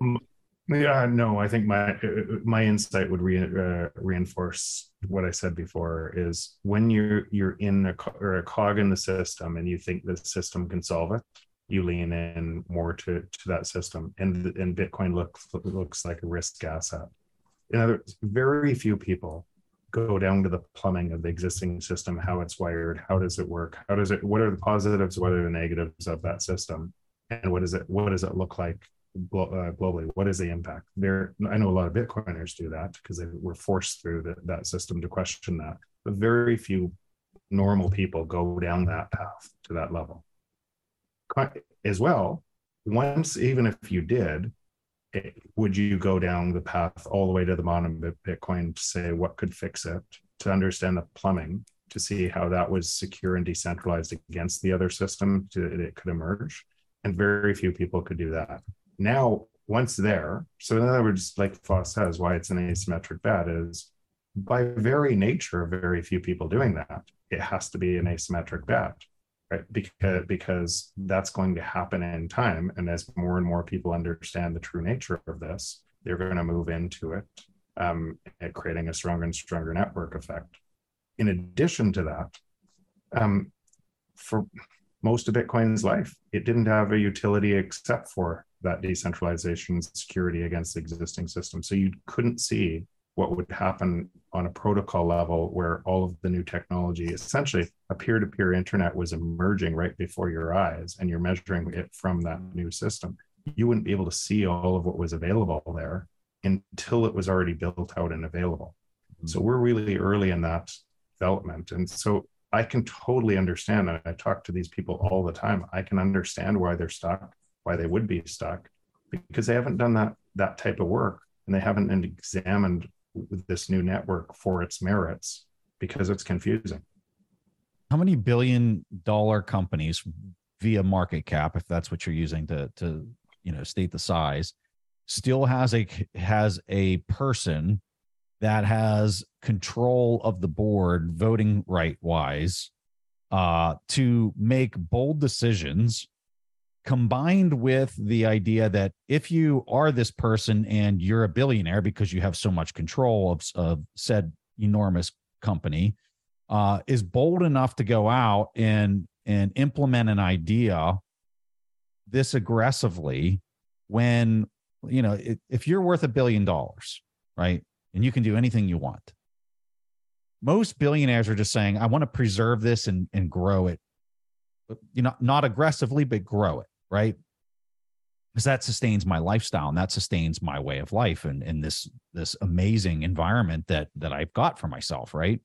Yeah, no. I think my my insight would re, uh, reinforce what I said before. Is when you're you're in a or a cog in the system and you think the system can solve it, you lean in more to to that system, and and Bitcoin looks looks like a risk asset. In other words, very few people go down to the plumbing of the existing system, how it's wired, how does it work, how does it, what are the positives, what are the negatives of that system, and what is it, what does it look like uh, globally? What is the impact? There, I know a lot of Bitcoiners do that because they were forced through the, that system to question that, but very few normal people go down that path to that level. As well, once even if you did, would you go down the path all the way to the bottom of Bitcoin to say what could fix it, to understand the plumbing, to see how that was secure and decentralized against the other system to, it could emerge? And very few people could do that. Now, once there, so in other words, like Foss says, why it's an asymmetric bet is by very nature very few people doing that, it has to be an asymmetric bet right? Because because that's going to happen in time and as more and more people understand the true nature of this they're going to move into it um, creating a stronger and stronger network effect. In addition to that um, for most of bitcoin's life it didn't have a utility except for that decentralization security against the existing system so you couldn't see what would happen on a protocol level where all of the new technology essentially a peer-to-peer internet was emerging right before your eyes and you're measuring it from that new system you wouldn't be able to see all of what was available there until it was already built out and available. So mm-hmm. we're really early in that development. And so i can totally understand and i talk to these people all the time i can understand why they're stuck why they would be stuck because they haven't done that that type of work and they haven't examined this new network for its merits because it's confusing. How many billion dollar companies via market cap, if that's what you're using to to you know state the size, still has a has a person that has control of the board voting right wise uh, to make bold decisions combined with the idea that if you are this person and you're a billionaire because you have so much control of, of said enormous company uh, is bold enough to go out and and implement an idea this aggressively when you know if you're worth a billion dollars right and you can do anything you want. Most billionaires are just saying i want to preserve this and and grow it you know not aggressively but grow it right? Because that sustains my lifestyle and that sustains my way of life and, and this this amazing environment that that I've got for myself, right?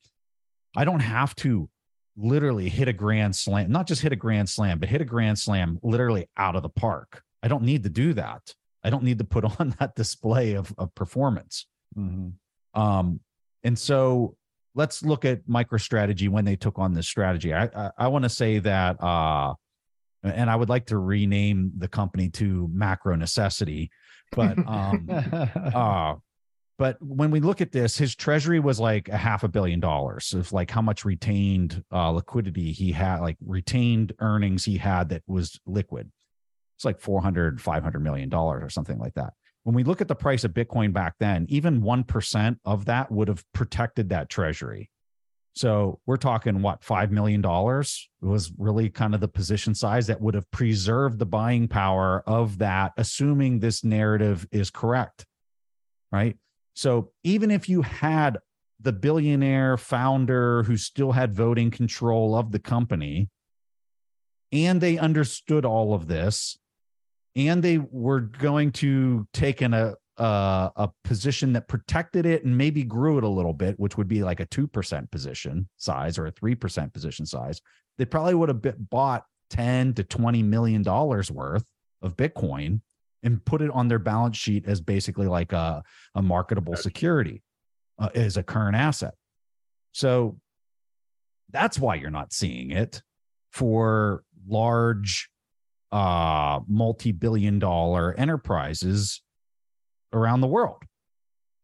I don't have to literally hit a grand slam, not just hit a grand slam, but hit a grand slam literally out of the park. I don't need to do that. I don't need to put on that display of, of performance. Mm-hmm. Um, and so let's look at MicroStrategy when they took on this strategy. I I, I want to say that uh, and I would like to rename the company to Macro Necessity, but um, uh, but when we look at this, his treasury was like a half a billion dollars of like how much retained uh, liquidity he had, like retained earnings he had that was liquid. It's like 400, 500 million dollars or something like that. When we look at the price of Bitcoin back then, even 1% of that would have protected that treasury. So we're talking what $5 million was really kind of the position size that would have preserved the buying power of that, assuming this narrative is correct. Right. So even if you had the billionaire founder who still had voting control of the company, and they understood all of this, and they were going to take in a uh, a position that protected it and maybe grew it a little bit, which would be like a 2% position size or a 3% position size, they probably would have bought 10 to 20 million dollars worth of Bitcoin and put it on their balance sheet as basically like a, a marketable security uh, as a current asset. So that's why you're not seeing it for large uh multi-billion dollar enterprises around the world.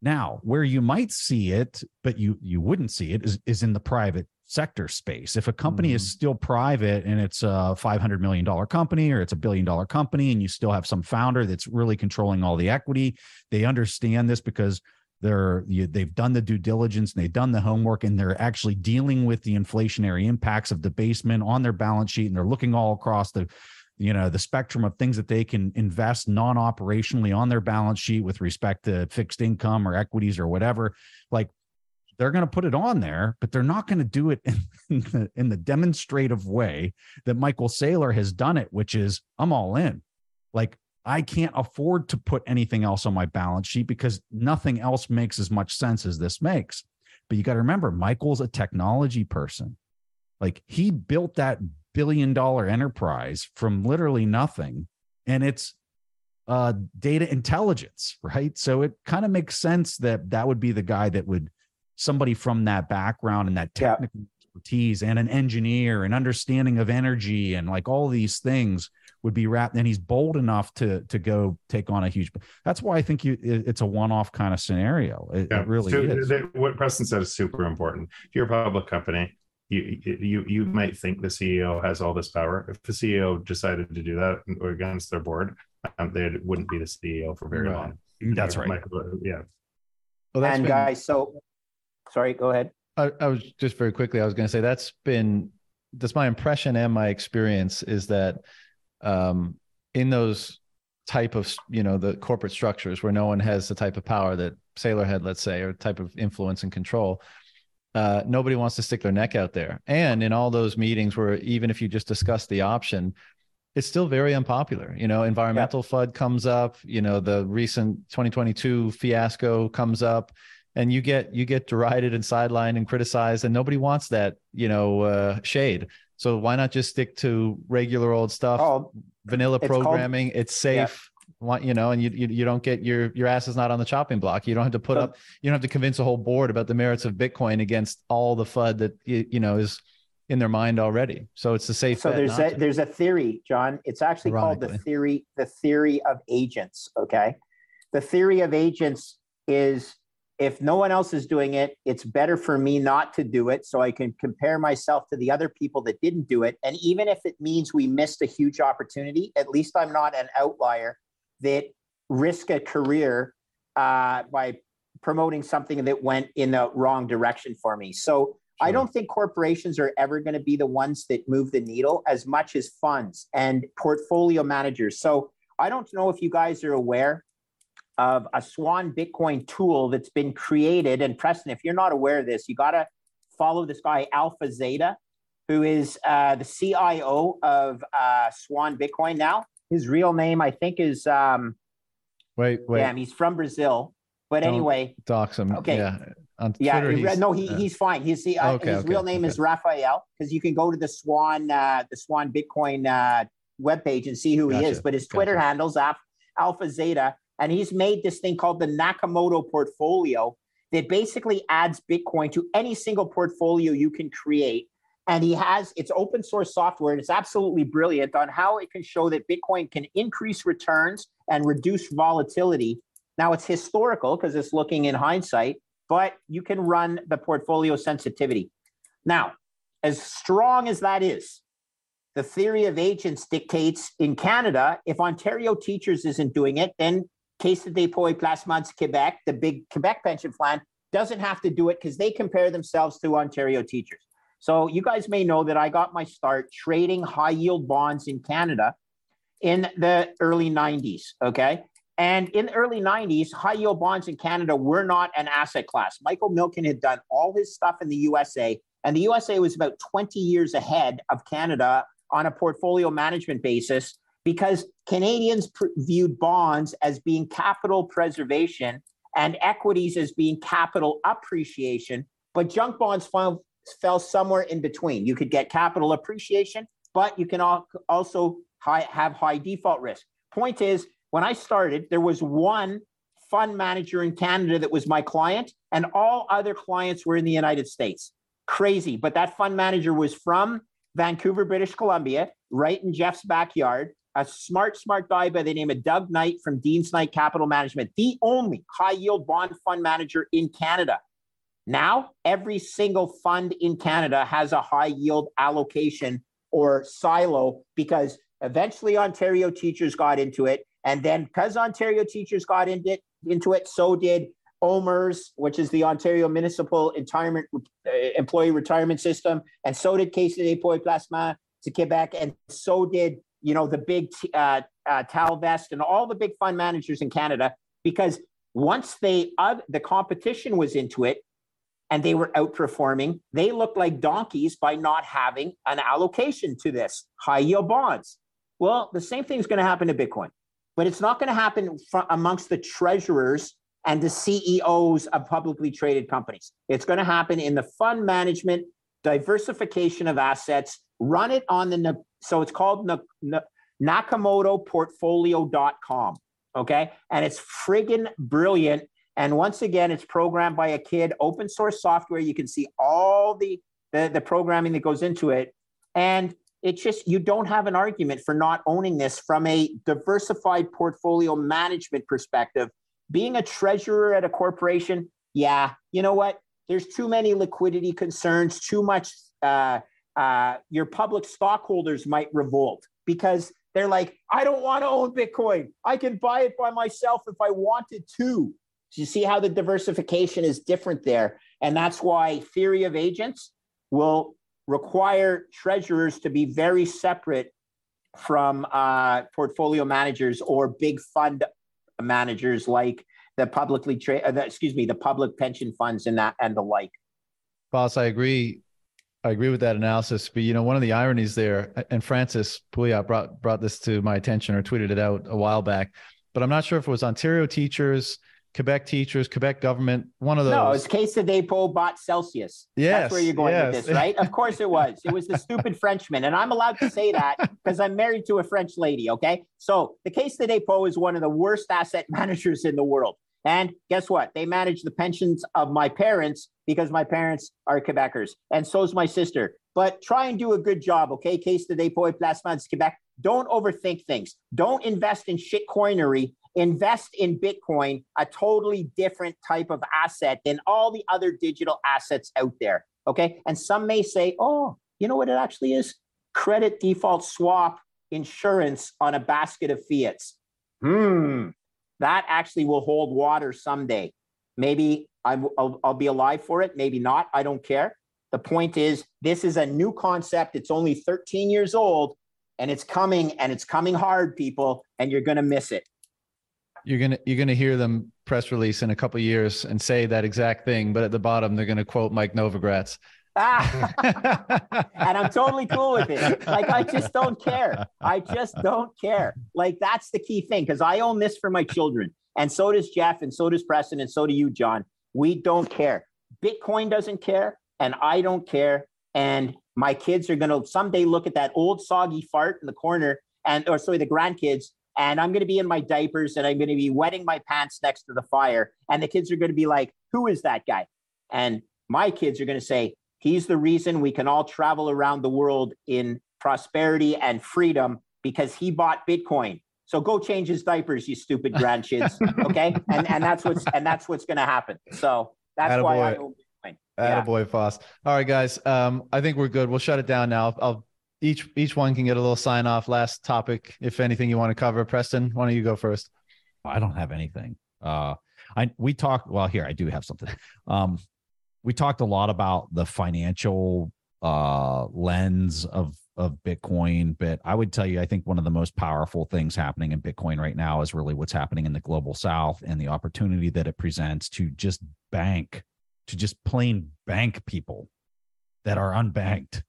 Now, where you might see it, but you you wouldn't see it, is, is in the private sector space. If a company mm-hmm. is still private and it's a five hundred million dollar company or it's a billion dollar company, and you still have some founder that's really controlling all the equity, they understand this because they're you, they've done the due diligence and they've done the homework and they're actually dealing with the inflationary impacts of the debasement on their balance sheet and they're looking all across the you know the spectrum of things that they can invest non-operationally on their balance sheet with respect to fixed income or equities or whatever like they're going to put it on there but they're not going to do it in the, in the demonstrative way that michael saylor has done it which is i'm all in. Like i can't afford to put anything else on my balance sheet because nothing else makes as much sense as this makes. But you got to remember michael's a technology person. Like he built that billion dollar enterprise from literally nothing and it's uh, data intelligence right so it kind of makes sense that that would be the guy that would somebody from that background and that technical yeah. expertise and an engineer and understanding of energy and like all these things would be wrapped and he's bold enough to to go take on a huge that's why i think you it's a one-off kind of scenario it, yeah. it really so is. what preston said is super important if you're a public company you you you might think the CEO has all this power. If the CEO decided to do that against their board, um, they wouldn't be the CEO for very right. long. That's right. yeah. Well, and been, guys, so sorry, go ahead. I, I was just very quickly. I was going to say that's been that's my impression and my experience is that um, in those type of you know the corporate structures where no one has the type of power that Saylor had, let's say, or type of influence and control. Uh, nobody wants to stick their neck out there. And in all those meetings where even if you just discuss the option, it's still very unpopular. You know, environmental yeah. FUD comes up. You know, the recent 2022 fiasco comes up, and you get you get derided and sidelined and criticized, and nobody wants that. You know, uh, shade. So why not just stick to regular old stuff, oh, vanilla it's programming? Called, it's safe. Yeah. You know, and you, you you don't get your your ass is not on the chopping block. You don't have to put up. You don't have to convince a whole board about the merits of Bitcoin against all the FUD that you you know is in their mind already. So it's a safe. So there's a, there's a theory, John. It's actually called the theory the theory of agents. Okay, the theory of agents is if no one else is doing it, it's better for me not to do it, so I can compare myself to the other people that didn't do it. And even if it means we missed a huge opportunity, at least I'm not an outlier that risk a career uh, by promoting something that went in the wrong direction for me. So I don't think corporations are ever going to be the ones that move the needle as much as funds and portfolio managers. So I don't know if you guys are aware of a Swan Bitcoin tool that's been created. And Preston, if you're not aware of this, you got to follow this guy, Alpha Zeta, who is uh, the CIO of uh, Swan Bitcoin now. His real name, I think, is. Um, wait, wait. Damn, he's from Brazil. But Don't anyway. Dox him. Okay. Yeah on Twitter, yeah, no, he, uh, he's fine. He's the uh, okay, his okay, real name okay. is Raphael because you can go to the Swan uh, the Swan Bitcoin uh, webpage and see who gotcha. he is. But his Twitter gotcha. handles Alpha Zeta, and he's made this thing called the Nakamoto portfolio that basically adds Bitcoin to any single portfolio you can create. And he has it's open source software. And it's absolutely brilliant on how it can show that Bitcoin can increase returns and reduce volatility. Now it's historical because it's looking in hindsight, but you can run the portfolio sensitivity. Now, as strong as that is, the theory of agents dictates in Canada, if Ontario Teachers isn't doing it, then Caisse de dépôt et placement Quebec, the big Quebec pension plan, doesn't have to do it because they compare themselves to Ontario Teachers. So you guys may know that I got my start trading high yield bonds in Canada in the early 90s. Okay. And in the early 90s, high yield bonds in Canada were not an asset class. Michael Milken had done all his stuff in the USA, and the USA was about 20 years ahead of Canada on a portfolio management basis because Canadians pr- viewed bonds as being capital preservation and equities as being capital appreciation. But junk bonds fell, fell somewhere in between. You could get capital appreciation, but you can also high, have high default risk. Point is, when I started, there was one fund manager in Canada that was my client, and all other clients were in the United States. Crazy. But that fund manager was from Vancouver, British Columbia, right in Jeff's backyard. A smart, smart guy by the name of Doug Knight from Dean's Knight Capital Management, the only high yield bond fund manager in Canada. Now, every single fund in Canada has a high yield allocation or silo because eventually Ontario teachers got into it. And then because Ontario teachers got into it, into it, so did OMERS, which is the Ontario Municipal Retirement uh, Employee Retirement System, and so did Caisse de dépôt et placement to Quebec, and so did you know the big uh, uh, Talvest and all the big fund managers in Canada, because once they uh, the competition was into it, and they were outperforming, they looked like donkeys by not having an allocation to this high yield bonds. Well, the same thing is going to happen to Bitcoin but it's not going to happen amongst the treasurers and the CEOs of publicly traded companies. It's going to happen in the fund management, diversification of assets, run it on the, so it's called NakamotoPortfolio.com. Okay. And it's friggin' brilliant. And once again, it's programmed by a kid, open source software. You can see all the, the, the programming that goes into it. And it's just you don't have an argument for not owning this from a diversified portfolio management perspective. Being a treasurer at a corporation, yeah, you know what? There's too many liquidity concerns, too much. Uh, uh, your public stockholders might revolt because they're like, I don't want to own Bitcoin. I can buy it by myself if I wanted to. So you see how the diversification is different there. And that's why theory of agents will require treasurers to be very separate from uh, portfolio managers or big fund managers like the publicly trade, uh, excuse me, the public pension funds and that and the like. Boss, I agree. I agree with that analysis. But you know, one of the ironies there, and Francis Pouliot brought brought this to my attention or tweeted it out a while back, but I'm not sure if it was Ontario teachers, Quebec teachers, Quebec government, one of those. No, it's Caisse de dépôt bought Celsius. Yes, That's where you're going yes. with this, right? Of course it was. It was the stupid Frenchman. And I'm allowed to say that because I'm married to a French lady. Okay. So the Caisse de dépôt is one of the worst asset managers in the world. And guess what? They manage the pensions of my parents because my parents are Quebecers. And so's my sister. But try and do a good job, okay? Caisse de dépôt et placement du Québec. Don't overthink things. Don't invest in shit coinery. Invest in Bitcoin, a totally different type of asset than all the other digital assets out there. Okay. And some may say, oh, you know what it actually is? Credit default swap insurance on a basket of fiats. Hmm. That actually will hold water someday. Maybe I, will I'll be alive for it. Maybe not. I don't care. The point is, this is a new concept. It's only 13 years old and it's coming and it's coming hard, people, and you're going to miss it. You're gonna you're gonna hear them press release in a couple years and say that exact thing, but at the bottom they're gonna quote Mike Novogratz. Ah, and I'm totally cool with it. Like, I just don't care. I just don't care. Like, that's the key thing because I own this for my children. And so does Jeff, and so does Preston, and so do you, John. We don't care. Bitcoin doesn't care, and I don't care. And my kids are going to someday look at that old soggy fart in the corner, and or sorry, the grandkids, and I'm going to be in my diapers and I'm going to be wetting my pants next to the fire. And the kids are going to be like, Who is that guy? And my kids are going to say, He's the reason we can all travel around the world in prosperity and freedom because he bought Bitcoin. So go change his diapers, you stupid grandkids. Okay. and, and that's what's and that's what's going to happen. So that's Attaboy. why I own Bitcoin. Yeah. Attaboy, Foss. All right, guys. Um, I think we're good. We'll shut it down now. I'll each each one can get a little sign off. Last topic, if anything you want to cover. Preston, why don't you go first? I don't have anything. Uh, I we talked. Well, here I do have something. Um, we talked a lot about the financial uh lens of of Bitcoin, but I would tell you, I think one of the most powerful things happening in Bitcoin right now is really what's happening in the global South and the opportunity that it presents to just bank, to just plain bank people that are unbanked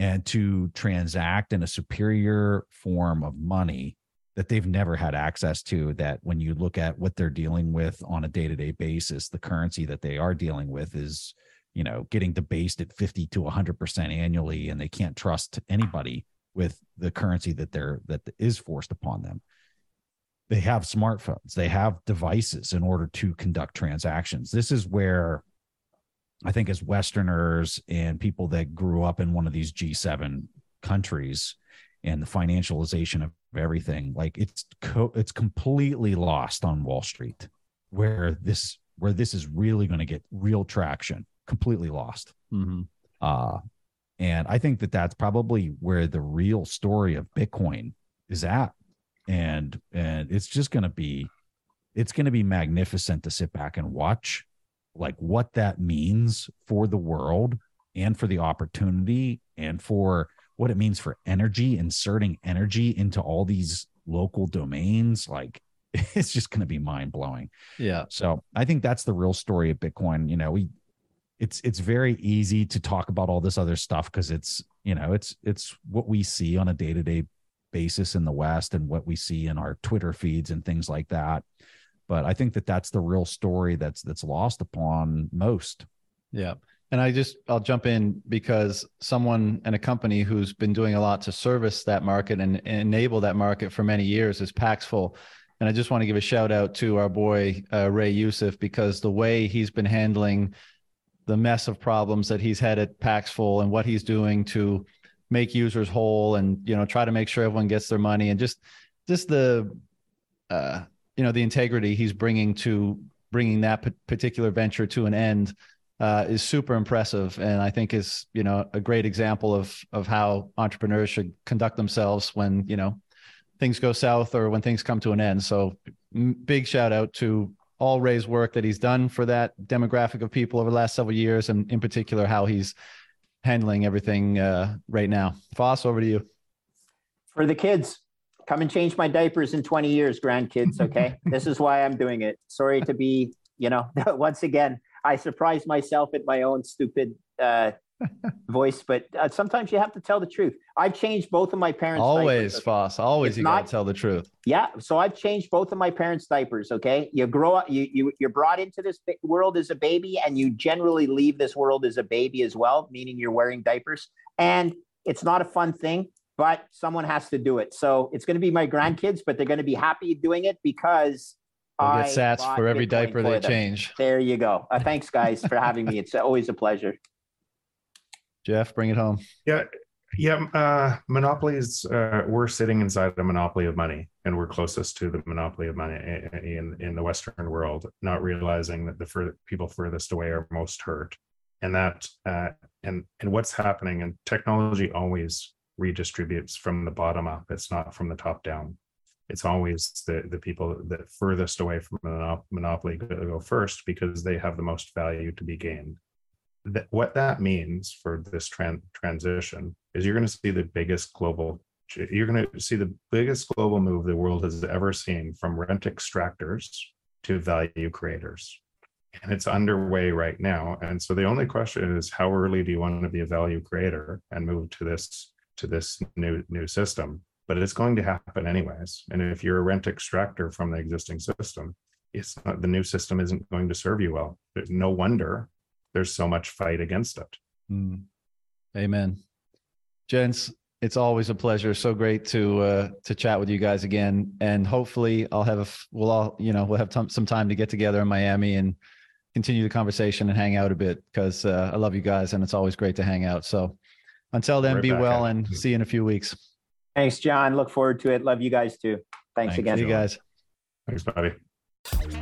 and to transact in a superior form of money that they've never had access to that when you look at what they're dealing with on a day-to-day basis the currency that they are dealing with is you know getting debased at 50 to 100% annually and they can't trust anybody with the currency that they're that is forced upon them. They have smartphones. They have devices in order to conduct transactions. This is where I think as Westerners and people that grew up in one of these G7 countries and the financialization of everything, like it's co- it's completely lost on Wall Street, where this where this is really going to get real traction. Completely lost. Mm-hmm. Uh, and I think that that's probably where the real story of Bitcoin is at, and and it's just going to be, it's going to be magnificent to sit back and watch like what that means for the world and for the opportunity and for what it means for energy inserting energy into all these local domains like it's just going to be mind blowing Yeah. so i think that's the real story of bitcoin you know we it's it's very easy to talk about all this other stuff because it's you know it's it's what we see on a day-to-day basis in the west and what we see in our twitter feeds and things like that but i think that that's the real story that's that's lost upon most Yeah. And I just, I'll jump in because someone and a company who's been doing a lot to service that market and, and enable that market for many years is Paxful. And I just want to give a shout out to our boy, uh, Ray Youssef, because the way he's been handling the mess of problems that he's had at Paxful and what he's doing to make users whole and, you know, try to make sure everyone gets their money and just, just the, uh, you know, the integrity he's bringing to bringing that p- particular venture to an end uh, is super impressive, and I think is you know a great example of of how entrepreneurs should conduct themselves when you know things go south or when things come to an end. So m- big shout out to all Ray's work that he's done for that demographic of people over the last several years, and in particular how he's handling everything uh, right now. Foss, over to you. For the kids, come and change my diapers in 20 years, grandkids. Okay. this is why I'm doing it. Sorry to be, you know, once again, I surprise myself at my own stupid uh, voice, but uh, sometimes you have to tell the truth. I've changed both of my parents' diapers. Always, diapers. Foss. Always, It's you gotta tell the truth. Yeah, so I've changed both of my parents' diapers. Okay, you grow up, you you you're brought into this world as a baby, and you generally leave this world as a baby as well, meaning you're wearing diapers, and it's not a fun thing, but someone has to do it. So it's going to be my grandkids, but they're going to be happy doing it because I get sats for every Bitcoin diaper for they them. change. There you go. Uh, thanks, guys, for having me. It's always a pleasure. Jeff, bring it home. Yeah, yeah. Uh, monopolies. Uh, we're sitting inside a monopoly of money, and we're closest to the monopoly of money in in the Western world. Not realizing that the fur- people furthest away are most hurt, and that uh, and and what's happening. And technology always redistributes from the bottom up. It's not from the top down. It's always the the people that furthest away from monop- monopoly go go first because they have the most value to be gained that what that means for this tran- transition is you're going to see the biggest global you're going to see the biggest global move the world has ever seen from rent extractors to value creators and it's underway right now and so the only question is how early do you want to be a value creator and move to this to this new new system but it's going to happen anyways and if you're a rent extractor from the existing system it's not the new system isn't going to serve you well no wonder there's so much fight against it. Mm. Amen. Gents, it's always a pleasure. So great to uh, to chat with you guys again, and hopefully I'll have a we'll all you know we'll have t- some time to get together in Miami and continue the conversation and hang out a bit because uh, I love you guys and it's always great to hang out. So until then, Right be well at it. and see you in a few weeks. Thanks, John. Look forward to it. Love you guys too. Thanks Thanks. again. See you guys. Thanks, buddy.